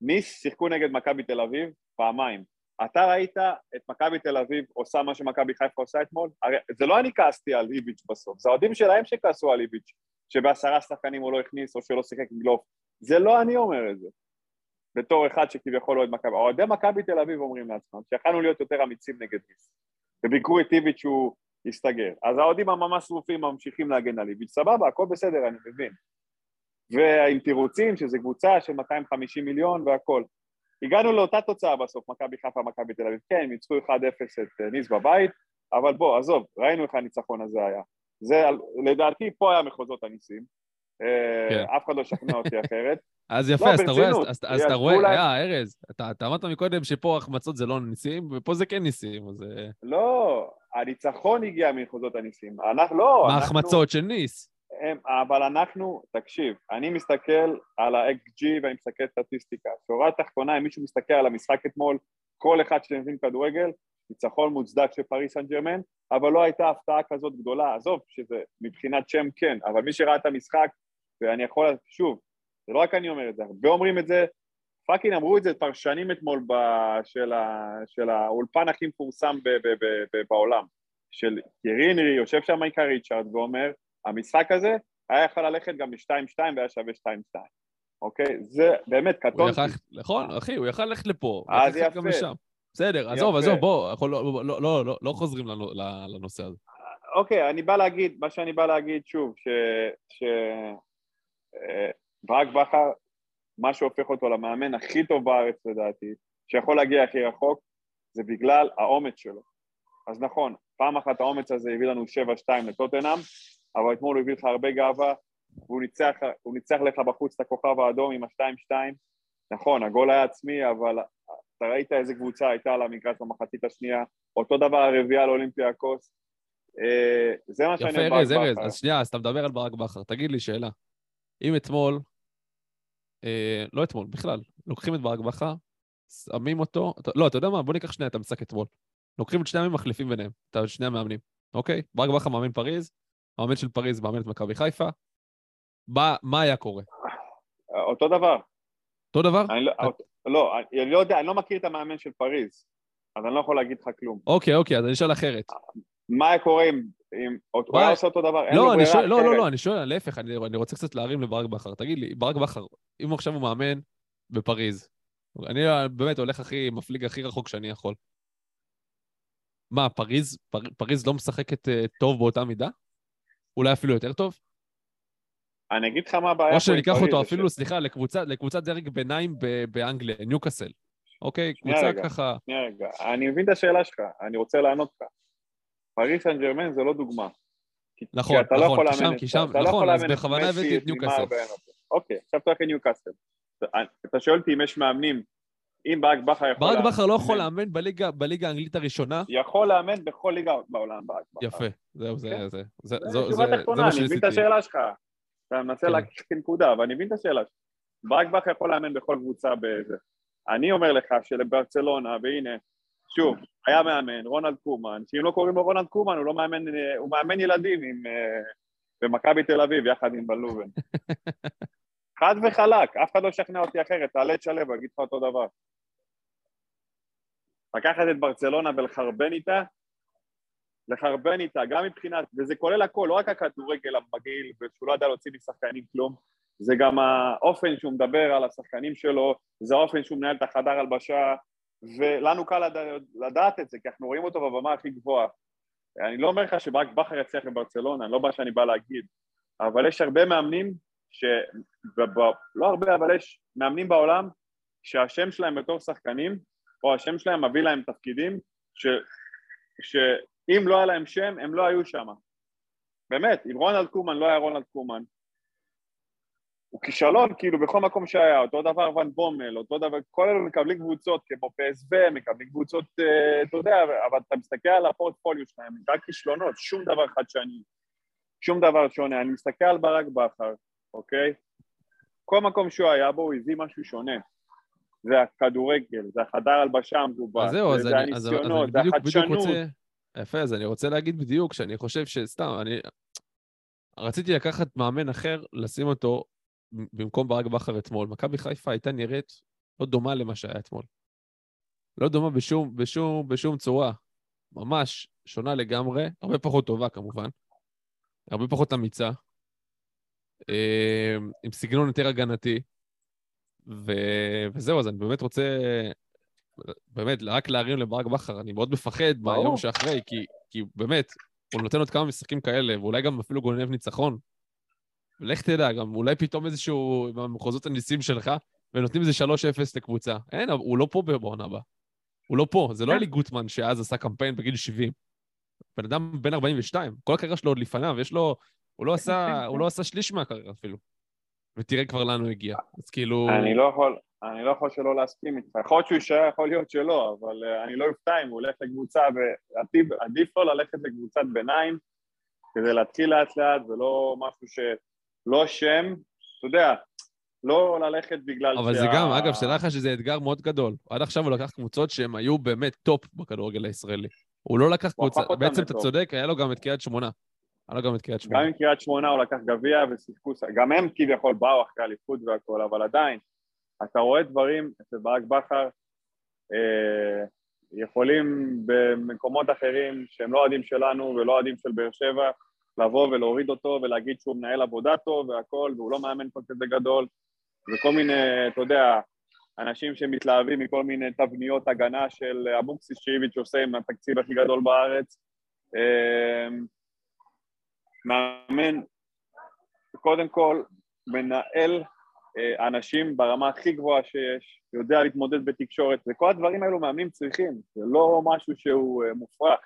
ניס שיחקו נגד מכבי תל אביב פעמיים. אתה ראית את מכבי תל אביב עושה מה שמכבי חיפה עושה אתמול? הרי זה לא אני כעסתי על איביץ' בסוף, זה האוהדים שלהם שכעסו על איביץ', שבעשרה שחקנים הוא לא הכניס או שלא שיחק עם גלוב. זה לא אני אומר את זה. בתור אחד שכביכול אוהד מכבי. אוהדי מכבי תל אביב אומרים לעצמם שיכלנו להיות יותר אמיצים נגד ניס. וביקרו את איביץ' שהוא הסתגר. אז האוהדים הממש שרופים ממשיכים להגן על איביץ', סבבה, הכל בסדר, אני מבין. ועם תירוצים שזה קבוצה של 250 מיליון והכל. הגענו לאותה תוצאה בסוף, מכבי חיפה, מכבי תל אביב. כן, הם ניצחו 1-0 את אה, ניס בבית, אבל בוא, עזוב, ראינו איך הניצחון הזה היה. זה, לדעתי, פה היה מחוזות הניסים. אה, כן. אף אחד לא שכנע אותי אחרת. אז יפה, לא, אז אתה רואה, אז- אתה רואה, אה, ארז, אתה אמרת מקודם שפה החמצות זה לא ניסים, ופה זה כן ניסים, אז אה, לא, הניצחון הגיע ממחוזות הניסים. אנחנו, לא, מה אנחנו... החמצות של ניס? הם, אבל אנחנו, תקשיב, אני מסתכל על ה-XG ואני מסתכל סטטיסטיקה. שורה תחתונה, אם מישהו מסתכל על המשחק אתמול, כל אחד שמבין כדורגל, ניצחון מוצדק של פריס סן ג'רמן, אבל לא הייתה הפתעה כזאת גדולה. עזוב, שזה מבחינת שם כן, אבל מי שראה את המשחק, ואני יכול, שוב, זה לא רק אני אומר את זה, הרבה אומרים את זה, fucking אמרו את זה פרשנים אתמול ב, של, ה, של האולפן הכי מפורסם ב, ב, ב, ב, בעולם, של תיירי הנרי, יושב שם מייקה ריצ'רדס ואומר, המשחק הזה היה יכול ללכת גם ל-2-2 והיה שווה 2-2, אוקיי? זה באמת קטונתי. נכון, אחי, הוא יכל ללכת לפה, אז יפה. בסדר, עזוב. עזוב, בוא, אנחנו לא- לא- לא- לא- לא חוזרים לנו- לנושא הזה. אוקיי, אני בא להגיד, מה שאני בא להגיד שוב, ש... ש... אה, ברק בכר, מה שהופך אותו למאמן הכי טוב בארץ לדעתי, שיכול להגיע הכי רחוק, זה בגלל האומץ שלו. אז נכון, פעם אחת האומץ הזה הביא לנו 7-2 לטוטנאם, אבל אתמול הוא הביא לך הרבה גאווה, והוא ניצח, ניצח לך בחוץ את הכוכב האדום עם ה-2-2. נכון, הגול היה עצמי, אבל אתה ראית איזה קבוצה הייתה על המגרש במחצית השנייה, אותו דבר הרביעייה לאולימפיאקוס. אה, זה מה שאני יפה, אוהב ארז, ארז. אז שנייה, אז אתה מדבר על ברק בכר. תגיד לי שאלה. אם אתמול, אה, לא אתמול, בכלל, לוקחים את ברק בכר, שמים אותו, אתה- לא, אתה יודע מה? בוא ניקח שנייה את המשחק אתמול. לוקחים את שני המאמנים, מחליפים ביניהם, את שני המאמנים, אוקיי? ברק בכר מאמן פריז, המאמן של פריז מאמן את מכבי חיפה. מה- מה היה קורה? אותו דבר. אותו דבר? אני לא, לא, אני לא יודע, אני לא מכיר את המאמן של פריז, אז אני לא יכול להגיד לך כלום. אוקיי, אוקיי, אז אני אשאל אחרת. מה היה קורה אם... אם הוא היה עושה אותו דבר, אין לו לא, ברירה שואל, לא, לא, אחרת. לא, אני שואל, להפך, אני, אני רוצה קצת להרים לברק בכר. תגיד לי, ברק בכר, אם עכשיו הוא מאמן בפריז, אני באמת הולך הכי, מפליג הכי רחוק שאני יכול. מה, פריז, פר, פריז לא משחקת uh, טוב באותה מידה? אולי אפילו יותר טוב? אני אגיד לך מה הבעיה או שניקח אותו זה אפילו, ש- סליחה, לקבוצה, לקבוצת דרג ביניים ב- באנגליה, ניוקאסל. אוקיי? קבוצה רגע. ככה... שנייה רגע, אני מבין את השאלה שלך, אני רוצה לענות לך. פריס סן ג'רמן זה לא דוגמה. נכון, כי אתה לא נכון, כי שם- כי שם- לא נכון, יכול אז בכוונה הבאתי את ניוקאסל. אוקיי, עכשיו הולך לניוקאסל. אתה- שואל אותי אם יש מאמנים, אם ברק בכר יכול... ברק בכר לא יכול לאמן- בליגה- בליגה האנגלית הראשונה? יכול לאמן בכל ליגה בעולם ברק בכר. יפה, זהו, זה, כן. זה, זה, זה זו- שורה זה- זה תחתונה, מה אני מבין את שניסיתי. השאלה שלך. אתה מנסה כן. להקשיב כנקודה, אבל אני מבין את השאלה. ברק בכר יכול לאמן בכל קבוצה בזה. אני אומר לך שלברצלונה, והנה, שוב, היה מאמן, רונלד קומן, שאם לא קוראים לו רונלד קומן, הוא לא מאמן, אה, הוא מאמן ילדים עם, אה, במכבי תל אביב, יחד עם בלובן. חד וחלק, אף אחד לא ישכנע אותי אחרת, תעלה את שלו, אגיד לך אותו דבר. לקחת את ברצלונה ולחרבן איתה, לחרבן איתה, גם מבחינת, וזה כולל הכל, לא רק הכדורגל המגעיל, ושהוא לא יודע להוציא משחקנים כלום, זה גם האופן שהוא מדבר על השחקנים שלו, זה האופן שהוא מנהל את החדר הלבשה, ולנו קל לד... לדעת את זה, כי אנחנו רואים אותו בבמה הכי גבוהה. אני לא אומר לך שברק בכר יצליח בברצלונה, אני לא מה שאני בא להגיד, אבל יש הרבה מאמנים, ש... ב... לא הרבה, אבל יש מאמנים בעולם, שהשם שלהם בתור שחקנים, או השם שלהם מביא להם תפקידים, ש... שאם לא היה להם שם, הם לא היו שם. באמת, אם רונלד קומן לא היה רונלד קומן, הוא כישלון כאילו בכל מקום שהיה, אותו דבר ון בומל, אותו דבר, כל אלה מקבלים קבוצות כמו PSV, מקבלים קבוצות, אה, אתה יודע, אבל אתה מסתכל על הפורטפוליו שלהם, רק כישלונות, שום דבר חדשני, שום דבר שונה. אני מסתכל על ברק בכר, אוקיי? כל מקום שהוא היה בו הוא הביא משהו שונה. זה הכדורגל, זה החדר הלבשה אז זה הניסיונות, זה החדשנות. יפה, אז אני רוצה להגיד בדיוק שאני חושב שסתם, אני... רציתי לקחת מאמן אחר, לשים אותו במקום ברק בכר אתמול. מכבי חיפה הייתה נראית לא דומה למה שהיה אתמול. לא דומה בשום, בשום, בשום צורה. ממש שונה לגמרי, הרבה פחות טובה כמובן, הרבה פחות אמיצה, אה, עם סגנון יותר הגנתי, ו... וזהו, אז אני באמת רוצה, באמת, רק להרים לברק בכר, אני מאוד מפחד. מהיום שאחרי, כי, כי באמת, הוא נותן עוד כמה משחקים כאלה, ואולי גם אפילו גונב ניצחון. לך תדע, גם אולי פתאום איזשהו, במחוזות הניסים שלך, ונותנים איזה 3-0 לקבוצה. אין, הוא לא פה בעונה הבאה. הוא לא פה, זה לא כן. אלי גוטמן שאז עשה קמפיין בגיל 70. בן אדם בן 42, כל הקריירה שלו עוד לפניו, יש לו... הוא לא עשה, הוא לא עשה שליש מהקריירה אפילו. ותראה כבר לאן הוא הגיע. אז כאילו... אני לא יכול, אני לא יכול שלא להסכים איתך. יכול להיות שהוא יישאר, יכול להיות שלא, אבל אה, אני לא אופתע אם הוא הולך לקבוצה, ועדיף עדיף לו ללכת לקבוצת ביניים, כדי להתחיל לאט לאט, ולא משהו שלא שם, אתה יודע, לא ללכת בגלל אבל זה גם, אגב, שתדע לך שזה אתגר מאוד גדול. עד עכשיו הוא לקח קבוצות שהן היו באמת top בכדורגל הישראלי. הוא לא לקח הוא קבוצה, בעצם אתה. צודק, היה לו גם את קריית שמונה. היה לו גם את קריית שמונה. גם עם קריית שמונה הוא לקח גביע ושיחקו, גם הם כביכול באו אחרי אליפות והכל, אבל עדיין, אתה רואה דברים אצל ברק בכר, אה, יכולים במקומות אחרים שהם לא אוהדים שלנו ולא אוהדים של באר שבע, לבוא ולהוריד אותו ולהגיד שהוא מנהל עבודה טוב והכל, והוא לא מאמן כל כזה גדול, וכל מיני, אתה יודע, אנשים שמתלהבים מכל מיני תבניות הגנה של אבוקסיס שאיביץ' עושה עם התקציב הכי גדול בארץ. אה, מאמן, קודם כל, מנהל אנשים ברמה הכי גבוהה שיש, יודע להתמודד בתקשורת, וכל הדברים האלו מאמנים צריכים, זה לא משהו שהוא אה, מופרך.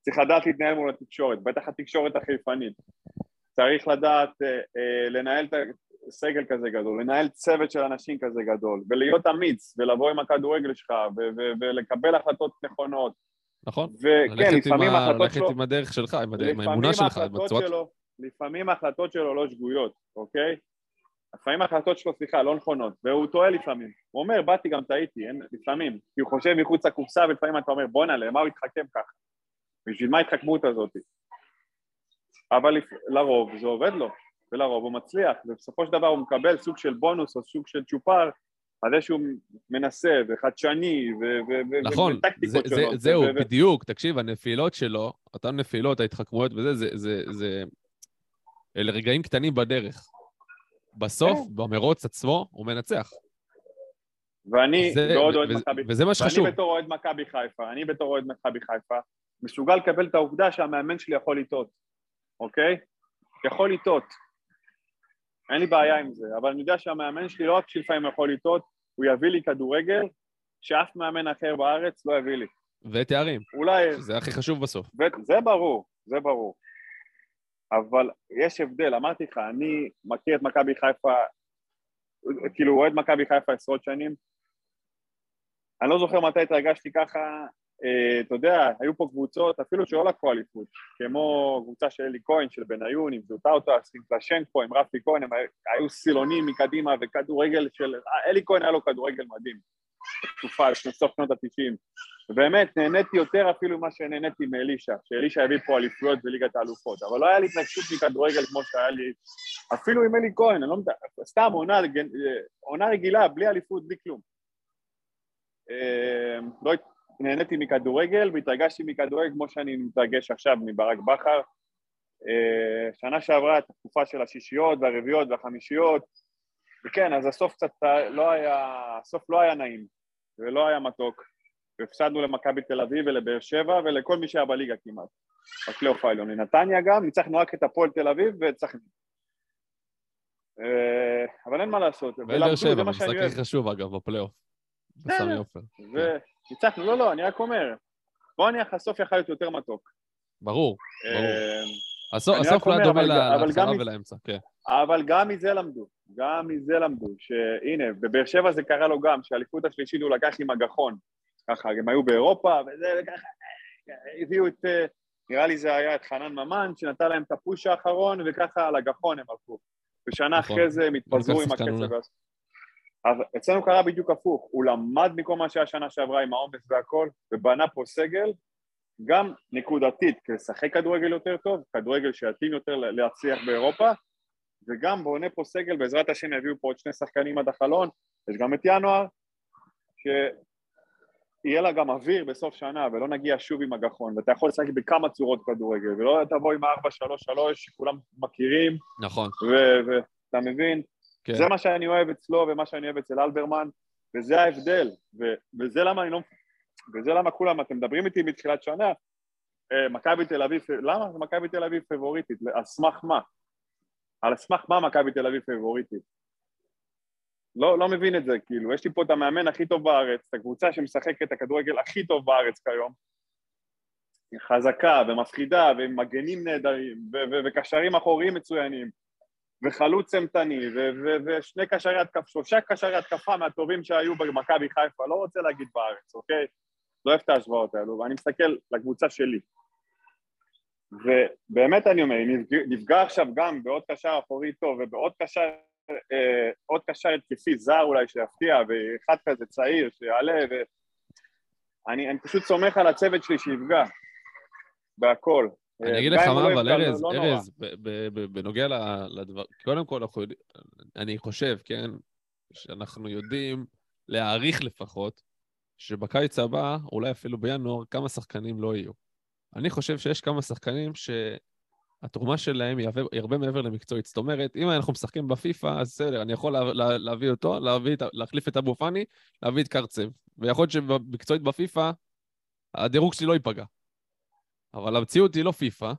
צריך לדעת להתנהל מול התקשורת, בטח התקשורת החיפנית. צריך לדעת אה, אה, לנהל את הסגל כזה גדול, לנהל צוות של אנשים כזה גדול, ולהיות אמיץ, ולבוא עם הכדורגל שלך, ולקבל החלטות נכונות. נכון? וכן, ללכת לפעמים ההחלטות ללכת שלו... עם הדרך שלך, עם האמונה שלך, עם הצורת... לפעמים ההחלטות שלו לא שגויות, אוקיי? לפעמים ההחלטות שלו, סליחה, לא נכונות, והוא טועה לפעמים. הוא אומר, באתי גם טעיתי, אין, לפעמים. כי הוא חושב מחוץ לקופסה, ולפעמים אתה אומר, בואנה, למה הוא התחכם ככה? בשביל מה ההתחכמות הזאת? אבל. לרוב זה עובד לו, ולרוב הוא מצליח, ובסופו של דבר הוא מקבל סוג של בונוס או סוג של צ'ופר על זה שהוא מנסה וחדשני ו- נכון, וטקטיקות זה- זה- שונות. זהו, ו- בדיוק, תקשיב, הנפילות שלו, אותן נפילות, ההתחכמויות וזה, זה- זה... זה- אלה רגעים קטנים בדרך. בסוף, כן. במרוץ עצמו, הוא מנצח. ואני זה- מאוד אוהד מכבי וזה מה שחשוב. ואני בתור אוהד מכבי חיפה, אני בתור אוהד מכבי חיפה, מסוגל לקבל את העובדה שהמאמן שלי יכול לטעות, אוקיי? יכול לטעות. אין לי בעיה עם זה, אבל אני יודע שהמאמן שלי לא רק שלפעמים יכול לטעות, הוא יביא לי כדורגל שאף מאמן אחר בארץ לא יביא לי. ותארים, אולי, זה הכי חשוב בסוף. ו- זה ברור, זה ברור. אבל יש הבדל, אמרתי לך, אני מכיר את מכבי חיפה, כאילו אוהד מכבי חיפה עשרות שנים, אני לא זוכר מתי התרגשתי ככה, אה, אתה יודע, היו פה קבוצות, אפילו שלא לקחו אליפות, כמו קבוצה של אלי כהן, של בניון, עם זוטאוטס, עם פלשנקו, עם רפי כהן, הם היו- סילונים מקדימה וכדורגל של... אה, אלי כהן היה לו כדורגל מדהים, בתקופה, של סוף שנות התשעים. ובאמת, נהניתי יותר אפילו ממה שנהניתי מאלישע, שאלישע הביא פה אליפויות בליגת האלופות, אבל לא היה לי התנגשות מכדורגל כמו שהיה לי, אפילו עם אלי כהן, אני לא יודע, סתם עונה, עונה רגילה, בלי אליפות, בלי כלום. אה, לא נהניתי מכדורגל והתרגשתי מכדורגל כמו שאני מתרגש עכשיו מברק בכר. אה, שנה שעברה התקופה של השישיות והרביעיות והחמישיות, וכן, אז הסוף קצת לא היה, הסוף לא היה נעים ולא היה מתוק. והפסדנו למכבי תל אביב ולבאר שבע ולכל מי שהיה בליגה כמעט, בפלייאוף העליון. לנתניה גם, ניצחנו רק את הפועל תל אביב והצלחנו. אה, אבל אין מה לעשות. ובאר שבע, המשחק. הכי חשוב אגב, בפלייאוף. בסמי עופר. וניצחנו, לא, לא, אני רק אומר, בוא נניח הסוף יכול להיות יותר מתוק. ברור, ברור. הסוף לא היה דומה אבל אבל להתחלה ולאמצע, כן. אבל גם מזה למדו, גם מזה למדו, שהנה, בבאר שבע זה קרה לו גם, שהאליפות השלישית הוא לקח עם הגחון. ככה, הם היו באירופה, וזה, וככה, הביאו את, אה, נראה לי זה היה את חנן ממן, שנתן להם את הפוש האחרון, וככה על הגחון הם הלכו. ושנה נכון. אחרי זה הם התפזרו עם הקצב. אז אצלנו קרה בדיוק הפוך, הוא למד מכל מה שהיה שנה שעברה עם העומס והכל, ובנה פה סגל, גם נקודתית, לשחק כדורגל יותר טוב, כדורגל שיתאים יותר להצליח באירופה, וגם בונה פה סגל, בעזרת השם יביאו פה עוד שני שחקנים עד החלון, יש גם את ינואר, שיהיה לה גם אוויר בסוף שנה, ולא נגיע שוב עם הגחון, ואתה יכול לשחק בכמה צורות כדורגל, ולא תבוא עם ה-4-3-3 שכולם מכירים, נכון, ואתה מבין? כן. זה מה שאני אוהב אצלו ומה שאני אוהב אצל אלברמן, וזה ההבדל, ו- וזה למה אני לא... וזה למה כולם, אתם מדברים איתי מתחילת שנה, אה, מכבי תל אביב, למה? מכבי תל אביב פבוריטית, על סמך מה? על סמך מה מכבי תל אביב פבוריטית? לא, לא מבין את זה, כאילו, יש לי פה את המאמן הכי טוב בארץ, את הקבוצה שמשחקת את הכדורגל הכי טוב בארץ כיום, היא חזקה ומפחידה, ועם מגנים נהדרים, וקשרים אחוריים מצוינים, וחלוץ אימתני, ושני קשרי התקפה, שלושה קשרי התקפה מהטובים שהיו במכבי חיפה, לא רוצה להגיד בארץ, אוקיי? לא אוהב את ההשוואות האלו, ואני מסתכל לקבוצה שלי. ובאמת אני אומר, אם נפגע, עכשיו גם בעוד קשר אחורי טוב ובעוד קשר, אה, עוד קשר התקפי זר אולי שיפתיע, ואחד כזה צעיר שיעלה, ואני אני פשוט סומך על הצוות שלי שיפגע בהכל. אני אה, אגיד לך הוא מה, לא אבל לא- ארז, לא. ארז, בנוגע לדבר, קודם כל, אנחנו אני חושב, כן, שאנחנו יודעים להעריך לפחות, שבקיץ הבא, אולי אפילו בינואר, כמה שחקנים לא יהיו. אני חושב שיש כמה שחקנים שהתרומה שלהם היא הרבה- מעבר למקצועית. זאת אומרת, אם אנחנו משחקים בפיפא, אז בסדר, אני יכול לה, לה, להביא אותו, להביא להחליף את אבו פאני, להביא את קרצב. ויכול להיות שמקצועית בפיפא, הדירוג שלי לא ייפגע. אבל המציאות היא לא פיפא,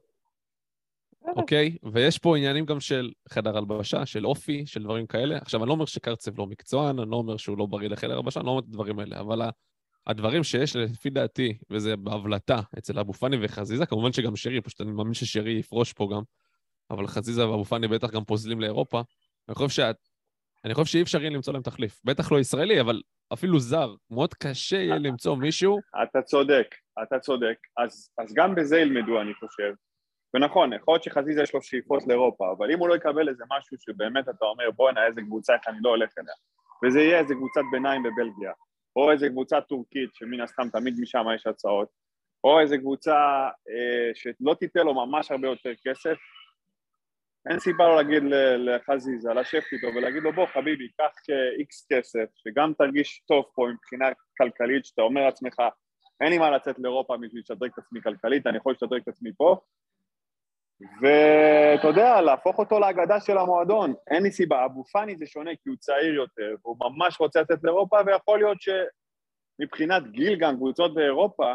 אוקיי? ויש פה עניינים גם של חדר הלבשה, של אופי, של דברים כאלה. עכשיו, אני לא אומר שקרצב לא מקצוען, אני לא אומר שהוא לא בריא לחדר הלבשה, אני לא אומר את הדברים האלה, אבל הדברים שיש, לפי דעתי, וזה בהבלטה אצל אבו פאני וחזיזה, כמובן שגם שרי, פשוט אני מאמין ששרי יפרוש פה גם, אבל חזיזה ואבו פאני בטח גם פוזלים לאירופה. אני חושב שה... אני חושב שאי אפשר יהיה למצוא להם תחליף. בטח לא ישראלי, אבל אפילו זר. מאוד קשה יהיה למצוא מישהו אתה צודק, אתה צודק. אז, אז גם בזה ילמדו, אני חושב. ונכון, יכול להיות שחזיזה יש לו שאיפות לאירופה, אבל אם הוא לא יקבל איזה משהו שבאמת אתה אומר, בואנה, איזה קבוצה, איך אני לא הולך אליה, וזה יהיה איזה קבוצת ביניים בבלגיה, או איזה קבוצה טורקית, שמן הסתם תמיד משם יש הצעות, או איזה קבוצה אה, שלא תיתן לו ממש הרבה יותר כסף, אין סיבה לא להגיד לחזיזה, לשבת איתו ולהגיד לו בוא חביבי, קח איקס כסף, שגם תרגיש טוב פה מבחינה כלכלית, שאתה אומר לעצמך, אין לי מה לצאת לאירופה בשביל לשדרג את עצמי כלכלית, אני יכול לשדרג את עצמי פה. ואתה יודע, להפוך אותו לאגדה של המועדון, אין לי סיבה. אבו פאני זה שונה כי הוא צעיר יותר, והוא ממש רוצה לצאת לאירופה, ויכול להיות שמבחינת גיל גם, קבוצות באירופה,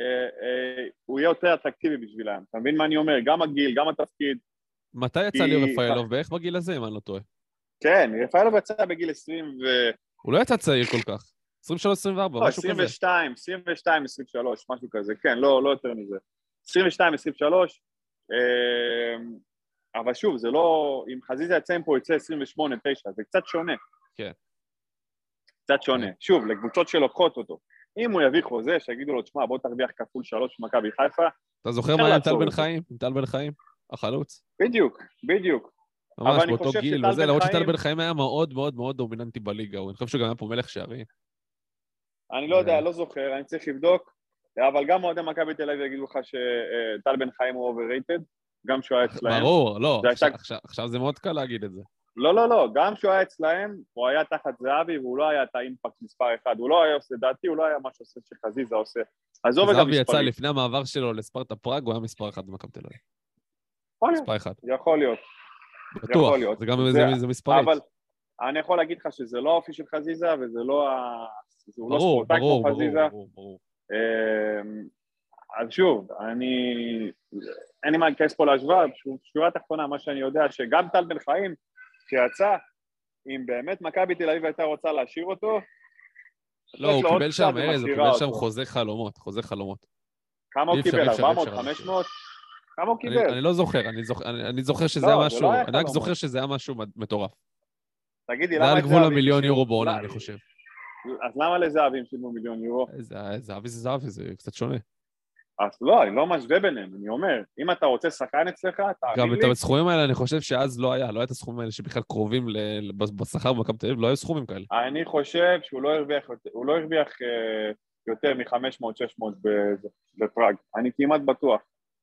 אה, אה, הוא יהיה יותר אטרקטיבי בשבילם. אתה מבין מה אני אומר? גם הגיל, גם התפקיד. מתי יצא כי- ליאור רפאלוב? בערך בגיל הזה, אם אני לא טועה. כן, רפאלוב יצא בגיל 20 ו... הוא לא יצא צעיר כל כך. 23-24, לא, משהו כזה. 22, 22, 23, משהו כזה, כן, לא, לא יותר מזה. 22, 23, אמ, אבל שוב, זה לא... אם חזיזה יצא מפה, יצא 28, 9, זה קצת שונה. כן. קצת שונה. כן. שוב, לקבוצות שלוקחות אותו. אם הוא יביא חוזה, שיגידו לו, תשמע, בוא תרוויח כפול שלוש במכבי חיפה, אתה זוכר מה היה עם טל בן. חיים? עם טל בן חיים? החלוץ. בדיוק, בדיוק. ממש באותו גיל וזה, למרות שטל בן חיים היה מאוד מאוד מאוד דומיננטי בליגה, אני חושב שגם היה פה מלך שערים. אני לא יודע, אה. לא זוכר, אני צריך לבדוק, אבל גם אוהדי מכבי תל אביב יגידו לך שטל בן חיים הוא overrated, גם שהוא היה אצלהם. ברור, לא, עכשיו- הייתה- עכשיו- עכשיו זה מאוד קל להגיד את זה. לא, לא, לא, גם כשהוא היה אצלהם, הוא היה תחת זהבי והוא לא היה את האימפקט מספר אחד, הוא לא היה עושה, דעתי הוא לא היה מה שעושה שחזיזה עושה. עזוב רגע זהבי יצא. לפני המעבר שלו לספרטה פראג, הוא היה מספר אחת במכבי תל אביב. יכול להיות, מספר אחד. יכול להיות, בטוח. להיות. זה גם זה- זה- זה מספרית. אבל אני יכול להגיד לך שזה לא האופי של חזיזה וזה לא ה... לא ברור, ברור, ברור. ברור, ברור. אמ, אז שוב, אני... אין לי מה להיכנס פה להשוואה, שורה תחתונה, מה שאני יודע, שגם טל בן חיים, שיצא, אם באמת מכבי תל אביב הייתה רוצה להשאיר אותו, לא, הוא קיבל שם, ארז, הוא קיבל שם. חוזה חלומות, חוזה חלומות. כמה הוא קיבל? אי אפשר, 400? אי אפשר, אי 500? כמה הוא קיבל? אני לא זוכר, אני זוכר, שזה היה זה משהו, אני רק. זוכר שזה היה משהו מטורף. תגידי, זה למה היה על גבול המיליון? יורו בעונה, לא, אני חושב. אז למה לזהבי הם שילמו מיליון יורו? זה- זהבי זה זהבי, זה קצת שונה. אז לא, אני לא משווה ביניהם, אני אומר, אם אתה רוצה שחקן אצלך, גם תאמין את לי, הסכומים האלה, אני חושב שאז לא היה, לא היה את הסכומים האלה שבכלל קרובים בשכר במכבי תל אביב, לא היו סכומים כאלה. אני חושב שהוא לא הרוויח, יותר- הוא לא הרוויח אה, יותר מ-500-600 בפראג, אני כמעט בטוח.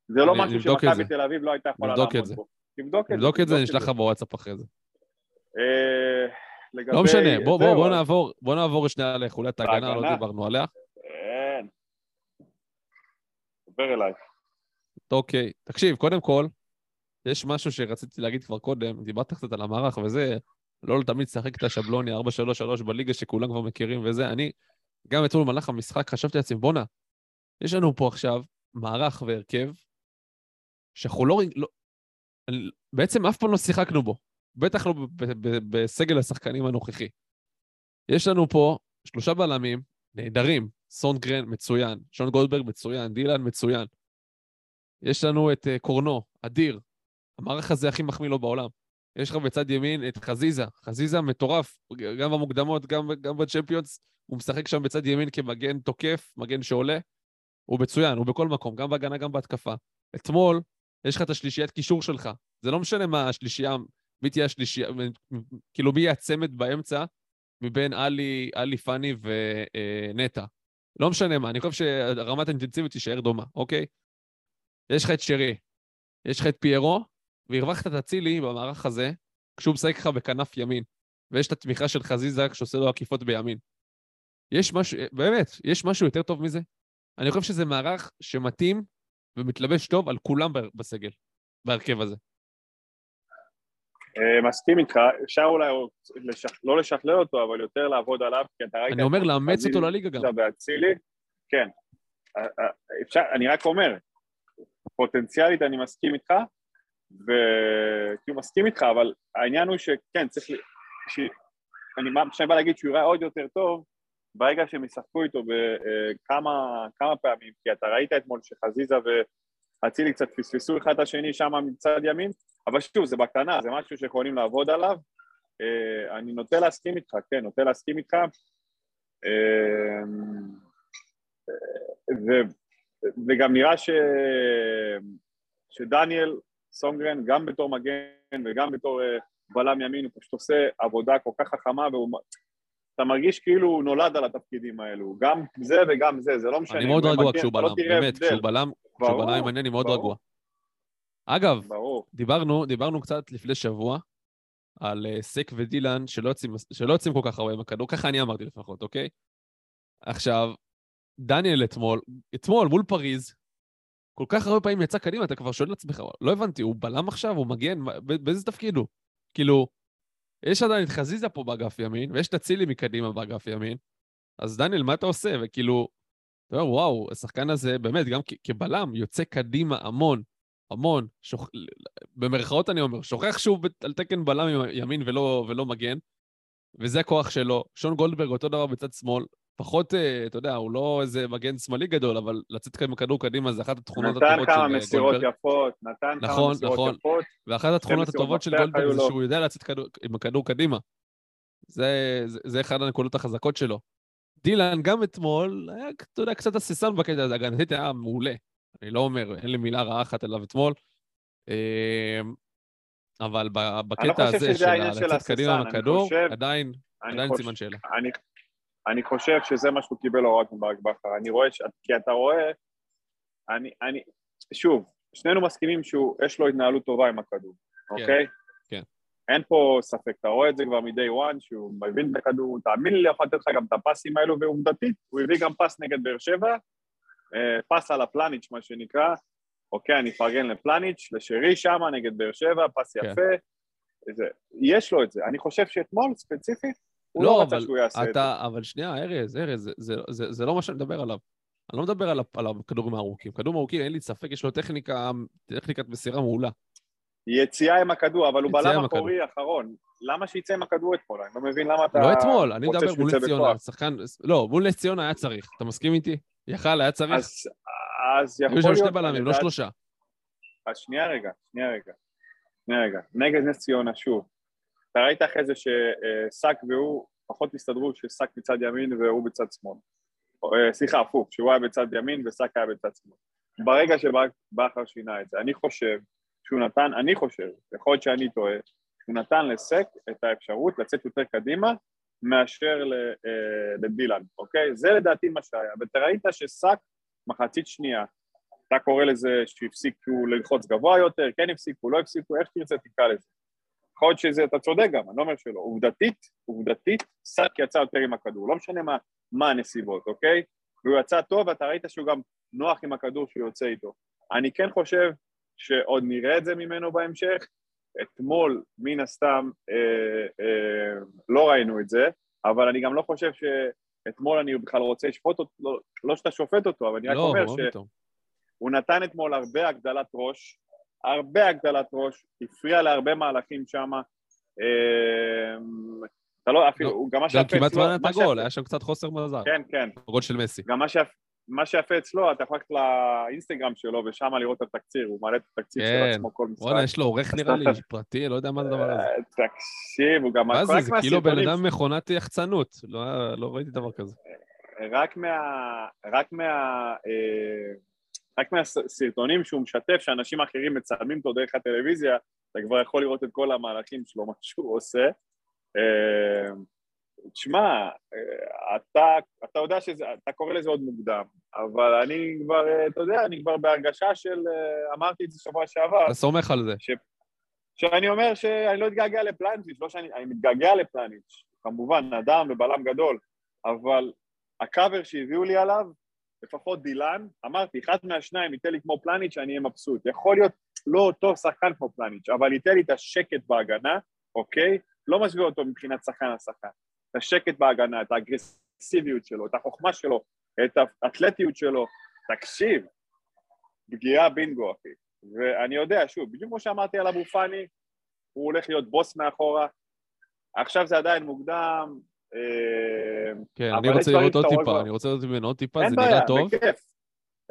זה לא אני- משהו את שמכבי. תל אביב לא הייתה יכולה את לעמוד. בו. תבדוק את זה. נבדוק את זה, תבדוק נשלח לך בוואטסאפ אחרי זה. לגבי... לא משנה, בוא, בוא, בוא נעבור, בוא נעבור שנייה לחוליית ההגנה, לא. דיברנו עליה. כן. דבר אליי. אוקיי, תקשיב, קודם כל, יש משהו שרציתי להגיד כבר קודם, דיברת קצת על המערך וזה, לא תמיד לשחק את השבלוני 4-3-3 בליגה שכולם כבר מכירים וזה, אני, גם אתמול במהלך המשחק חשבתי לעצמי, בואנה, יש לנו פה עכשיו מערך והרכב שאנחנו לא, לא בעצם אף פעם לא שיחקנו בו, בטח לא בסגל השחקנים הנוכחי. יש לנו פה שלושה בלמים נהדרים, סונגרן מצוין, שון גולדברג מצוין, דילן מצוין. יש לנו את uh, קורנו, אדיר, המערך הזה הכי מחמיא לו בעולם. יש לך בצד ימין את חזיזה, חזיזה מטורף, גם במוקדמות, גם, גם בצ'מפיונס, הוא משחק שם בצד ימין כמגן תוקף, מגן שעולה. הוא מצוין, הוא בכל מקום, גם בהגנה, גם בהתקפה. אתמול, יש לך את השלישיית קישור שלך. זה לא משנה מה השלישייה, מי תהיה השלישייה, כאילו מי יהיה הצמד באמצע מבין עלי, עלי פאני ונטע. לא משנה מה, אני חושב שרמת האינטנסיביות תישאר דומה, אוקיי? יש לך את שרי, יש לך את פיירו, והרווחת את אצילי במערך הזה, כשהוא משחק לך בכנף ימין, ויש את התמיכה של חזיזה שעושה לו עקיפות בימין. יש משהו, באמת, יש משהו יותר טוב מזה? אני חושב שזה מערך שמתאים ומתלבש טוב על כולם בסגל, בהרכב הזה. אה, מסכים איתך, אפשר אולי לא לשכלל אותו, אבל יותר לעבוד עליו, כי אתה ראית... אני אומר לאמץ אותו לליגה גם. ואצילי, כן. אה, אה, אפשר, אני רק אומר, פוטנציאלית אני מסכים איתך, וכאילו מסכים איתך, אבל העניין הוא שכן, צריך... ל- ש... אני, בא להגיד שהוא יראה עוד יותר טוב, ברגע שהם ישחקו איתו בכמה כמה פעמים, כי אתה ראית אתמול שחזיזה ואצילי קצת פספסו אחד את השני שם מצד ימין, אבל שוב, זה בקטנה, זה משהו שיכולים לעבוד עליו. אה, אני נוטה להסכים איתך, כן, נוטה להסכים איתך. אה, ו, וגם נראה ש, שדניאל סונגרן, גם בתור מגן וגם בתור אה, בלם ימין, הוא פשוט עושה עבודה כל כך חכמה, והוא... אתה מרגיש כאילו הוא נולד על התפקידים האלו, גם זה וגם זה, זה לא משנה. אני מאוד רגוע כשהוא לא בלם, באמת. כשהוא בלם, כשהוא בלם ימני אני מאוד. רגוע. אגב, ברור. דיברנו, דיברנו קצת לפני שבוע על אה, סק ודילן שלא יוצאים, שלא יוצאים כל כך הרבה עם הכדור, ככה אני אמרתי לפחות, אוקיי? עכשיו, דניאל אתמול, אתמול מול פריז, כל כך הרבה פעמים יצא קדימה, אתה כבר שואל לעצמך, לא הבנתי, הוא בלם עכשיו? הוא מגן? באיזה תפקיד הוא? כאילו, יש עדיין את חזיזה פה באגף ימין, ויש את אצילי מקדימה באגף ימין, אז דניאל, מה אתה עושה? וכאילו, אתה אומר, וואו, השחקן הזה, באמת, גם כבלם, יוצא קדימה המון, המון, שוכ... במרכאות אני אומר, שוכח שהוא על תקן בלם ימין ולא, ולא מגן, וזה הכוח שלו. שון גולדברג אותו דבר בצד שמאל, פחות, אה, אתה יודע, הוא לא איזה מגן שמאלי גדול, אבל לצאת עם הכדור קדימה זה אחת התכונות נתן הטובות של כמה אה, מסירות גולדברג. יפות, נתן כמה נכון, מסירות נכון. יפות. ואחת התכונות מסירות הטובות של גולדברג זה. שהוא יודע לצאת כדור, עם הכדור קדימה. זה, זה, זה אחד הנקודות החזקות שלו. דילן, גם אתמול, היה, אתה יודע, קצת הססן בקטע הזה, הגנתית היה מעולה. אני לא אומר, אין לי מילה רעה אחת עליו אתמול. אמ, אבל בקטע הזה של לצאת קדימה עם אני הכדור, עדיין, אני עדיין סימן שאלה. אני, אני חושב שזה מה שהוא קיבל הוראות מברק בכר. אני רואה, ש... כי אתה רואה, אני, אני, שוב, שנינו מסכימים שיש לו התנהלות טובה עם הכדור, אוקיי? כן. אין פה ספק, אתה רואה את זה כבר מ-day one, שהוא מבין את הכדור, תאמין לי, יכול לתת לך גם את הפסים האלו, ועובדתית, הוא הביא גם פס נגד באר שבע, פס על הפלניץ', מה שנקרא, אוקיי, אני אפרגן לפלניץ', לשרי שמה נגד באר שבע, פס כן. יפה, זה, יש לו את זה. אני חושב שאתמול, ספציפית, הוא לא, לא רצה אבל שהוא יעשה את זה. אתה, אבל שנייה, ארז, ארז, זה, זה, זה, זה לא מה שאני מדבר עליו. אני לא מדבר על, על הכדורים הארוכים. כדורים ארוכים, אין לי ספק, יש לו טכניקה, טכניקת מסירה מעולה. יציאה עם הכדור, אבל הוא בלם. אחורי אחרון. למה שיצא עם הכדור אתמול? אני לא מבין למה אתה לא אתמול, אני מדבר מול נס ציונה. שחקן, לא, מול נס ציונה היה צריך, אתה מסכים איתי? יכל, היה צריך? אז, אז יכול היו שם להיות... שני בלמים, לא שלושה. אז שנייה רגע, שנייה רגע. שנייה רגע. נגד נס ציונה, שוב. אתה ראית אחרי זה שסאק והוא פחות הסתדרו, שסאק מצד ימין והוא בצד שמאל. אה, סליחה, הפוך, שהוא היה בצד ימין וסאק היה בצד שמאל. ברגע שבכר שינה את זה, אני חושב שהוא נתן, אני חושב, יכול להיות שאני טועה, שהוא נתן לסק את האפשרות לצאת יותר קדימה מאשר אה, לדילן, אוקיי? זה לדעתי מה שהיה. ואתה ראית שסק מחצית שנייה, אתה קורא לזה שהפסיקו ללחוץ גבוה יותר, כן הפסיקו, לא הפסיקו, איך שתרצה תקרא לזה. יכול להיות שזה, אתה צודק גם, אני לא אומר שלא. עובדתית, עובדתית, סאק יצא יותר עם הכדור, לא משנה מה, מה הנסיבות, אוקיי? והוא יצא טוב, ואתה ראית שהוא גם נוח עם הכדור שהוא יוצא איתו. אני כן חושב שעוד נראה את זה ממנו בהמשך. אתמול, מן הסתם, אה, אה, לא ראינו את זה, אבל אני גם לא חושב שאתמול אני בכלל רוצה לשפוט אותו, לא, לא שאתה שופט אותו, אבל אני רק לא, אומר מה ש... פתאום. הוא נתן אתמול הרבה הגדלת ראש, הרבה הגדלת ראש, הפריע להרבה מהלכים שם. אתה לא, אפילו, לא, גם מה גם שיפה כמעט לא נתן גול, היה שם קצת חוסר מזל. כן, כן, גול של מסי. גם מה שיפה, מה שיפה אצלו, אתה יכול ללכת לאינסטגרם שלו ושם לראות את התקציר, הוא מעלה את התקציר של כן. עצמו כל משחק. וואלה, יש לו עורך נראה לי פרטי, לא יודע מה זה הדבר הזה. אה, תקשיב, הוא גם... מה זה, זה כאילו בן אדם מכונת יחצנות. לא לא ראיתי דבר כזה. רק מה... רק מה... אה, רק מהסרטונים שהוא משתף, שאנשים אחרים מצלמים אותו דרך הטלוויזיה, אתה כבר יכול לראות את כל המהלכים שלו, מה שהוא עושה. תשמע, אה, אתה, אתה יודע שזה, אתה קורא לזה עוד מוקדם, אבל אני כבר, אה, אתה יודע, אני כבר בהרגשה של, אה, אמרתי את זה שבוע שעבר, אתה סומך על זה. ש... שאני אומר שאני לא אתגעגע לפלניץ', לא שאני, אני מתגעגע לפלניץ', כמובן, אדם ובלם גדול, אבל הקאבר שהביאו לי עליו, לפחות דילן, אמרתי, אחד מהשניים ייתן לי כמו פלניץ', אני אהיה מבסוט. יכול להיות לא אותו שחקן כמו פלניץ', אבל ייתן לי את השקט בהגנה, אוקיי? לא משווה אותו מבחינת שחקן על שחקן. את השקט בהגנה, את האגרסיביות שלו, את החוכמה שלו, את האתלטיות שלו. תקשיב, פגיעה בינגו, אחי. ואני יודע, שוב, בדיוק כמו שאמרתי על אבו פאני, הוא הולך להיות בוס מאחורה. עכשיו זה עדיין מוקדם. אה, כן, אני רוצה לראות עוד טיפה. אני רוצה לראות ממנו עוד טיפה, אין זה בעיה, נראה טוב. בכיף.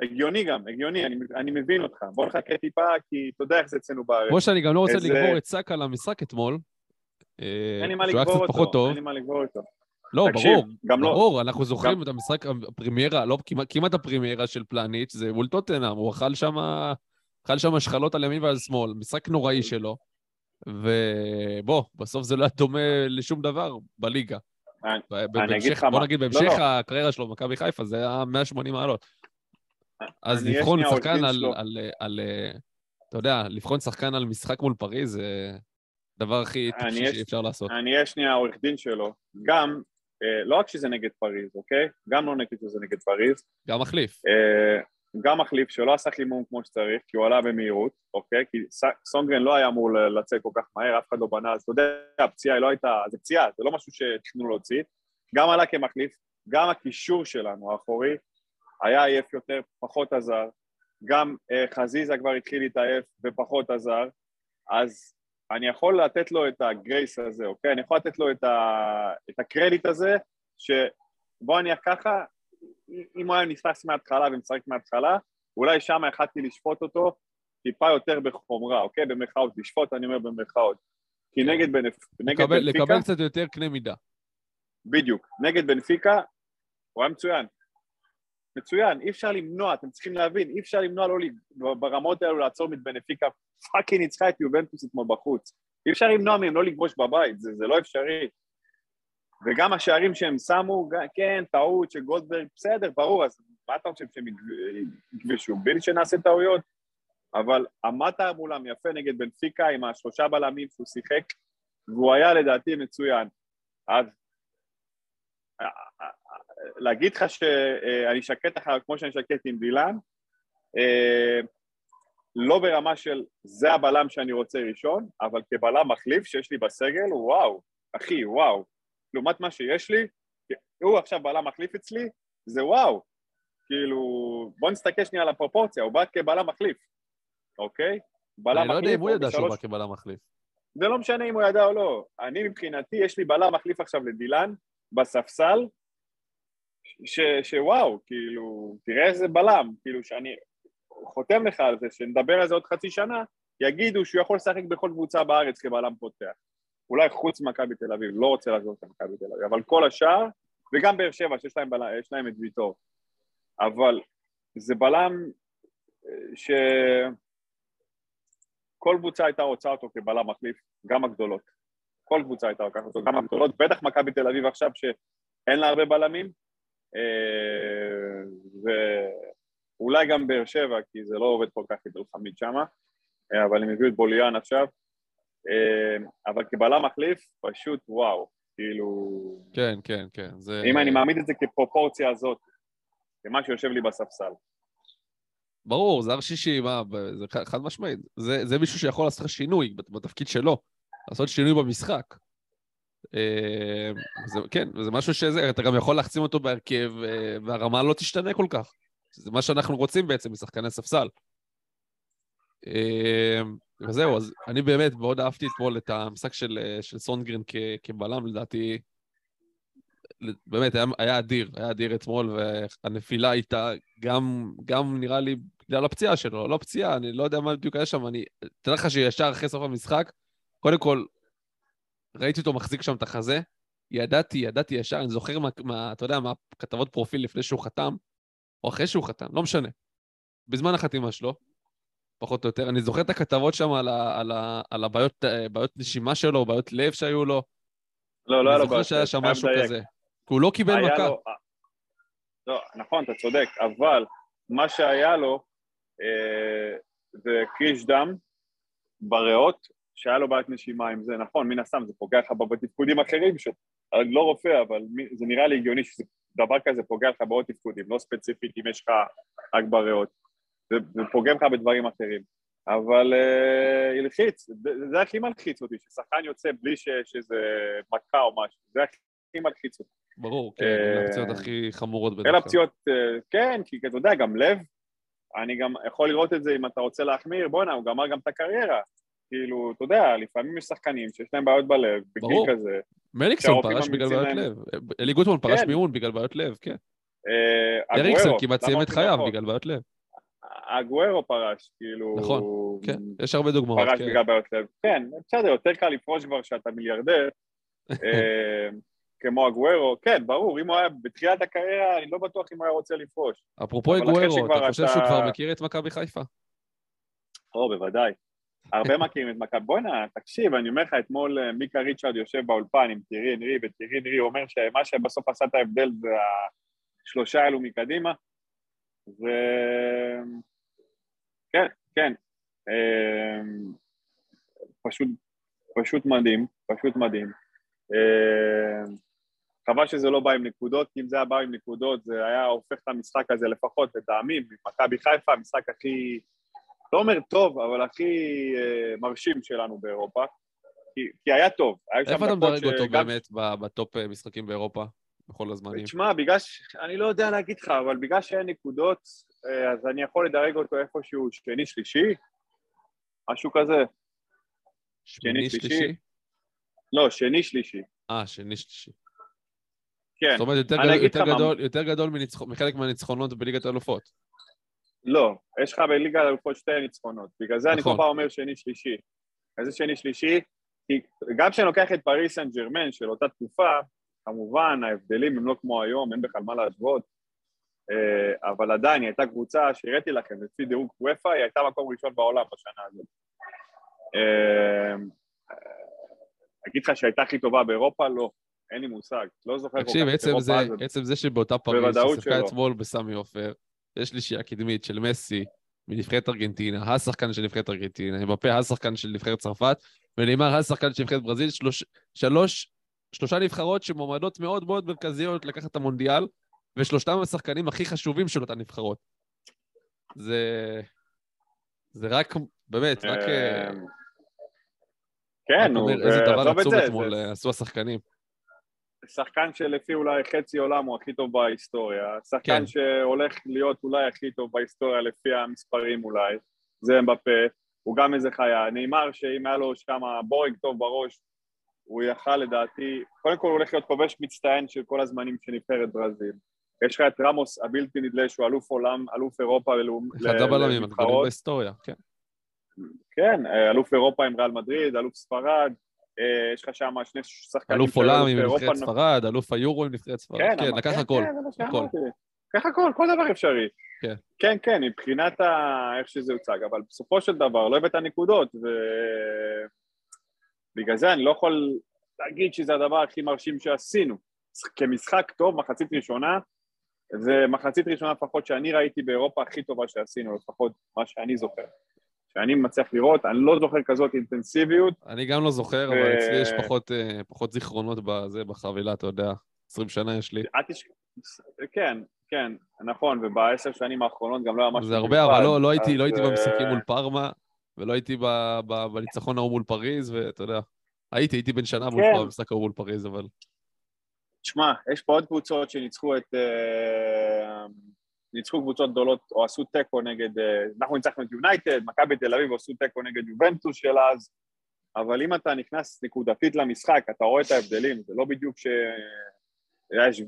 הגיוני גם, הגיוני, אני, אני מבין אותך. בוא נחכה טיפה, כי אתה יודע איך זה אצלנו בארץ. כמו שאני גם לא רוצה לגבור את סאקה למשחק אתמול, אה, אין לי מה שהוא היה קצת פחות אותו, טוב. אין לי מה לגבור אותו. לא, תקשיב, ברור, גם לא- ברור, אנחנו זוכרים גם- את המשחק הפרימיירה, לא כמעט- כמעט הפרימיירה של פלניץ', זה מול טוטנאם, הוא אכל שם אכל שם השחלות על ימין ועל שמאל, משחק נוראי שלו, ובוא, בסוף זה לא היה דומה לשום דבר בליגה. אני- ב- אני אגיד בהמשך, בוא נגיד, לא, בהמשך לא. הקריירה שלו במכבי חיפה זה היה 180 מעלות. אז אני אהיה לבחון שחקן על. על, על, אה, אתה יודע, לבחון שחקן על משחק מול פריז זה הדבר הכי טיפשי שאפשר לעשות. אני אהיה שנייה העורך דין שלו. גם, אה, לא רק שזה נגד פריז, אוקיי? גם לא נגד שזה נגד פריז. גם מחליף. אה, גם מחליף שלא עשה חימום כמו שצריך, כי הוא עלה במהירות, אוקיי? כי סונגרן לא היה אמור לצאת כל כך מהר, אף אחד לא בנה, אז אתה יודע, הפציעה היא לא הייתה, זה פציעה, זה לא משהו שתכננו להוציא. גם עלה כמחליף, גם הקישור שלנו, האחורי, היה עייף יותר, פחות עזר. גם אה, חזיזה כבר התחיל להתעייף ופחות עזר, אז אני יכול לתת לו את הגרייס הזה, אוקיי? אני יכול לתת לו את, ה... את הקרדיט הזה, שבוא נניח ככה, אם הוא היה נכנס מההתחלה ומשחק מההתחלה, אולי שם יכלתי לשפוט אותו טיפה יותר בחומרה, אוקיי? במרכאות, לשפוט אני אומר במרכאות. כי כן. נגד, בנפ... נגד לקבל, בנפיקה, לקבל קצת יותר קנה מידה. בדיוק, נגד בנפיקה, הוא היה מצוין. מצוין, אי אפשר למנוע, אתם צריכים להבין, אי אפשר למנוע לא ברמות האלו לעצור את בנפיקה, fucking ניצחה את יובנטוס אתמול בחוץ. אי אפשר למנוע מהם לא לכבוש בבית, זה, זה לא אפשרי. וגם השערים שהם שמו, כן, טעות של גולדברג, בסדר, ברור, אז מה אתה חושב שהם יגב- יכבשו? בלי שנעשה טעויות? אבל עמדת מולם יפה נגד בנפיקה עם השלושה בלמים שהוא שיחק, והוא היה לדעתי מצוין. אז להגיד לך שאני שקט אחר כמו שאני שקט עם דילן, אה, לא ברמה של זה הבלם שאני רוצה ראשון, אבל כבלם מחליף שיש לי בסגל, וואו, אחי, וואו. לעומת מה שיש לי, הוא עכשיו בלם מחליף אצלי, זה וואו. כאילו, בוא נסתכל שנייה על הפרופורציה, הוא בא כבלם מחליף, אוקיי? בלם אני לא יודע אם הוא ידע שהוא בא כבלם מחליף. זה לא משנה אם הוא ידע או לא. אני מבחינתי, יש לי בלם מחליף עכשיו לדילן, בספסל, ש, שוואו, כאילו, תראה איזה בלם, כאילו שאני חותם לך על זה, שנדבר על זה עוד חצי שנה, יגידו שהוא יכול לשחק בכל קבוצה בארץ כבלם פותח. אולי חוץ ממכבי תל אביב, לא רוצה לעזוב את מכבי תל אביב, אבל כל השאר, וגם באר שבע, שיש להם, בלם, להם את ויטור. אבל זה בלם, שכל קבוצה הייתה רוצה אותו כבלם מחליף, גם הגדולות. כל קבוצה הייתה לוקחת אותו, גם הגדולות, בטח מכבי תל אביב עכשיו שאין לה הרבה בלמים, אה, ואולי גם באר שבע, כי זה לא עובד כל כך חמיד שמה, אה, אבל הם הביאו את בוליאן עכשיו. אה, אבל כבלם מחליף, פשוט וואו, כאילו... כן, כן, כן. זה... אם אני מעמיד את זה כפרופורציה הזאת, כמה שיושב לי בספסל. ברור, זה הר שישי, מה, זה חד משמעית. זה, זה מישהו שיכול לעשות לך שינוי בת- בתפקיד שלו, לעשות שינוי במשחק. אה, זה, כן, וזה משהו שזה, אתה גם יכול להחצים אותו בהרכב, אה, והרמה לא תשתנה כל כך. זה מה שאנחנו רוצים בעצם משחקני ספסל. אה, וזהו, אז אני באמת מאוד אהבתי אתמול את המשחק של, של סונגרן כ, כבלם, לדעתי, באמת, היה, היה אדיר, היה אדיר אתמול, והנפילה הייתה גם, גם נראה לי בגלל הפציעה שלו, לא פציעה, אני לא יודע מה בדיוק היה שם, אני... תדע לך שישר אחרי סוף המשחק, קודם כל, ראיתי אותו מחזיק שם את החזה, ידעתי, ידעתי ישר, אני זוכר מה, מה אתה יודע, מהכתבות פרופיל לפני שהוא חתם, או אחרי שהוא חתם, לא משנה. בזמן החתימה שלו, פחות או יותר, אני זוכר את הכתבות שם על, ה, על, ה, על הבעיות אה, בעיות נשימה שלו, בעיות לב שהיו לו, לא, לא היה אני לו זוכר שהיה שם משהו לדייק. כזה. כי הוא לא קיבל מכה. לו- לא, נכון, אתה צודק, אבל מה שהיה לו אה, זה קריש דם בריאות, שהיה לו בעיית נשימה עם זה, נכון, מן הסתם זה פוגע לך בתפקודים אחרים, שאני לא רופא, אבל זה נראה לי הגיוני שזה דבר כזה פוגע לך בעוד תפקודים, לא ספציפית אם יש לך רק בריאות, זה, זה פוגם לך בדברים אחרים. אבל אה, הלחיץ, זה, זה הכי מלחיץ אותי, ששחקן יוצא בלי שיש איזה מכה או משהו, זה הכי מלחיץ אותי. ברור, כן, אה, אלה הפציעות הכי חמורות בדרך אלה כלל. הפציעות, אה, כן, כי אתה יודע, גם לב, אני גם יכול לראות את זה אם אתה רוצה להחמיר, בואנה, הוא גמר גם את הקריירה. כאילו, אתה יודע, לפעמים יש שחקנים שיש להם בעיות בלב, בגיל ברור. כזה. מליקסון פרש בגלל בעיות להם- לב. אלי גוטמן פרש כן. מאימון בגלל בעיות לב, כן. אה, אריקסן אגוארו, כמעט סיים את חייו נכון? בגלל בעיות לב. אגוארו פרש, כאילו... נכון, כן, יש הרבה דוגמאות, פרש כן. בגלל בעיות לב. כן, בסדר, יותר קל לפרוש כבר שאתה מיליארדר, אה, כמו אגוארו. כן, ברור, אם הוא היה בתחילת הקריירה, אני לא בטוח אם הוא היה רוצה לפרוש. אפרופו שכבר אתה חושב שהוא כבר מכיר את מכבי חיפה? או, בוודאי. הרבה מכירים את מכבי. בואנה, תקשיב, אני אומר לך, אתמול אה, מיקה ריצ'רד יושב באולפן עם טירי אנרי, וטירי אנרי אומר שמה שבסוף עשה את ההבדל זה השלושה האלו מקדימה. ו... כן, כן. אה, פשוט, פשוט מדהים, פשוט מדהים. אה, חבל שזה לא בא עם נקודות, כי אם זה היה בא עם נקודות, זה היה הופך את המשחק הזה לפחות, לטעמי, ממכבי חיפה, המשחק הכי... לא אומר טוב, אבל הכי אה, מרשים שלנו באירופה. כי, כי היה טוב. שם איפה אתה מדרג אותו שגם- באמת בטופ אה, משחקים באירופה, בכל הזמנים? תשמע, בגלל ש... אני לא יודע להגיד לך, אבל בגלל שאין נקודות, אה, אז אני יכול לדרג אותו איפשהו שני-שלישי, משהו כזה. שמיני, שלישי? שלישי? לא, שני-שלישי. אה, שני, שלישי. כן. זאת אומרת, יותר גדול- יותר יותר מחלק מהניצחונות בליגת האלופות. לא, יש לך בליגה האלופות שתי ניצחונות. בגלל זה אני נכון. כל פעם אומר שני-שלישי. איזה שני-שלישי? כי גם כשאני לוקח את פריס סן ג'רמן של אותה תקופה, כמובן ההבדלים הם לא כמו היום, אין בכלל מה להשוות, אה, אבל עדיין היא הייתה קבוצה שהראיתי לכם, לפי דירוג וופא, היא הייתה מקום ראשון בעולם בשנה הזאת. אה, אגיד לך שהייתה הכי טובה באירופה? לא, אין לי מושג. לא זוכר כל כך תקשיב, את אירופה זה, אז. עצם זה שבאותה פריז, ששיחקה. אתמול בסמי עופר, יש שלישייה קדמית של מסי מנבחרת ארגנטינה, השחקן של נבחרת ארגנטינה, אמבפה השחקן של נבחרת צרפת, ונאמר השחקן של נבחרת ברזיל, שלוש, שלוש, שלושה נבחרות שמועמדות מאוד מאוד מרכזיות לקחת את המונדיאל, ושלושתם השחקנים הכי חשובים של אותן נבחרות. זה... זה רק, באמת, רק... אה, כן, נו, איזה דבר עצום זה, אתמול אה, עשו השחקנים. שחקן שלפי אולי חצי עולם הוא הכי טוב בהיסטוריה, שחקן כן. שהולך להיות אולי הכי טוב בהיסטוריה לפי המספרים אולי, זה אמבפה, הוא גם איזה חיה, נאמר שאם היה לו שם בורג טוב בראש, הוא יכל לדעתי, קודם כל הוא הולך להיות כובש מצטיין של כל הזמנים של נבחרת ברזיל. יש לך את רמוס הבלתי נדלה שהוא אלוף עולם, אלוף אירופה ללאומ- אחד הבלמים הגדולים לנבחרות. בהיסטוריה, כן. כן, אה, אלוף אירופה עם ריאל מדריד, אלוף ספרד, יש לך שם שני שחקנים אלוף עולם עם נבחרת ספרד, אלוף היורו עם נבחרת ספרד. כן, כן, לקח כן, הכל. כן. לקח הכל, כל דבר אפשרי. כן. כן, כן, מבחינת ה... איך שזה הוצג, אבל בסופו של דבר לא הבאת נקודות, ובגלל זה אני לא יכול להגיד שזה הדבר הכי מרשים שעשינו. כמשחק טוב, מחצית ראשונה, זה מחצית ראשונה לפחות שאני ראיתי באירופה הכי טובה שעשינו, לפחות מה שאני זוכר. שאני מצליח לראות, אני לא זוכר כזאת אינטנסיביות. אני גם לא זוכר, אבל אצלי יש פחות, אה, פחות זיכרונות בזה, בחבילה, אתה יודע. 20 שנה יש לי. כן, כן, נכון, ובעשר שנים האחרונות גם לא היה משהו זה הרבה, אבל לא, לא הייתי, לא הייתי אה, במשחקים מול פארמה, ולא הייתי בניצחון ההוא מול פריז, ואתה יודע, הייתי, הייתי בן שנה מול כן. במשחק ההוא מול פריז, אבל... תשמע, יש פה עוד קבוצות שניצחו את... אה, ניצחו קבוצות גדולות, או עשו תיקו נגד... אה, אנחנו ניצחנו את יונייטד, מכבי תל אביב עשו תיקו נגד יובנטוס של אז, אבל אם אתה נכנס נקודתית למשחק, אתה רואה את ההבדלים, זה לא בדיוק ש... יש...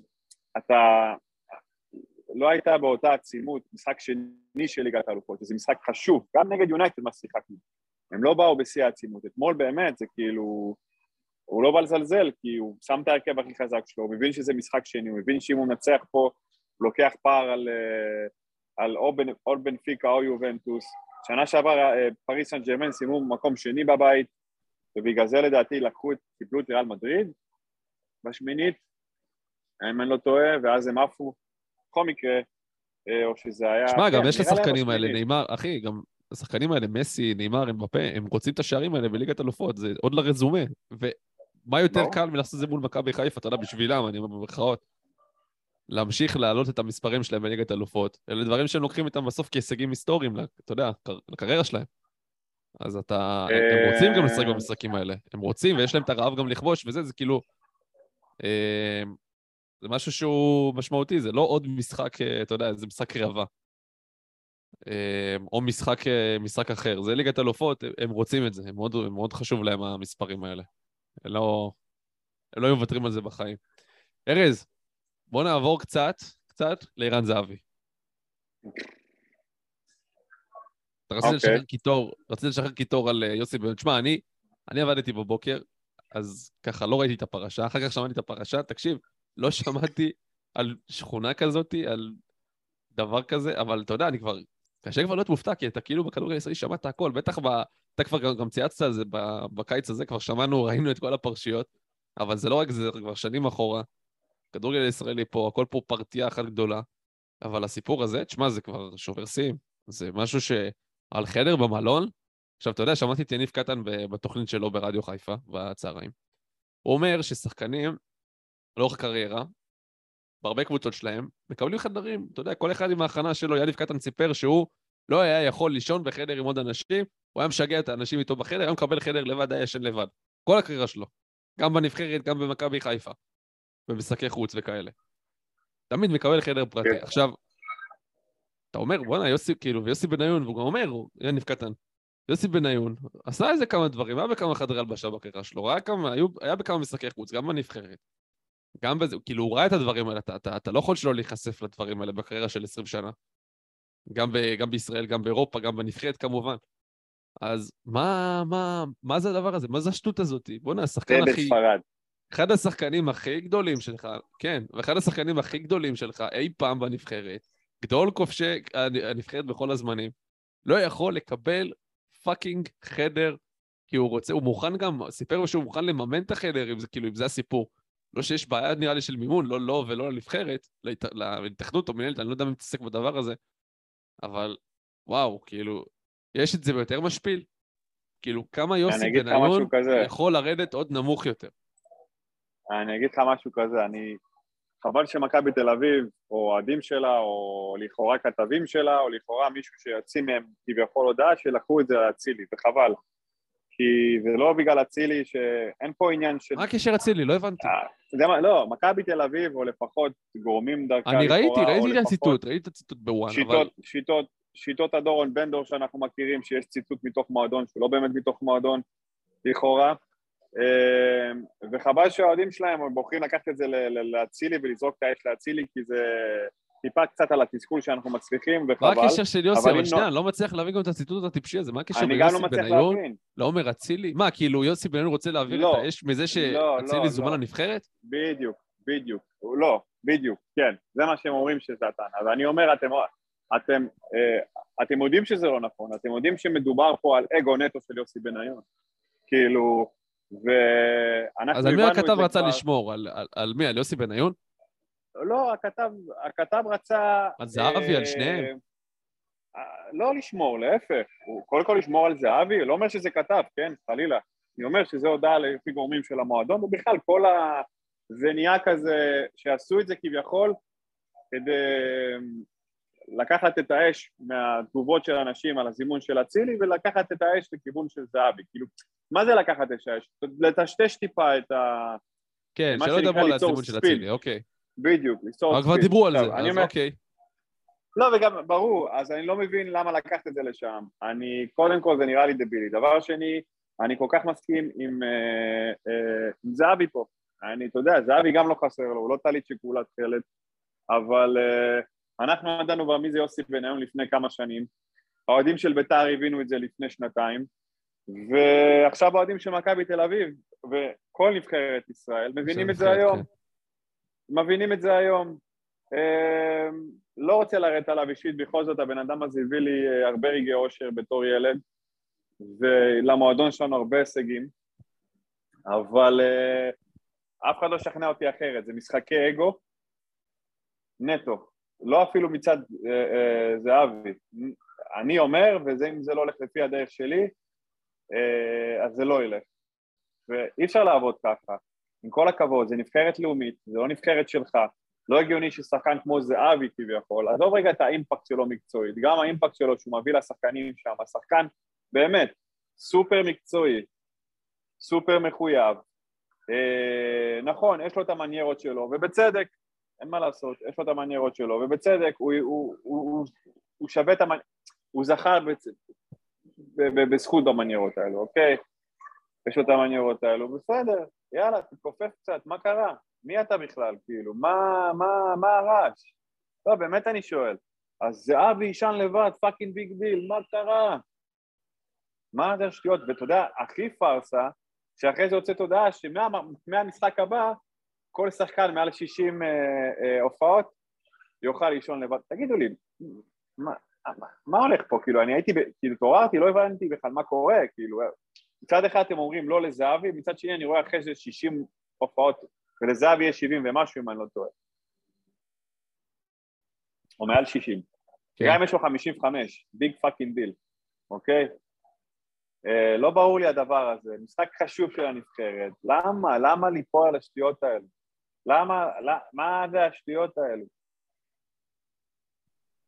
אתה... לא הייתה באותה עצימות, משחק שני של ליגת האלופות, זה משחק חשוב, גם נגד יונייטד מה שיחקנו. הם לא באו בשיא העצימות. אתמול באמת זה כאילו... הוא לא בא לזלזל, כי הוא שם את ההרכב הכי חזק שלו, הוא מבין שזה משחק שני, הוא מבין שאם הוא מנצח פה, לוקח פער על, אה, על או, בנ, או בנפיקה או יובנטוס. שנה שעברה אה, פריס סן ג'רמן סיימו מקום שני בבית, ובגלל זה לדעתי לקחו את, קיבלו את ריאל מדריד בשמינית, אם אני לא טועה, ואז הם עפו. בכל מקרה, אה, או שזה היה... שמע, גם כן, יש לשחקנים האלה. נאמר, אחי, גם השחקנים האלה, מסי, נאמר, אמבפה, הם רוצים את השערים האלה בליגת אלופות, זה עוד לרזומה. ומה יותר. קל מלעשות את זה מול מכבי חיפה, אתה יודע, בשבילם, אני אומר במרכאות. להמשיך להעלות את המספרים שלהם בליגת אלופות, אלה דברים שהם לוקחים איתם בסוף כהישגים היסטוריים, אתה יודע, לקריירה שלהם. אז אתה, הם- רוצים גם לשחק. במשחקים האלה, הם רוצים ויש להם את הרעב גם לכבוש וזה, זה כאילו, אה, זה משהו שהוא משמעותי, זה לא עוד משחק, אה, אתה יודע, זה משחק ראווה. אה, או משחק, אה, משחק אחר. זה ליגת אלופות, הם רוצים את זה, הם מאוד, הם מאוד חשוב להם המספרים האלה. הם לא, הם לא מוותרים על זה בחיים. ארז, בוא נעבור קצת, קצת לערן זהבי. אתה רצית אוקיי. לשחרר קיטור, רצית לשחרר קיטור על אה, יוסי בן... תשמע, אני, אני עבדתי בבוקר, אז ככה לא ראיתי את הפרשה, אחר כך שמעתי את הפרשה, תקשיב, לא שמעתי על שכונה כזאת, על דבר כזה, אבל אתה יודע, אני כבר, קשה כבר להיות מופתע, כי אתה כאילו בכדורגל הישראלי שמעת הכל, בטח ב... אתה כבר גם, צייצת על זה בקיץ הזה, כבר שמענו, ראינו את כל הפרשיות, אבל זה לא רק זה, זה כבר שנים אחורה. כדורגל הישראלי פה, הכל פה פרטייה אחת גדולה, אבל הסיפור הזה, תשמע, זה כבר שובר שיאים. זה משהו ש... על חדר במלון, עכשיו, אתה יודע, שמעתי את יניב קטן בתוכנית שלו ברדיו חיפה, בצהריים. הוא אומר ששחקנים, לאורך קריירה, בהרבה קבוצות שלהם, מקבלים חדרים. אתה יודע, כל אחד עם ההכנה שלו, יניב קטן סיפר שהוא לא היה יכול לישון בחדר עם עוד אנשים, הוא היה משגע את האנשים איתו בחדר, היה מקבל חדר לבד, היה ישן לבד. כל הקריירה שלו. גם בנבחרת, גם במכבי חיפה. במשחקי חוץ וכאלה. תמיד מקבל חדר פרטי. כן. עכשיו, אתה אומר, בואנה, יוסי, כאילו, ויוסי בניון, והוא גם אומר, הוא- יניב קטן, יוסי בניון עשה איזה כמה דברים, היה בכמה חדרי הלבשה בקריירה שלו, ראה כמה, היו, היה בכמה משחקי חוץ, גם בנבחרת. גם בזה, כאילו, הוא ראה את הדברים האלה, אתה, אתה, אתה לא יכול שלא להיחשף לדברים האלה בקריירה של 20 שנה. גם, ב, גם בישראל, גם באירופה, גם בנבחרת כמובן. אז מה, מה, מה זה הדבר הזה? מה זה השטות הזאת? בוא'נה, זה השחקן הכי... בספרד. אחד השחקנים הכי גדולים שלך, כן, ואחד השחקנים הכי גדולים שלך אי פעם בנבחרת, גדול כובשי הנבחרת בכל הזמנים, לא יכול לקבל פאקינג חדר, כי הוא רוצה, הוא מוכן גם, סיפר שהוא מוכן לממן את החדר, אם זה כאילו, אם זה הסיפור. לא שיש בעיה, נראה לי, של מימון, לא לו ולא לנבחרת, להת- להתאחדות או מנהלת, אני לא יודע מי מתעסק בדבר הזה, אבל וואו, כאילו, יש את זה ביותר משפיל? כאילו, כמה יוסי בניון. יכול לרדת עוד נמוך יותר? אני אגיד לך משהו כזה, אני... חבל שמכבי תל אביב, או אוהדים שלה, או לכאורה כתבים שלה, או לכאורה מישהו שיוצאים מהם כביכול הודעה, שלקחו את זה לאצילי, וחבל. כי זה לא בגלל אצילי שאין פה עניין של... מה הקשר אצילי? לא הבנתי. אה, יודע מה, לא, מכבי תל אביב, או לפחות גורמים דרכה אני ראיתי, ראיתי את הציטוט, ראיתי את הציטוט בוואן, אבל... שיטות, שיטות, שיטות הדורון בנדור שאנחנו מכירים, שיש ציטוט מתוך מועדון, שהוא לא באמת מתוך מועדון, לכאורה. אה, וחבל שהאוהדים שלהם הם בוחרים לקחת את זה לאצילי ולזרוק את האש לאצילי, כי זה טיפה קצת על התסכול שאנחנו מצליחים, מה וחבל. הקשר של יוסי? אבל שנייה, לא- אני לא מצליח להבין גם את הציטוט הטיפשי הזה. מה הקשר אני גם לא בניון. לעומר אצילי? מה, כאילו יוסי בניון רוצה להעביר לא. את האש מזה לא, שאצילי לא, זומן לא. לנבחרת? בדיוק, בדיוק. לא, בדיוק, כן. זה מה שהם אומרים שזה הטענה. ואני אומר, אתם... אתם, אה, אתם יודעים שזה לא נכון, אתם יודעים שמדובר פה על אגו נטו של יוסי בניון. כאילו, ואנחנו אז על מי הכתב רצה כבר- לשמור? על- על- על מי? על יוסי בניון? לא, הכתב, הכתב רצה... על זהבי, על אה, שניהם? אה, לא לשמור, להפך. הוא קודם כל לשמור על זהבי, לא אומר שזה כתב, כן, חלילה. אני אומר שזה הודעה לפי גורמים של המועדון, ובכלל כל ה... זה נהיה כזה, שעשו את זה כביכול כדי לקחת את האש מהתגובות של אנשים על הזימון של אצילי ולקחת את האש לכיוון של זהבי. כאילו, מה זה לקחת את האש? לטשטש טיפה את ה... כן, שלא ידברו על הזימון של. אצילי, אוקיי. בדיוק, ליצור... אבל כבר. דיברו על זה, אז אומר- אוקיי. לא, וגם, ברור, אז אני לא מבין למה לקחת את זה לשם. אני, קודם כל זה נראה לי דבילי. דבר שני, אני כל כך מסכים עם, אה, אה, עם זהבי פה. אני, אתה יודע, זהבי גם לא חסר לו, הוא לא טלית שכולה תכלת, אבל אה, אנחנו ידענו כבר מי זה יוסי בניון לפני כמה שנים. האוהדים של בית"ר הבינו את זה לפני שנתיים, ועכשיו האוהדים של מכבי תל אביב, וכל נבחרת ישראל, מבינים את זה היום. כן. מבינים את זה היום. אה, לא רוצה לרדת עליו אישית, בכל זאת הבן אדם הזה הביא לי אה, הרבה רגעי אושר בתור ילד, ולמועדון שלנו הרבה הישגים, אבל אה, אף אחד לא שכנע אותי אחרת, זה משחקי אגו נטו, לא אפילו מצד אה, אה, זהבי. אני אומר, ואם זה לא הולך לפי הדרך שלי, אה, אז זה לא ילך. ואי אפשר לעבוד ככה. עם כל הכבוד, זה נבחרת לאומית, זה לא נבחרת שלך, לא הגיוני ששחקן כמו זהבי כביכול, עזוב רגע את האימפקט שלו מקצועית, גם האימפקט שלו שהוא מביא לשחקנים שם, השחקן באמת סופר מקצועי, סופר מחויב, אה, נכון, יש לו את המניירות שלו, ובצדק, אין מה לעשות, יש לו את המניירות שלו, ובצדק, הוא, הוא, הוא, הוא, שווה את המניירות, הוא זכר בצ... ב, ב, בזכות במניירות האלו, אוקיי? יש לו את המניירות האלו, בסדר, יאללה, תתכופף קצת, מה קרה? מי אתה בכלל, כאילו? מה, מה, מה הרעש? לא, באמת אני שואל. אז זהבי יישן לבד, פאקינג ביג דיל, מה קרה? מה זה השטויות? ואתה יודע, הכי פארסה, שאחרי זה יוצאת הודעה שמהמשחק הבא, כל שחקן מעל 60 אה, אה, הופעות יוכל לישון לבד. תגידו לי, מה, מה, מה הולך פה? כאילו, אני הייתי, כאילו, התעוררתי, לא הבנתי בכלל מה קורה, כאילו, מצד אחד אתם אומרים לא לזהבי, מצד שני אני רואה אחרי זה 60 הופעות, ולזהבי יש 70 ומשהו אם אני לא טועה. או מעל 60. כן. גם אם יש לו 55, ביג פאקינג דיל, אוקיי? אה, לא ברור לי הדבר הזה, משחק חשוב של הנבחרת, למה? למה ליפול על השטויות האלו? למה? למה מה זה השטויות האלו?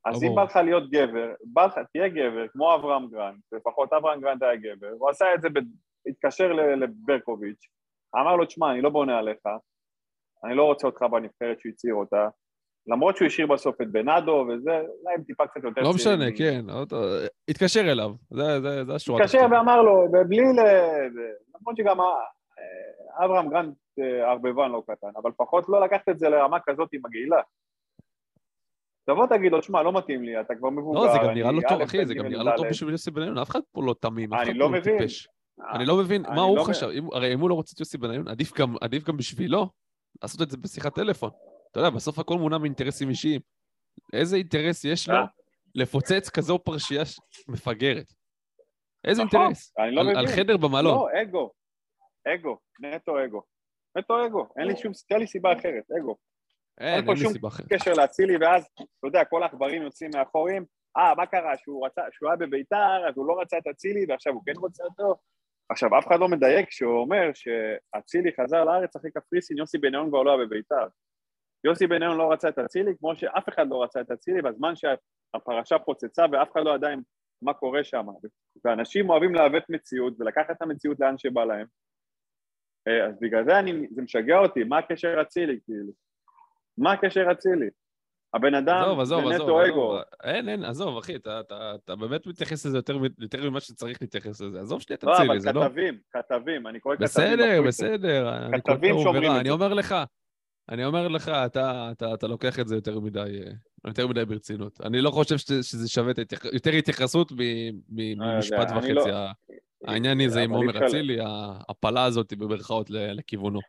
אז אם. בא לך להיות גבר, בא לך, תהיה גבר, כמו אברהם גרנט, לפחות אברהם גרנט היה גבר, הוא עשה את זה. התקשר לברקוביץ', אמר לו, תשמע, אני לא בונה עליך, אני לא רוצה אותך בנבחרת שהוא הצהיר אותה, למרות שהוא השאיר בסוף את בנאדו וזה, אולי הם טיפה קצת יותר לא משנה. כן. אותו- התקשר אליו, זה- זה זה השורה. התקשר. ואמר לו, ובלי ל... למרות שגם אה, אברהם גרנט אה, ערבבן לא קטן, אבל לפחות לא לקחת את זה לרמה כזאת עם מגעילה. תבוא תגיד לו, שמע, לא מתאים לי, אתה כבר מבוגר. לא, זה גם נראה לו א', טוב, אחי, זה גם נראה. לו טוב בשביל יוסי בניון, אף אחד פה לא תמים, אף אני אחד לא פה לא מבין. טיפש. אה, אני לא מבין, מה הוא לא חשב? הרי אם הוא לא רוצה את יוסי בניון, עדיף גם- בשבילו לעשות את זה בשיחת טלפון. אתה יודע, בסוף הכל מונע מאינטרסים אישיים. איזה אינטרס יש לו אה. לפוצץ כזו פרשייה מפגרת? איזה נכון, אינטרס? אני לא על- על מבין. חדר במלון. לא, אגו. אגו, נטו אגו. נטו אגו, אין לי שום, תן לי סיבה אחרת, אגו. אין, פה אין לי שום סיבה אחרת. קשר לאצילי, ואז, אתה יודע, כל העכברים יוצאים מאחורים, אה, מה קרה, שהוא רצה, שהוא היה בביתר, אז הוא לא רצה את אצילי, ועכשיו הוא כן רוצה אותו? עכשיו, אף אחד לא מדייק כשהוא אומר שאצילי חזר לארץ אחרי קפריסין, יוסי בניון כבר לא היה בביתר. יוסי בניון לא רצה את אצילי, כמו שאף אחד לא רצה את אצילי, בזמן שהפרשה פוצצה ואף אחד לא ידע מה קורה שם. ואנשים אוהבים לעוות מציאות ולקחת את המציאות לאן שבא להם. אה, אז בגלל זה אני, זה משגע אותי, מה הקשר אצילי, כאילו? מה הקשר אצילי? הבן אדם עזוב, זה עזוב, עזוב, נטו. אגו. אין, אין, עזוב, אחי, אתה- אתה אתה באמת מתייחס לזה יותר יותר ממה שצריך להתייחס לזה. עזוב שנייה את לא, אבל זה לא... כתבים, כתבים, אני קורא כתבים. בסדר, בטוויטר. בסדר, אני קורא כתבים שאומרים עוברה, את אני זה. אומר לך, אני אומר לך, אתה, אתה, אתה לוקח את זה יותר מדי, אה, יותר מדי ברצינות. אני לא חושב שזה, שווה. יותר התייחסות יודע, ממשפט אני וחצי. העניין הזה עם אבל אי עומר אצילי, ההפלה הזאת במרכאות לכיוונו.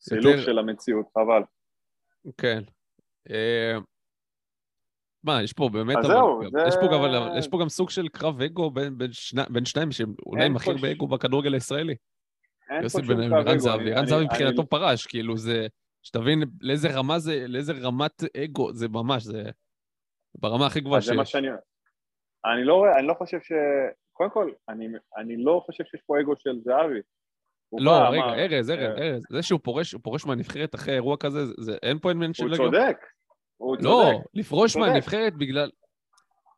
סילוף של המציאות, חבל. כן. אה, מה, יש פה באמת, אז זהו, זה- יש, פה גם, אבל- יש פה גם סוג של קרב אגו בין, בין, שני, בין שניים, שהם אולי אין עם הכי הרבה אגו בכדורגל הישראלי. יוסי ורן אגו, זהבי. אני- רן אני- זהבי מבחינתו פרש, כאילו זה... שתבין לאיזה רמה זה, לאיזה רמת אגו, זה ממש, זה ברמה הכי גבוהה אז זה מה שיש. שאני... אני לא, אני לא חושב ש... קודם כל, אני, אני לא חושב שיש פה אגו של זהבי. הוא לא, בא, רגע, אמר, ארז, ארז, אה, ארז, זה שהוא פורש, הוא פורש מהנבחרת אחרי אירוע כזה, זה- זה, אין פה עניין של הוא אגו. צודק. הוא לא, צודק. לפרוש הוא צודק. מהנבחרת בגלל...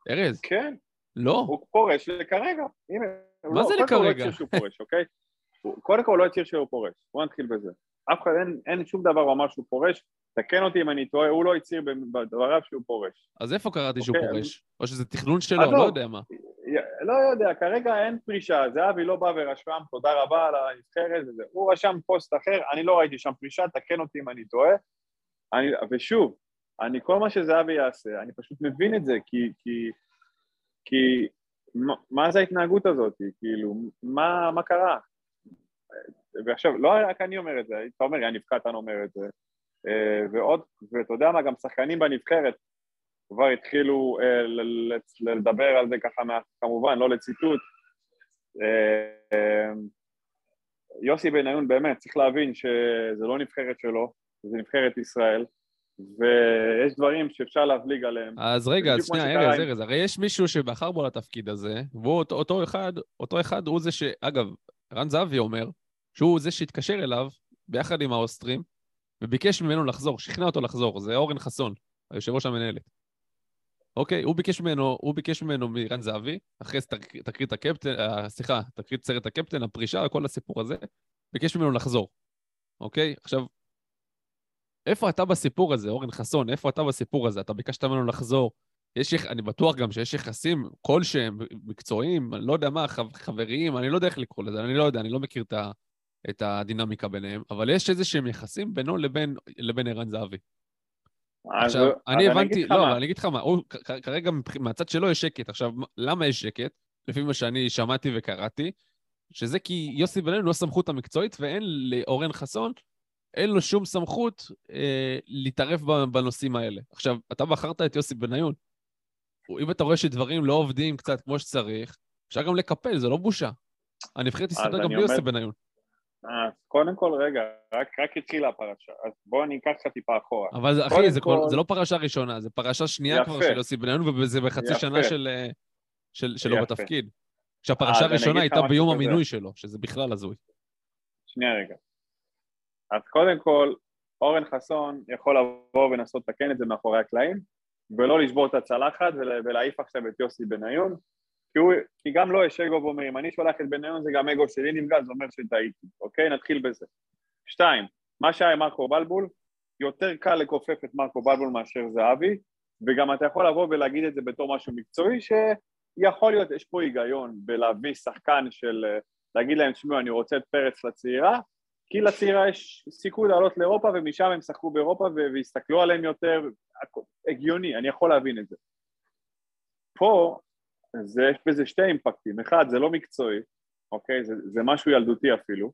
ארז, כן, לא. הוא פורש כרגע. הנה. הוא מה לא- זה קודם כל הוא לא לכרגע? הצהיר שהוא פורש, אוקיי? הוא- קודם כל הוא לא הצהיר שהוא פורש. בוא נתחיל בזה. אף אחד, אין, אין שום דבר הוא אמר שהוא פורש. תקן אותי אם אני טועה, הוא לא הצהיר בדבריו שהוא פורש. אז איפה קראתי שהוא אוקיי, פורש? או שזה תכנון שלו, עזוב. לא יודע מה. לא יודע, כרגע אין פרישה, זהבי לא בא ורשם תודה רבה על הנבחרת וזה. הוא רשם פוסט אחר, אני לא ראיתי שם פרישה, תקן אותי אם אני טועה. אני, ושוב, אני, כל מה שזהבי יעשה, אני פשוט מבין את זה, כי, כי, כי מה, מה זה ההתנהגות הזאת? כאילו, מה, מה קרה? ועכשיו, לא רק אני אומר את זה, אתה אומר, יניב קטן אומר את זה, אה, ועוד, ואתה יודע מה, גם שחקנים בנבחרת כבר התחילו אה, לדבר על זה ככה, כמובן, לא לציטוט. אה, יוסי בניון, באמת, צריך להבין שזה לא נבחרת שלו, זה נבחרת ישראל, ויש דברים שאפשר להבליג עליהם. אז רגע, אז שנייה, ארז, ארז, הרי יש מישהו שבחר בו לתפקיד הזה, והוא אותו, אותו אחד, אותו אחד הוא זה ש... אגב, רן זהבי אומר שהוא זה שהתקשר אליו ביחד עם האוסטרים, וביקש ממנו לחזור, שכנע אותו לחזור, זה אורן חסון, היושב ראש המנהלת. אוקיי, הוא ביקש ממנו, הוא ביקש ממנו מרן זהבי, אחרי תק- תקרית הקפטן, אה, סליחה, תקרית סרט הקפטן, הפרישה, כל הסיפור הזה, ביקש ממנו לחזור. אוקיי? עכשיו, איפה אתה בסיפור הזה, אורן חסון? איפה אתה בסיפור הזה? אתה ביקשת ממנו לחזור. יש, אני בטוח גם שיש יחסים כלשהם, מקצועיים, אני לא יודע מה, חב, חבריים, אני לא יודע איך לקרוא לזה, אני לא יודע, אני לא מכיר את, ה, את הדינמיקה ביניהם, אבל יש איזה שהם יחסים בינו לבין, לבין ערן זהבי. עכשיו, אני הבנתי, לא, אני אגיד לך מה, הוא, כרגע מהצד שלו יש שקט. עכשיו, מה- למה יש שקט? לפי מה שאני שמעתי וקראתי, שזה כי יוסי בניון לא סמכות המקצועית, ואין לאורן חסון, אין לו שום סמכות אה, להתערב בנושאים האלה. עכשיו, אתה בחרת את יוסי בניון. אם אתה רואה שדברים לא עובדים קצת כמו שצריך, אפשר גם לקפל, זה לא בושה. הנבחרת תסתדר גם בלי יוסי בניון. אז קודם כל, רגע, רק, רק התחילה הפרשה, אז בואו אני אקח לך טיפה אחורה. אבל אחי, זה, כל... כל- זה לא פרשה ראשונה, זה פרשה שנייה כבר יפה. של יוסי בניון, וזה בחצי יפה. שנה של, אה, של, שלו יפה. בתפקיד. כשהפרשה אני הראשונה הייתה ביום כזה. המינוי שלו, שזה בכלל הזוי. שנייה רגע. אז קודם כל, אורן חסון יכול לבוא ולנסות לתקן את זה מאחורי הקלעים, ולא לשבור את הצלחת ול- ולהעיף עכשיו את יוסי בניון, כי, הוא, כי גם לו יש אגו ואומר, אם אני שולח את בניון זה גם אגו שלי נפגע, זה אומר שטעיתי, אוקיי? נתחיל בזה. שתיים, מה שהיה עם מרקו בלבול, יותר קל לכופף את מרקו בלבול מאשר זהבי, וגם אתה יכול לבוא ולהגיד את זה בתור משהו מקצועי, שיכול להיות, יש פה היגיון בלהביא שחקן של, להגיד להם, תשמעו, אני רוצה את פרץ לצעירה, כי לצעירה יש סיכוי לעלות לאירופה ומשם הם שחקו באירופה והסתכלו עליהם יותר, הגיוני, אני יכול להבין את זה. פה זה, יש בזה שתי אימפקטים, אחד זה לא מקצועי, אוקיי? זה, זה משהו ילדותי אפילו,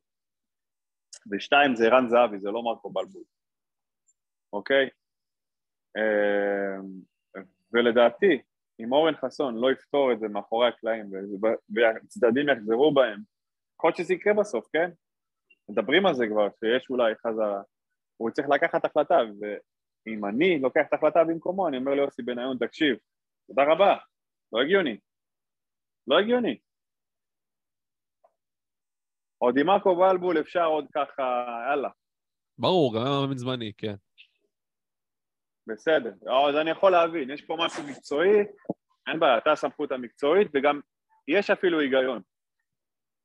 ושתיים זה ערן זהבי, זה לא מרקו בלבול, אוקיי? אמ, ולדעתי, אם אורן חסון לא יפתור את זה מאחורי הקלעים והצדדים יחזרו בהם, יכול להיות שזה יקרה בסוף, כן? מדברים על זה כבר, שיש אולי חזרה. הוא צריך לקחת החלטה, ואם אני לוקח את ההחלטה במקומו, אני אומר ליוסי בניון, תקשיב, תודה רבה, לא הגיוני. לא הגיוני. עוד עם מרקו בלבול אפשר עוד ככה, יאללה, ברור, גם היה מאמין זמני, כן. בסדר. אז אני יכול להבין, יש פה משהו מקצועי, אין בעיה, אתה הסמכות המקצועית, וגם יש אפילו היגיון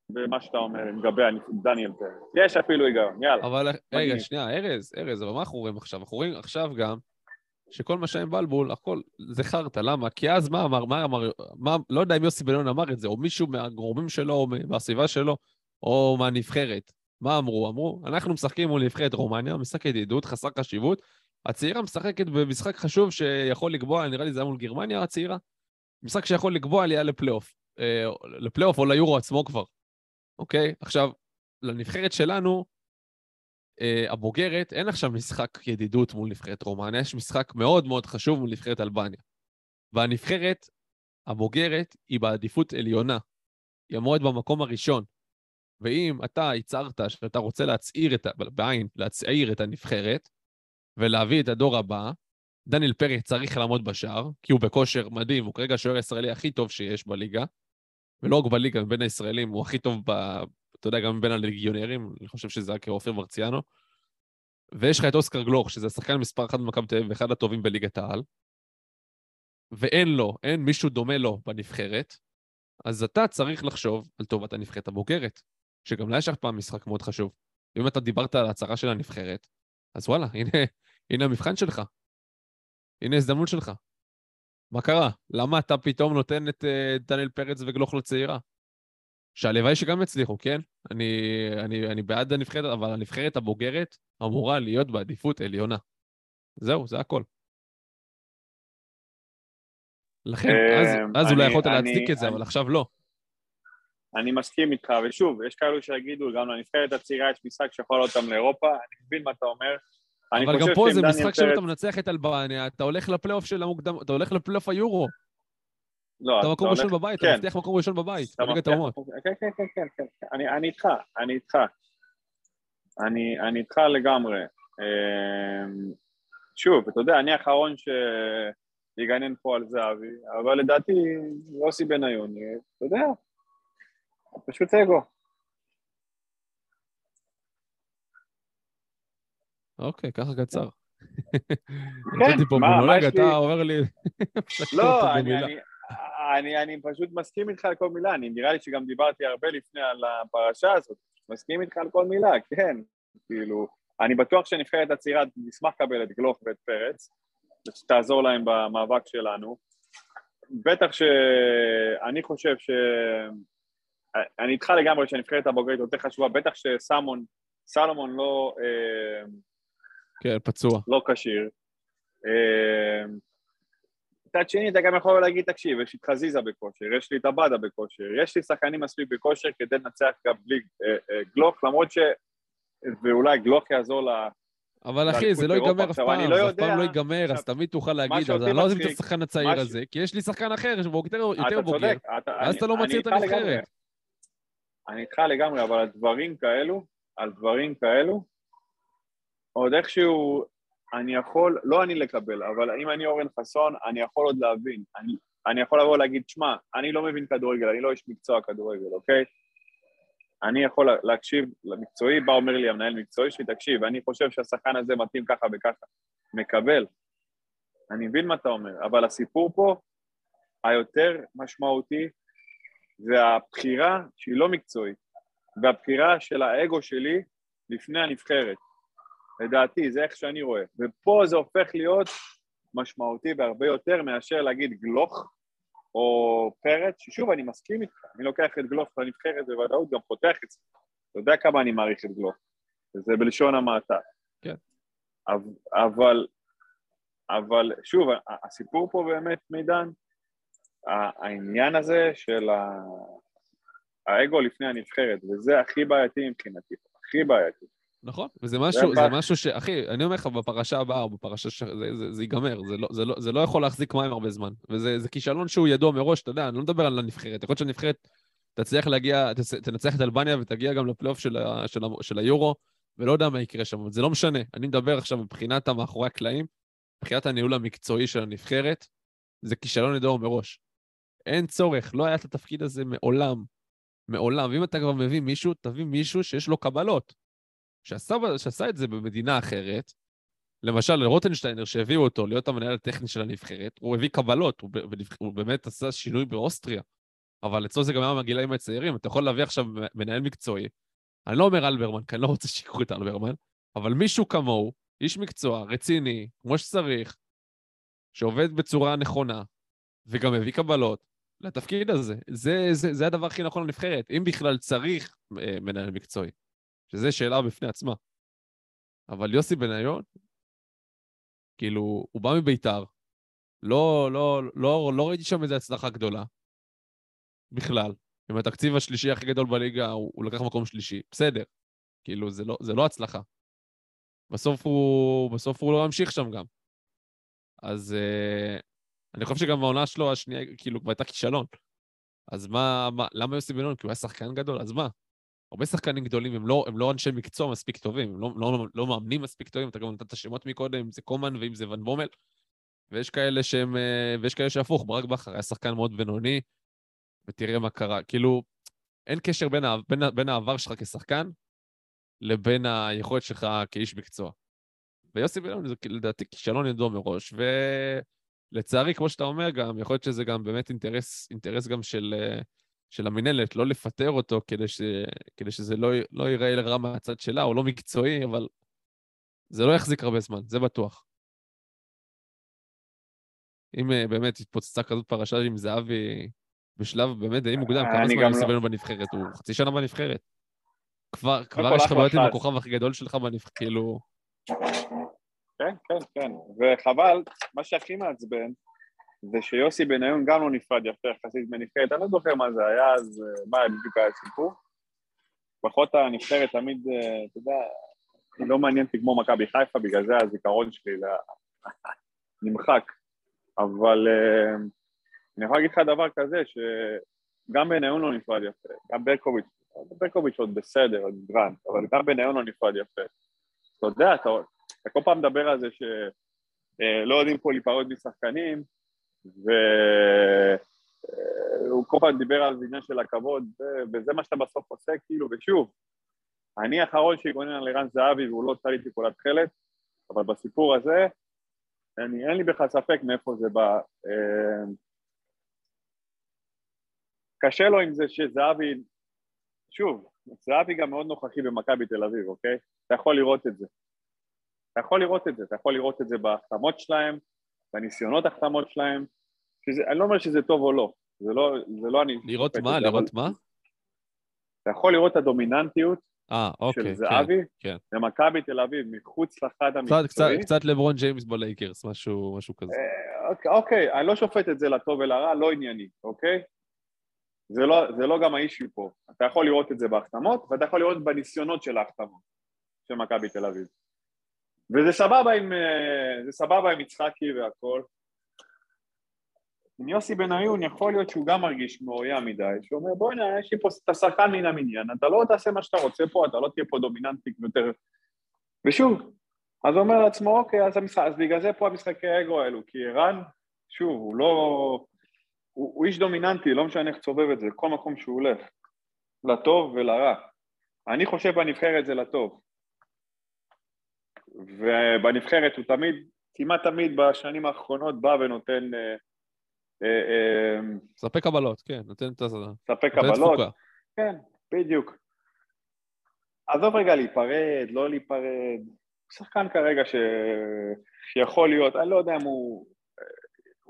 במה שאתה אומר לגבי דניאל פרץ. יש אפילו היגיון, יאללה. אבל רגע. שנייה, ארז, ארז, אבל מה אנחנו רואים עכשיו? אנחנו רואים עכשיו גם שכל מה שהיה עם בלבול, הכל זה חרטא, למה? כי אז מה אמר, מה אמר, מה, לא יודע אם יוסי בניון אמר את זה, או מישהו מהגורמים שלו, או מהסביבה שלו, או מהנבחרת. מה אמרו? אמרו, אנחנו משחקים מול נבחרת רומניה, משחק ידידות, חסר חשיבות. הצעירה משחקת במשחק חשוב שיכול לקבוע, נראה לי זה היה מול גרמניה הצעירה, משחק שיכול לקבוע עלייה לפלייאוף. אה, לפלייאוף או ליורו עצמו כבר, אוקיי? עכשיו, לנבחרת שלנו, הבוגרת, אין עכשיו משחק ידידות מול נבחרת רומניה, יש משחק מאוד מאוד חשוב מול נבחרת אלבניה. והנבחרת הבוגרת היא בעדיפות עליונה. היא אמורה להיות במקום הראשון. ואם אתה הצהרת שאתה רוצה להצעיר את, בעין, להצעיר את הנבחרת ולהביא את הדור הבא, דניאל פרץ צריך לעמוד בשער, כי הוא בכושר מדהים, הוא כרגע השוער הישראלי הכי טוב שיש בליגה, ולא רק בליגה, מבין הישראלים, הוא הכי טוב, ב, אתה יודע, גם מבין הליגיונרים, אני חושב שזה היה כעופר מרציאנו. ויש לך את אוסקר גלוך, שזה השחקן מספר אחת במכבי תל אביב ואחד הטובים בליגת העל, ואין לו, אין מישהו דומה לו בנבחרת, אז אתה צריך לחשוב על טובת הנבחרת הבוגרת, שגם לה יש אף פעם משחק מאוד חשוב. אם אתה דיברת על ההצהרה של הנבחרת, אז וואלה, הנה, הנה המבחן שלך. הנה ההזדמנות שלך. מה קרה? למה אתה פתאום נותן את uh, דניאל פרץ וגלוך לצעירה? שהלוואי שגם יצליחו, כן? אני, אני, אני בעד הנבחרת, אבל הנבחרת הבוגרת אמורה להיות בעדיפות עליונה. זהו, זה הכל. לכן, אז, אמ, אז אולי יכולת להצדיק את זה, אבל עכשיו לא. אני מסכים איתך, ושוב, יש כאלו שיגידו, גם לנבחרת הצעירה יש משחק שיכול לעלות אותם לאירופה, אני מבין מה אתה אומר. אבל גם פה זה משחק שאתה פרץ- מנצח את אלבניה, אתה הולך לפלייאוף של המוקדם, אתה הולך לפלייאוף היורו. לא, אתה מקום ראשון בבית, כן. אתה מבטיח מקום ראשון בבית, בליגת האומות. כן, כן, כן, כן, כן, כן. אני, איתך, אני איתך. אני, איתך לגמרי. אמ, שוב, אתה יודע, אני האחרון שיגנן פה על זהבי, אבל לדעתי יוסי בניון, אתה יודע, פשוט אגו. אוקיי, ככה קצר. כן, מה- מה יש לי- אתה אומר לי... לא, אני. אני, אני, פשוט מסכים איתך על כל מילה, אני נראה לי שגם דיברתי הרבה לפני על הפרשה הזאת, מסכים איתך על כל מילה, כן, כאילו, אני בטוח שנבחרת הצעירה נשמח לקבל את גלוך ואת פרץ, ושתעזור להם במאבק שלנו. בטח שאני חושב ש... אני איתך לגמרי שהנבחרת הבוגרת יותר חשובה, בטח שסלמון, סלומון לא, אה, כן, פצוע. לא כשיר. מצד שני, אתה גם יכול להגיד, תקשיב, יש לי את חזיזה בכושר, יש לי את עבדה בכושר, יש לי שחקנים מספיק בכושר כדי לנצח גם בלי אה, אה, גלוך, למרות ש... ואולי גלוך יעזור ל... אבל אחי, זה לא. ייגמר אף פעם, לא זה אף פעם לא ייגמר, אז תמיד תוכל להגיד, אז אני לא עוזב את השחקן הצעיר הזה, כי יש לי שחקן אחר שהוא יותר בוגר, צודק, אתה, ואז אני- אתה לא אני מצעיר את הנבחרת. אני איתך לגמרי, אבל על דברים כאלו, על דברים כאלו, עוד איכשהו אני יכול, לא אני לקבל, אבל אם אני אורן חסון, אני יכול עוד להבין. אני, אני יכול לבוא ולהגיד, שמע, אני לא מבין כדורגל, אני לא איש מקצוע כדורגל, אוקיי? אני יכול לה- להקשיב למקצועי, בא אומר לי המנהל מקצועי שלי, תקשיב, אני חושב שהשחקן הזה מתאים ככה וככה. מקבל. אני מבין מה אתה אומר, אבל הסיפור פה, היותר משמעותי, זה הבחירה שהיא לא מקצועית, והבחירה של האגו שלי לפני הנבחרת. לדעתי, זה איך שאני רואה. ופה זה הופך להיות משמעותי בהרבה יותר מאשר להגיד גלוך או פרץ, ששוב, אני מסכים איתך, אני לוקח את גלוך לנבחרת בוודאות, גם פותח את זה. אתה יודע כמה אני מעריך את גלוך, וזה בלשון המעטה. כן. אבל, אבל, שוב, הסיפור פה באמת, מידן, העניין הזה של ה... האגו לפני הנבחרת, וזה הכי בעייתי מבחינתי, הכי בעייתי. נכון, וזה משהו, זה. משהו ש... אחי, אני אומר לך, בפרשה הבאה, או בפרשה ש... זה, זה, זה ייגמר, זה לא, זה, לא, זה לא יכול להחזיק מים הרבה זמן. וזה זה כישלון שהוא ידוע מראש, אתה יודע, אני לא מדבר על הנבחרת. יכול להיות שהנבחרת תצליח להגיע, תצ- תנצח את אלבניה ותגיע גם לפלייאוף של, ה, של, ה, של היורו, ולא יודע מה יקרה שם, אבל זה לא משנה. אני מדבר עכשיו מבחינת המאחורי הקלעים, מבחינת הניהול המקצועי של הנבחרת, זה כישלון ידוע מראש. אין צורך, לא היה את התפקיד הזה מעולם. מעולם. ואם אתה כבר מביא מישהו, תביא מישהו שיש לו קבלות. שעשה, שעשה את זה במדינה אחרת, למשל רוטנשטיינר שהביאו אותו להיות המנהל הטכני של הנבחרת, הוא הביא קבלות, הוא, הוא באמת עשה שינוי באוסטריה. אבל אצלו זה גם היה מהגילאים הצעירים, אתה יכול להביא עכשיו מנהל מקצועי. אני לא אומר אלברמן, כי אני לא רוצה שיקחו את אלברמן, אבל מישהו כמוהו, איש מקצוע, רציני, כמו שצריך, שעובד בצורה נכונה, וגם הביא קבלות לתפקיד הזה. זה, זה, זה הדבר הכי נכון לנבחרת, אם בכלל צריך אה, מנהל מקצועי. שזו שאלה בפני עצמה. אבל יוסי בניון, כאילו, הוא בא מביתר, לא, לא, לא, לא ראיתי שם איזו הצלחה גדולה, בכלל. עם התקציב השלישי הכי גדול בליגה, הוא, הוא לקח מקום שלישי. בסדר, כאילו, זה לא, זה לא הצלחה. בסוף הוא, בסוף הוא לא ממשיך שם גם. אז, אה, אני חושב שגם העונה שלו השנייה, כאילו, כבר הייתה כישלון. אז מה, מה, למה יוסי בניון? כי הוא היה שחקן גדול, אז מה? הרבה שחקנים גדולים הם לא, הם לא אנשי מקצוע מספיק טובים, הם לא, לא, לא מאמנים מספיק טובים, אתה גם נתת שמות מקודם, אם זה קומן ואם זה ון בומל, ויש כאלה שהם, אה, ויש כאלה שהפוך, ברק בכר היה שחקן מאוד בינוני, ותראה מה קרה. כאילו, אין קשר בין, בין, בין העבר שלך כשחקן לבין היכולת שלך כאיש מקצוע. ויוסי בניון זה לדעתי כישלון ידוע מראש, ולצערי, כמו שאתה אומר גם, יכול להיות שזה גם באמת אינטרס, אינטרס גם של, אה, של המינהלת, לא לפטר אותו כדי, ש, כדי שזה לא, לא ייראה רע מהצד שלה, או לא מקצועי, אבל זה לא יחזיק הרבה זמן, זה בטוח. אם אה, באמת התפוצצה כזאת פרשה עם זהבי בשלב באמת די מוקדם, כמה אני זמן גם יוסי לא- בנבחרת? הוא חצי שנה בנבחרת. כבר, כבר יש לך בעיות עם. הכוכב הכי גדול שלך בנבחרת, כאילו... כן, כן, כן. וחבל, מה שהכי מעצבן, זה שיוסי בניון גם לא נפרד יפה יחסית בנבחרת, אני לא זוכר מה זה היה, אז אה, מה בדיוק היה הסיפור. לפחות הנבחרת תמיד, אה, אתה יודע, היא לא מעניינת כמו מכבי חיפה, בגלל זה הזיכרון שלי ל- נמחק. אבל אה, אני יכול להגיד לך דבר כזה, שגם בניון לא נפרד יפה, גם ברקוביץ', ברקוביץ' עוד בסדר, עוד גרנט, אבל גם בניון לא נפרד יפה. אתה יודע, אתה, אתה כל פעם מדבר על זה שלא יודעים פה להיפרד משחקנים, והוא כל פעם דיבר על עניין של הכבוד, וזה מה שאתה בסוף עושה, כאילו, ושוב, אני האחרון שיגונן על ערן זהבי והוא לא צליתי כל התכלת, אבל בסיפור הזה, אני, אין לי בכלל ספק מאיפה זה בא. אה, קשה לו עם זה שזהבי, שוב, זהבי גם מאוד נוכחי במכבי תל אביב, אוקיי? אתה יכול לראות את זה. אתה יכול לראות את זה, אתה יכול לראות את זה בהחתמות שלהם, בניסיונות החתמות שלהם, שזה, אני לא אומר שזה טוב או לא, זה לא, זה לא אני... לראות מה? אבל לראות מה? אתה יכול לראות את הדומיננטיות אה, אוקיי, של כן. זהבי כן. במכבי תל אביב, מחוץ לחד קצת, קצת, המקצועי. קצת לברון ג'יימס בלייקרס, משהו, משהו כזה. אה, אוקיי, אוקיי, אני לא שופט את זה לטוב ולרע, לא ענייני, אוקיי? זה לא, זה לא גם האישיו פה. אתה יכול לראות את זה בהחתמות, ואתה יכול לראות בניסיונות של ההחתמות של מכבי תל אביב. וזה סבבה עם, אה, זה סבבה עם יצחקי והכל. עם יוסי בניון יכול להיות שהוא גם מרגיש מאוים מדי, שאומר בוא'נה, יש לי פה את השחקן מן המניין, אתה לא תעשה מה שאתה רוצה פה, אתה לא תהיה פה דומיננטי יותר... ושוב, אז הוא אומר לעצמו, אוקיי, אז, המשחק, אז בגלל זה פה המשחקי האגו האלו, כי ערן, שוב, הוא לא... הוא, הוא איש דומיננטי, לא משנה איך תסובב את זה, כל מקום שהוא הולך, לטוב ולרע. אני חושב בנבחרת זה לטוב. ובנבחרת הוא תמיד, כמעט תמיד בשנים האחרונות בא ונותן, אה, אה, אה, ספק קבלות, כן, נותן את הזה. ספק קבלות. כן, בדיוק. עזוב רגע להיפרד, לא להיפרד. שחקן כרגע ש... שיכול להיות, אני לא יודע אם הוא...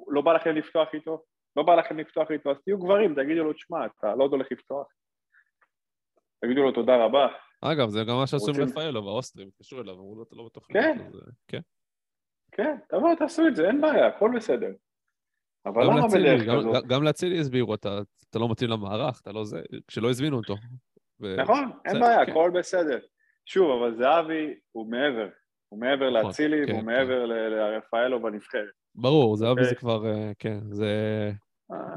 לא בא לכם לפתוח איתו? לא בא לכם לפתוח איתו, אז תהיו גברים, תגידו לו, תשמע, אתה לא עוד הולך לפתוח. תגידו לו תודה רבה. אגב, זה גם מה שעשו עם רוצים- רפאלו, והאוסטרים התקשרו אליו, אמרו לו, אתה לא בטוח. כן. כן. כן, תבואו, תעשו את זה, אין בעיה, הכל בסדר. אבל למה בדרך כזאת? גם- לאצילי הסבירו, אתה לא מתאים למערך, אתה לא זה, כשלא הזמינו אותו. נכון, אין בעיה, כן. הכל בסדר. שוב, אבל זהבי הוא מעבר. הוא מעבר נכון, לאצילי, כן, והוא כן. מעבר ל- לרפאלו בנבחרת. ברור, זהבי אוקיי. זה כבר, אה, כן, זה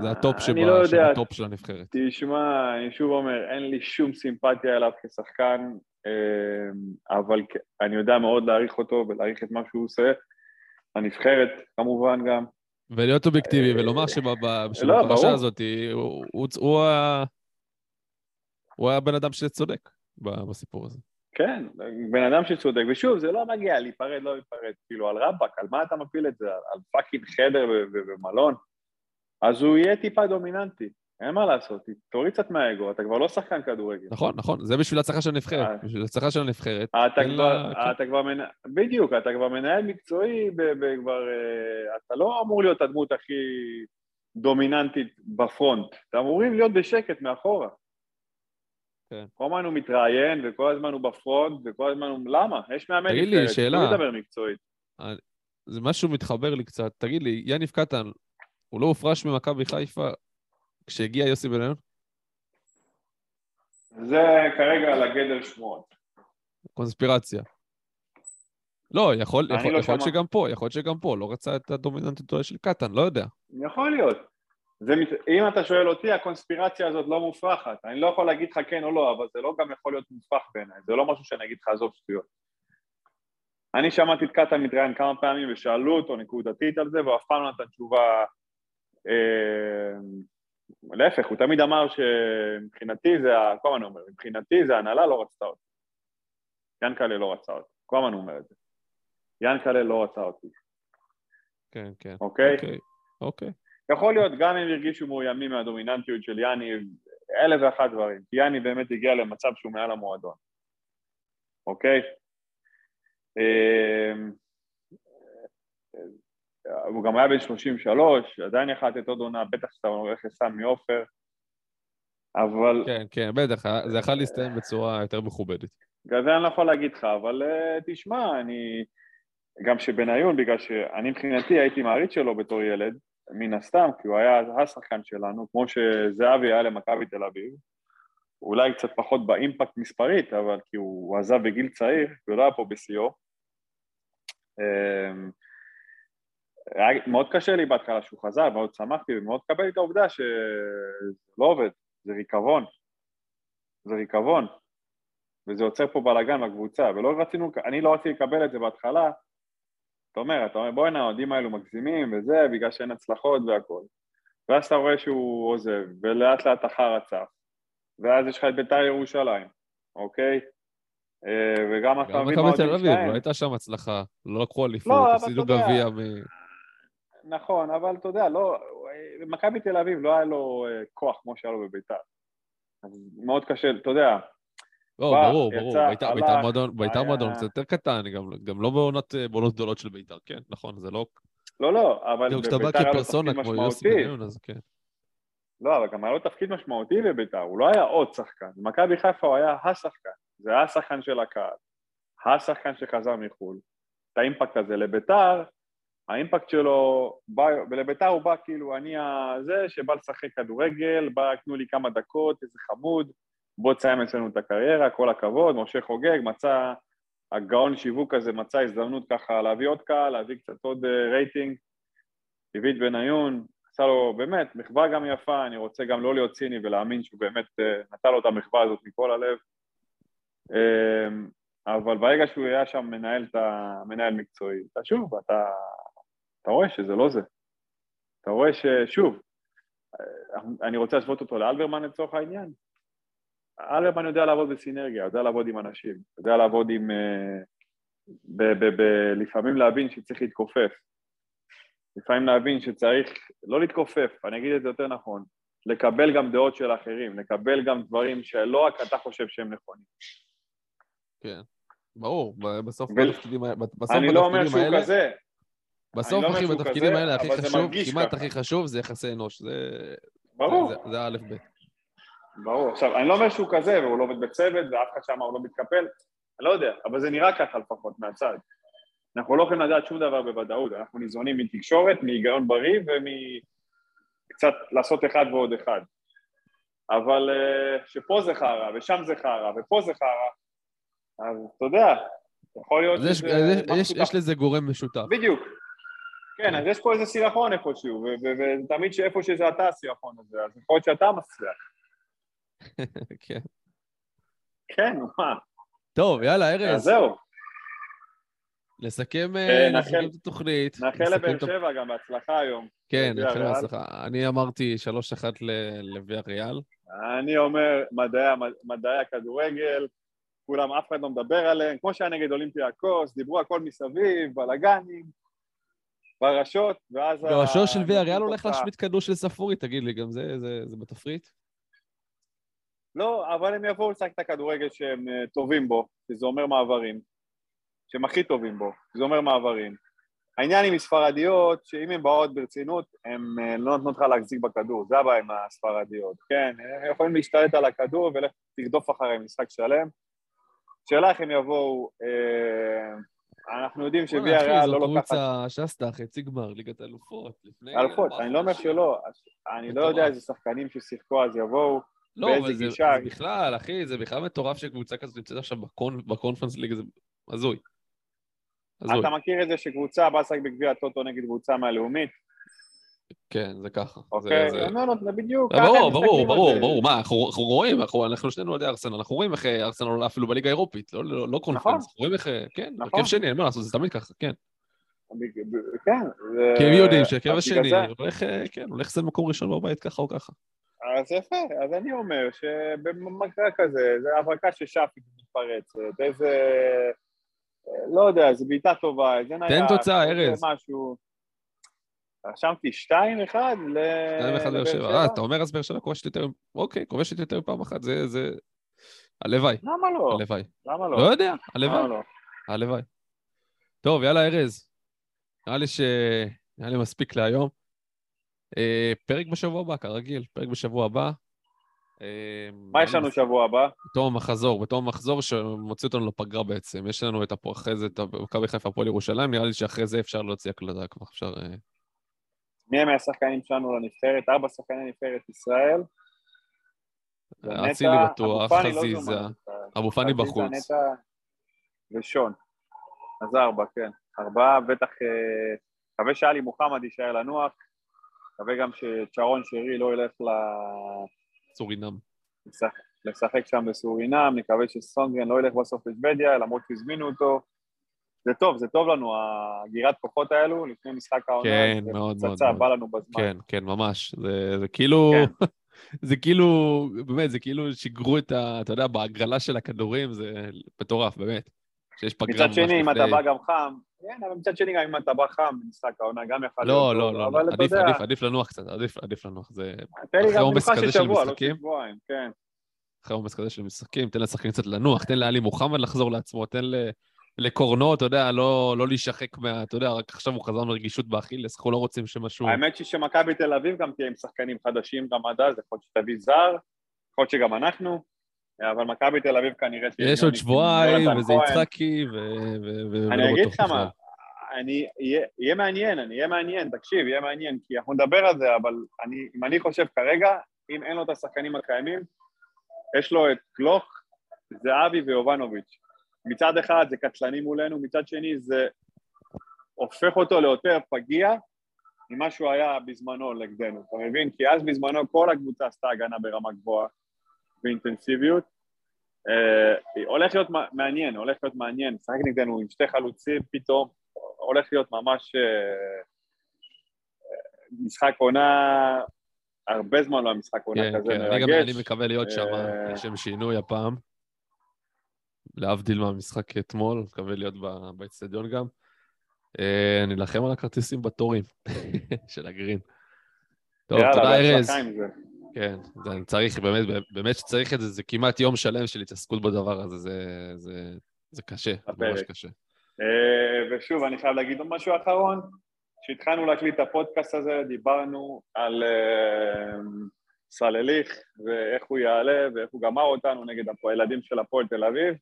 זה הטופ אני לא שבה- יודע, שבטופ של הנבחרת. תשמע, אני שוב אומר, אין לי שום סימפתיה אליו כשחקן, אה, אבל אני יודע מאוד להעריך אותו ולהעריך את מה שהוא עושה. הנבחרת, כמובן גם. ולהיות אובייקטיבי ולומר לא, שבפרשה. הזאת, הוא- הוא- היה הבן אדם שצודק בסיפור הזה. כן, בן אדם שצודק, ושוב, זה לא מגיע להיפרד, לא להיפרד, כאילו על רבאק, על מה אתה מפיל את זה? על, פאקינג חדר במלון? אז הוא יהיה טיפה דומיננטי, אין מה לעשות, תוריד קצת מהאגו, אתה כבר לא שחקן כדורגל. נכון, נכון, זה בשביל הצלחה של אה. הנבחרת. בשביל הצלחה של הנבחרת. אתה תן כבר, לה- כן. אתה כבר מנהל, בדיוק, אתה כבר מנהל מקצועי, כבר, אה, אתה לא אמור להיות הדמות הכי דומיננטית בפרונט, אתה אמורים להיות בשקט מאחורה. כן. כל הזמן הוא מתראיין, וכל הזמן הוא בפרונט, וכל הזמן הוא... למה? יש מאמן תגיד לי, שאלה. הוא ידבר מקצועית. זה משהו מתחבר לי קצת. תגיד לי, יניב קטן, הוא לא הופרש ממכבי חיפה כשהגיע יוסי בניון? זה כרגע על הגדר שמועות. קונספירציה. לא, יכול יכול- לא יכול להיות שגם פה, יכול להיות שגם פה, לא רצה את הדומיננטיות של קטן, לא יודע. יכול להיות. זה, אם אתה שואל אותי, הקונספירציה הזאת לא מופרכת. אני לא יכול להגיד לך כן או לא, אבל זה לא גם יכול להיות מופרך בעיניי. זה לא משהו שאני אגיד לך, עזוב שטויות. אני שמעתי את קטן מתראיין כמה פעמים ושאלו אותו נקודתית על זה, והוא אף פעם לא נתן תשובה... אה, להפך, הוא תמיד אמר שמבחינתי זה, כל הזמן הוא אומר, מבחינתי זה ההנהלה לא רצתה אותי. ינקלה לא רצה אותי, כל הזמן הוא אומר את זה. ינקלה לא רצה אותי, כן, כן. אוקיי? אוקיי, אוקיי. יכול להיות גם אם הרגישו מאוימים מהדומיננטיות של יאני, אלף ואחת דברים, כי יאני באמת הגיע למצב שהוא מעל המועדון, אוקיי? אמ, הוא גם היה בן 33, עדיין יכל לתת עוד עונה, בטח שאתה הולך לסמי עופר, אבל כן, כן, בטח, זה יכול להסתיים בצורה יותר מכובדת. בגלל זה אני לא יכול להגיד לך, אבל uh, תשמע, אני... גם שבניון, בגלל שאני מבחינתי הייתי מעריץ שלו בתור ילד, מן הסתם, כי הוא היה השחקן שלנו, כמו שזהבי היה למכבי תל אביב, אולי קצת פחות באימפקט מספרית, אבל כי הוא, הוא עזב בגיל צעיר, ולא היה פה בשיאו. היה מאוד קשה לי בהתחלה שהוא חזר, מאוד שמחתי ומאוד קבל את העובדה שזה לא עובד, זה ריקבון. זה ריקבון. וזה יוצר פה בלאגן בקבוצה, ולא רצינו, אני לא רציתי לקבל את זה בהתחלה. אתה אומר, אתה אומר, בוא'נה, האוהדים האלו מגזימים וזה, בגלל שאין הצלחות והכל. ואז אתה רואה שהוא עוזב, ולאט לאט החרא צף. ואז יש לך את בית"ר ירושלים, אוקיי? אה, וגם אתה גם מבין מה תל האוהדים אביב, שלהם. לא הייתה שם הצלחה, לא לקחו אליפות, לא, הפסידו אתה יודע. גביע מ... נכון, אבל אתה יודע, לא, מכבי תל אביב לא היה לו אה, כוח כמו שהיה לו בביתר. אז מאוד קשה, אתה יודע, לא, בא, ברור, יצא, ברור, בית"ר- הלך, בית"ר מועדון- בית"ר היה- מועדון קצת יותר קטן, גם- גם לא בעונות אה, בעונות גדולות של בית"ר, כן, נכון, זה לא... לא, לא, אבל בביתר היה לו תפקיד משמעותי. כן. לא, אבל גם היה לו תפקיד משמעותי בביתר, הוא לא היה עוד שחקן. במכבי חיפה הוא היה השחקן, זה היה השחקן של הקהל, השחקן שחזר מחו"ל. את האימפקט הזה לביתר, האימפקט שלו, ולביתר הוא בא כאילו, אני הזה שבא לשחק כדורגל, בא, תנו לי כמה דקות, איזה חמוד, בוא תסיים אצלנו את הקריירה, כל הכבוד, משה חוגג, מצא, הגאון שיווק הזה מצא הזדמנות ככה להביא עוד קהל, להביא קצת עוד אה, רייטינג, הביא את בניון, עשה לו באמת מחווה גם יפה, אני רוצה גם לא להיות ציני ולהאמין שהוא באמת אה, נתן לו את המחווה הזאת מכל הלב. אה, אבל ברגע שהוא היה שם מנהל. מנהל מקצועי, אתה שוב, אתה, אתה רואה שזה לא זה. אתה רואה ששוב, אני רוצה להשוות אותו לאלברמן לצורך העניין. אלברמן יודע לעבוד בסינרגיה, יודע לעבוד עם אנשים, יודע לעבוד עם... אה, ב, ב, ב, לפעמים להבין שצריך להתכופף. לפעמים להבין שצריך לא להתכופף, אני אגיד את זה יותר נכון, לקבל גם דעות של אחרים, לקבל גם דברים שלא רק אתה חושב שהם נכונים. כן. ברור, בסוף ו- בתפקידים האלה, אני לא אומר שהוא האלה, כזה, בסוף לא אחי, בתפקידים האלה הכי חשוב, כמעט ככה. הכי חשוב זה יחסי אנוש, זה... ברור, זה- האלף בית. ברור. עכשיו, אני לא אומר שהוא כזה והוא לא עובד בצוות ואף אחד שם הוא לא מתקפל, אני לא יודע, אבל זה נראה ככה לפחות מהצד. אנחנו לא יכולים לדעת שום דבר בוודאות, אנחנו ניזונים מתקשורת, מהיגיון בריא ומקצת לעשות אחד ועוד אחד. אבל uh, שפה זה חרא, ושם זה חרא, ופה זה חרא, אז אתה יודע, יכול להיות אז יש- יש-. יש לזה גורם משותף. בדיוק. כן, אז יש פה איזה סירחון איפשהו, ותמיד שאיפה שזה אתה הסירחון הזה, אז יכול להיות שאתה מצליח. כן. כן, מה? טוב, יאללה, אז ארז, זהו, נסכם אה, אה, נסכם את התוכנית. נאחל לבאר שבע גם בהצלחה היום. כן, נאחל. בהצלחה. אני אמרתי 3-1 ל- לוויה ריאל. אני אומר, מדעי, הכדורגל, כולם, אף אחד לא מדבר עליהם, כמו שהיה נגד אולימפיאקוס, דיברו הכל מסביב, בלאגנים, פרשות, ואז... השוער של ויה נתנו ריאל הולך. להשמיט כדור של ספורי, תגיד לי, גם זה- זה זה בתפריט? לא, אבל הם יבואו לשחק את הכדורגל שהם אה, טובים בו, שזה אומר מעברים, שהם הכי טובים בו, שזה אומר מעברים. העניין עם הספרדיות, שאם הן באות ברצינות, הן אה, לא נותנות לך להחזיק בכדור, זה הבעיה עם הספרדיות, כן? הם יכולים להשתלט על הכדור ולך תרדוף אחריהם משחק שלם. שאלה איך הם יבואו, אה, אנחנו יודעים שוויה אחי, ריאל זאת לא לוקחת קבוצה שסטה, חצי גמר, ליגת אלפות, ארבעה אני לא אומר. שלא, אני לא. יודע איזה שחקנים ששיחקו אז יבואו, לא, באיזה גישה. זה בכלל, אחי, זה בכלל מטורף שקבוצה כזאת נמצאת עכשיו בקונ- בקונפרנס ליג, זה. הזוי. אתה מכיר את זה שקבוצה באה לשחק בגביע הטוטו נגד קבוצה מהלאומית, כן, זה ככה. זה- אוקיי? זה- לא, לא, זה בדיוק. לא, ככה ברור, הם ברור, ברור, זה. ברור. מה, אנחנו אנחנו רואים, אנחנו אנחנו שנינו אוהדי ארסנל, אנחנו רואים איך אה, ארסנל עולה אפילו בליגה האירופית, לא- לא לא קונפרנס. אנחנו רואים איך, אה, כן, נכון. הרכב שני, אין מה לעשות, זה תמיד ככה, כן. כן. זה- כי הם יודעים שהרכב השני זה- הולך, אה, כן, הולך לזה מקום ראשון בבית ככה או ככה. אז יפה, אז אני אומר שבמקרה כזה, זה הברקה של שפי מתפרצת, איזה... לא יודע, איזה בעיטה טובה, איזה נייח. תן תוצאה, ארז. משהו. רשמתי 2-1 ל... 2-1 באר שבע. אה, אתה אומר אז באר שבע כובשת יותר, אוקיי, כובשת יותר פעם אחת, זה, זה... הלוואי, למה לא? הלוואי. למה לא לא? יודע, הלוואי, לא? הלוואי. טוב, יאללה, ארז. נראה לי ש... נראה לי מספיק להיום. אה, פרק בשבוע הבא, כרגיל, פרק בשבוע הבא. אה, מה יש לנו שבוע הבא? בתום המחזור, בתום המחזור שמוציא אותנו לפגרה בעצם. יש לנו את הפו- אחרי זה את מכבי חיפה הפועל ירושלים, נראה לי שאחרי זה אפשר להוציא הקלטה כבר, אפשר... אה, מי הם השחקנים שלנו לנבחרת? ארבע שחקני נבחרת ישראל. זה אצילי בטוח, לא חזיזה. אבו פאני חזיזה, בחוץ. נטע ושון. אז ארבע, כן. ארבעה, בטח... אה, מקווה שאלי מוחמד יישאר לנוח. מקווה גם שצ'רון שרי לא ילך ל- סורינם. לשחק- לשחק שם בסורינם. נקווה שסונגרן לא ילך בסוף לשוודיה, למרות שהזמינו אותו. זה טוב, זה טוב לנו, הגירת כוחות האלו, לפני משחק העונה. כן, זה מאוד, מאוד, פצצה, מאוד. בא לנו בזמן. כן, כן, ממש. זה, זה כאילו, כן. זה כאילו, באמת, זה כאילו שיגרו את ה... אתה יודע, בהגרלה של הכדורים, זה מטורף, באמת. שיש פגרה מצד שני, אם אתה. בא גם חם, כן, אבל מצד שני, גם אם אתה בא חם במשחק העונה, גם יכול לא, להיות לא, לא, לא, עדיף, יודע, עדיף, עדיף לנוח קצת, עדיף, עדיף לנוח. זה תן לי אחרי גם עומס מנוחה של כזה של שבוע, לא של משחקים. שבועיים, כן. אחרי עומס כזה של משחקים, תן לשחקנים קצת לנוח, תן לאלי מוחמד לחזור לעצמו, תן ל... לקורנו, אתה יודע, לא, לא להישחק מה... אתה יודע, רק עכשיו הוא חזר מרגישות באכילס, אנחנו לא רוצים שמשהו... האמת היא שמכבי תל אביב גם תהיה עם שחקנים חדשים גם עד אז, יכול להיות שתביא זר, יכול להיות שגם אנחנו, אבל מכבי תל אביב כנראה. יש עוד שבועיים, וזה כהן. יצחקי, ו... ו... ו... אני אגיד לך מה. אני, יהיה, יהיה מעניין, אני אהיה מעניין, תקשיב, יהיה מעניין, כי אנחנו נדבר על זה, אבל אני, אם אני חושב כרגע, אם אין לו את השחקנים הקיימים, יש לו את גלוך, זהבי ויובנוביץ'. מצד אחד זה קטלני מולנו, מצד שני זה הופך אותו ליותר פגיע ממה שהוא היה בזמנו נגדנו, אתה מבין? כי אז בזמנו כל הקבוצה עשתה הגנה ברמה גבוהה ואינטנסיביות. אה, הולך להיות מע- מעניין, הולך להיות מעניין, לשחק נגדנו עם שתי חלוצים פתאום, הולך להיות ממש אה, אה, משחק עונה, הרבה זמן לא היה משחק עונה כן, כזה כן, אני גם מרגש. אני מקווה להיות שם אה, לשם שינוי הפעם. להבדיל מהמשחק אתמול, מקווה להיות באצטדיון גם. אה, נילחם על הכרטיסים בתורים של הגרין. טוב, יאללה, תודה ארז. כן, זה, אני צריך, באמת, באמת שצריך את זה, זה כמעט יום שלם של התעסקות בדבר הזה, זה, זה, זה קשה, זה ממש הפרק. קשה. אה, ושוב, אני חייב להגיד עוד משהו אחרון. כשהתחלנו להקליט את הפודקאסט הזה, דיברנו על אה, סלליך ואיך הוא יעלה ואיך הוא גמר אותנו נגד הילדים של הפועל תל אביב,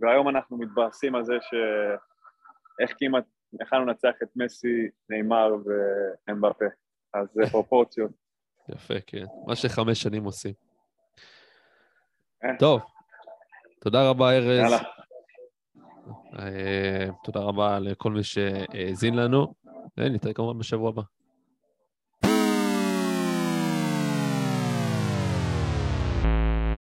והיום אנחנו מתבאסים על זה שאיך כמעט יכלנו לנצח את מסי, נאמר ואמבפה. אז זה פרופורציות. יפה, כן. מה שחמש שנים עושים. אה. טוב, תודה רבה, ארז. יאללה, אה, תודה רבה לכל מי שהאזין לנו, ונתראה כמובן בשבוע הבא.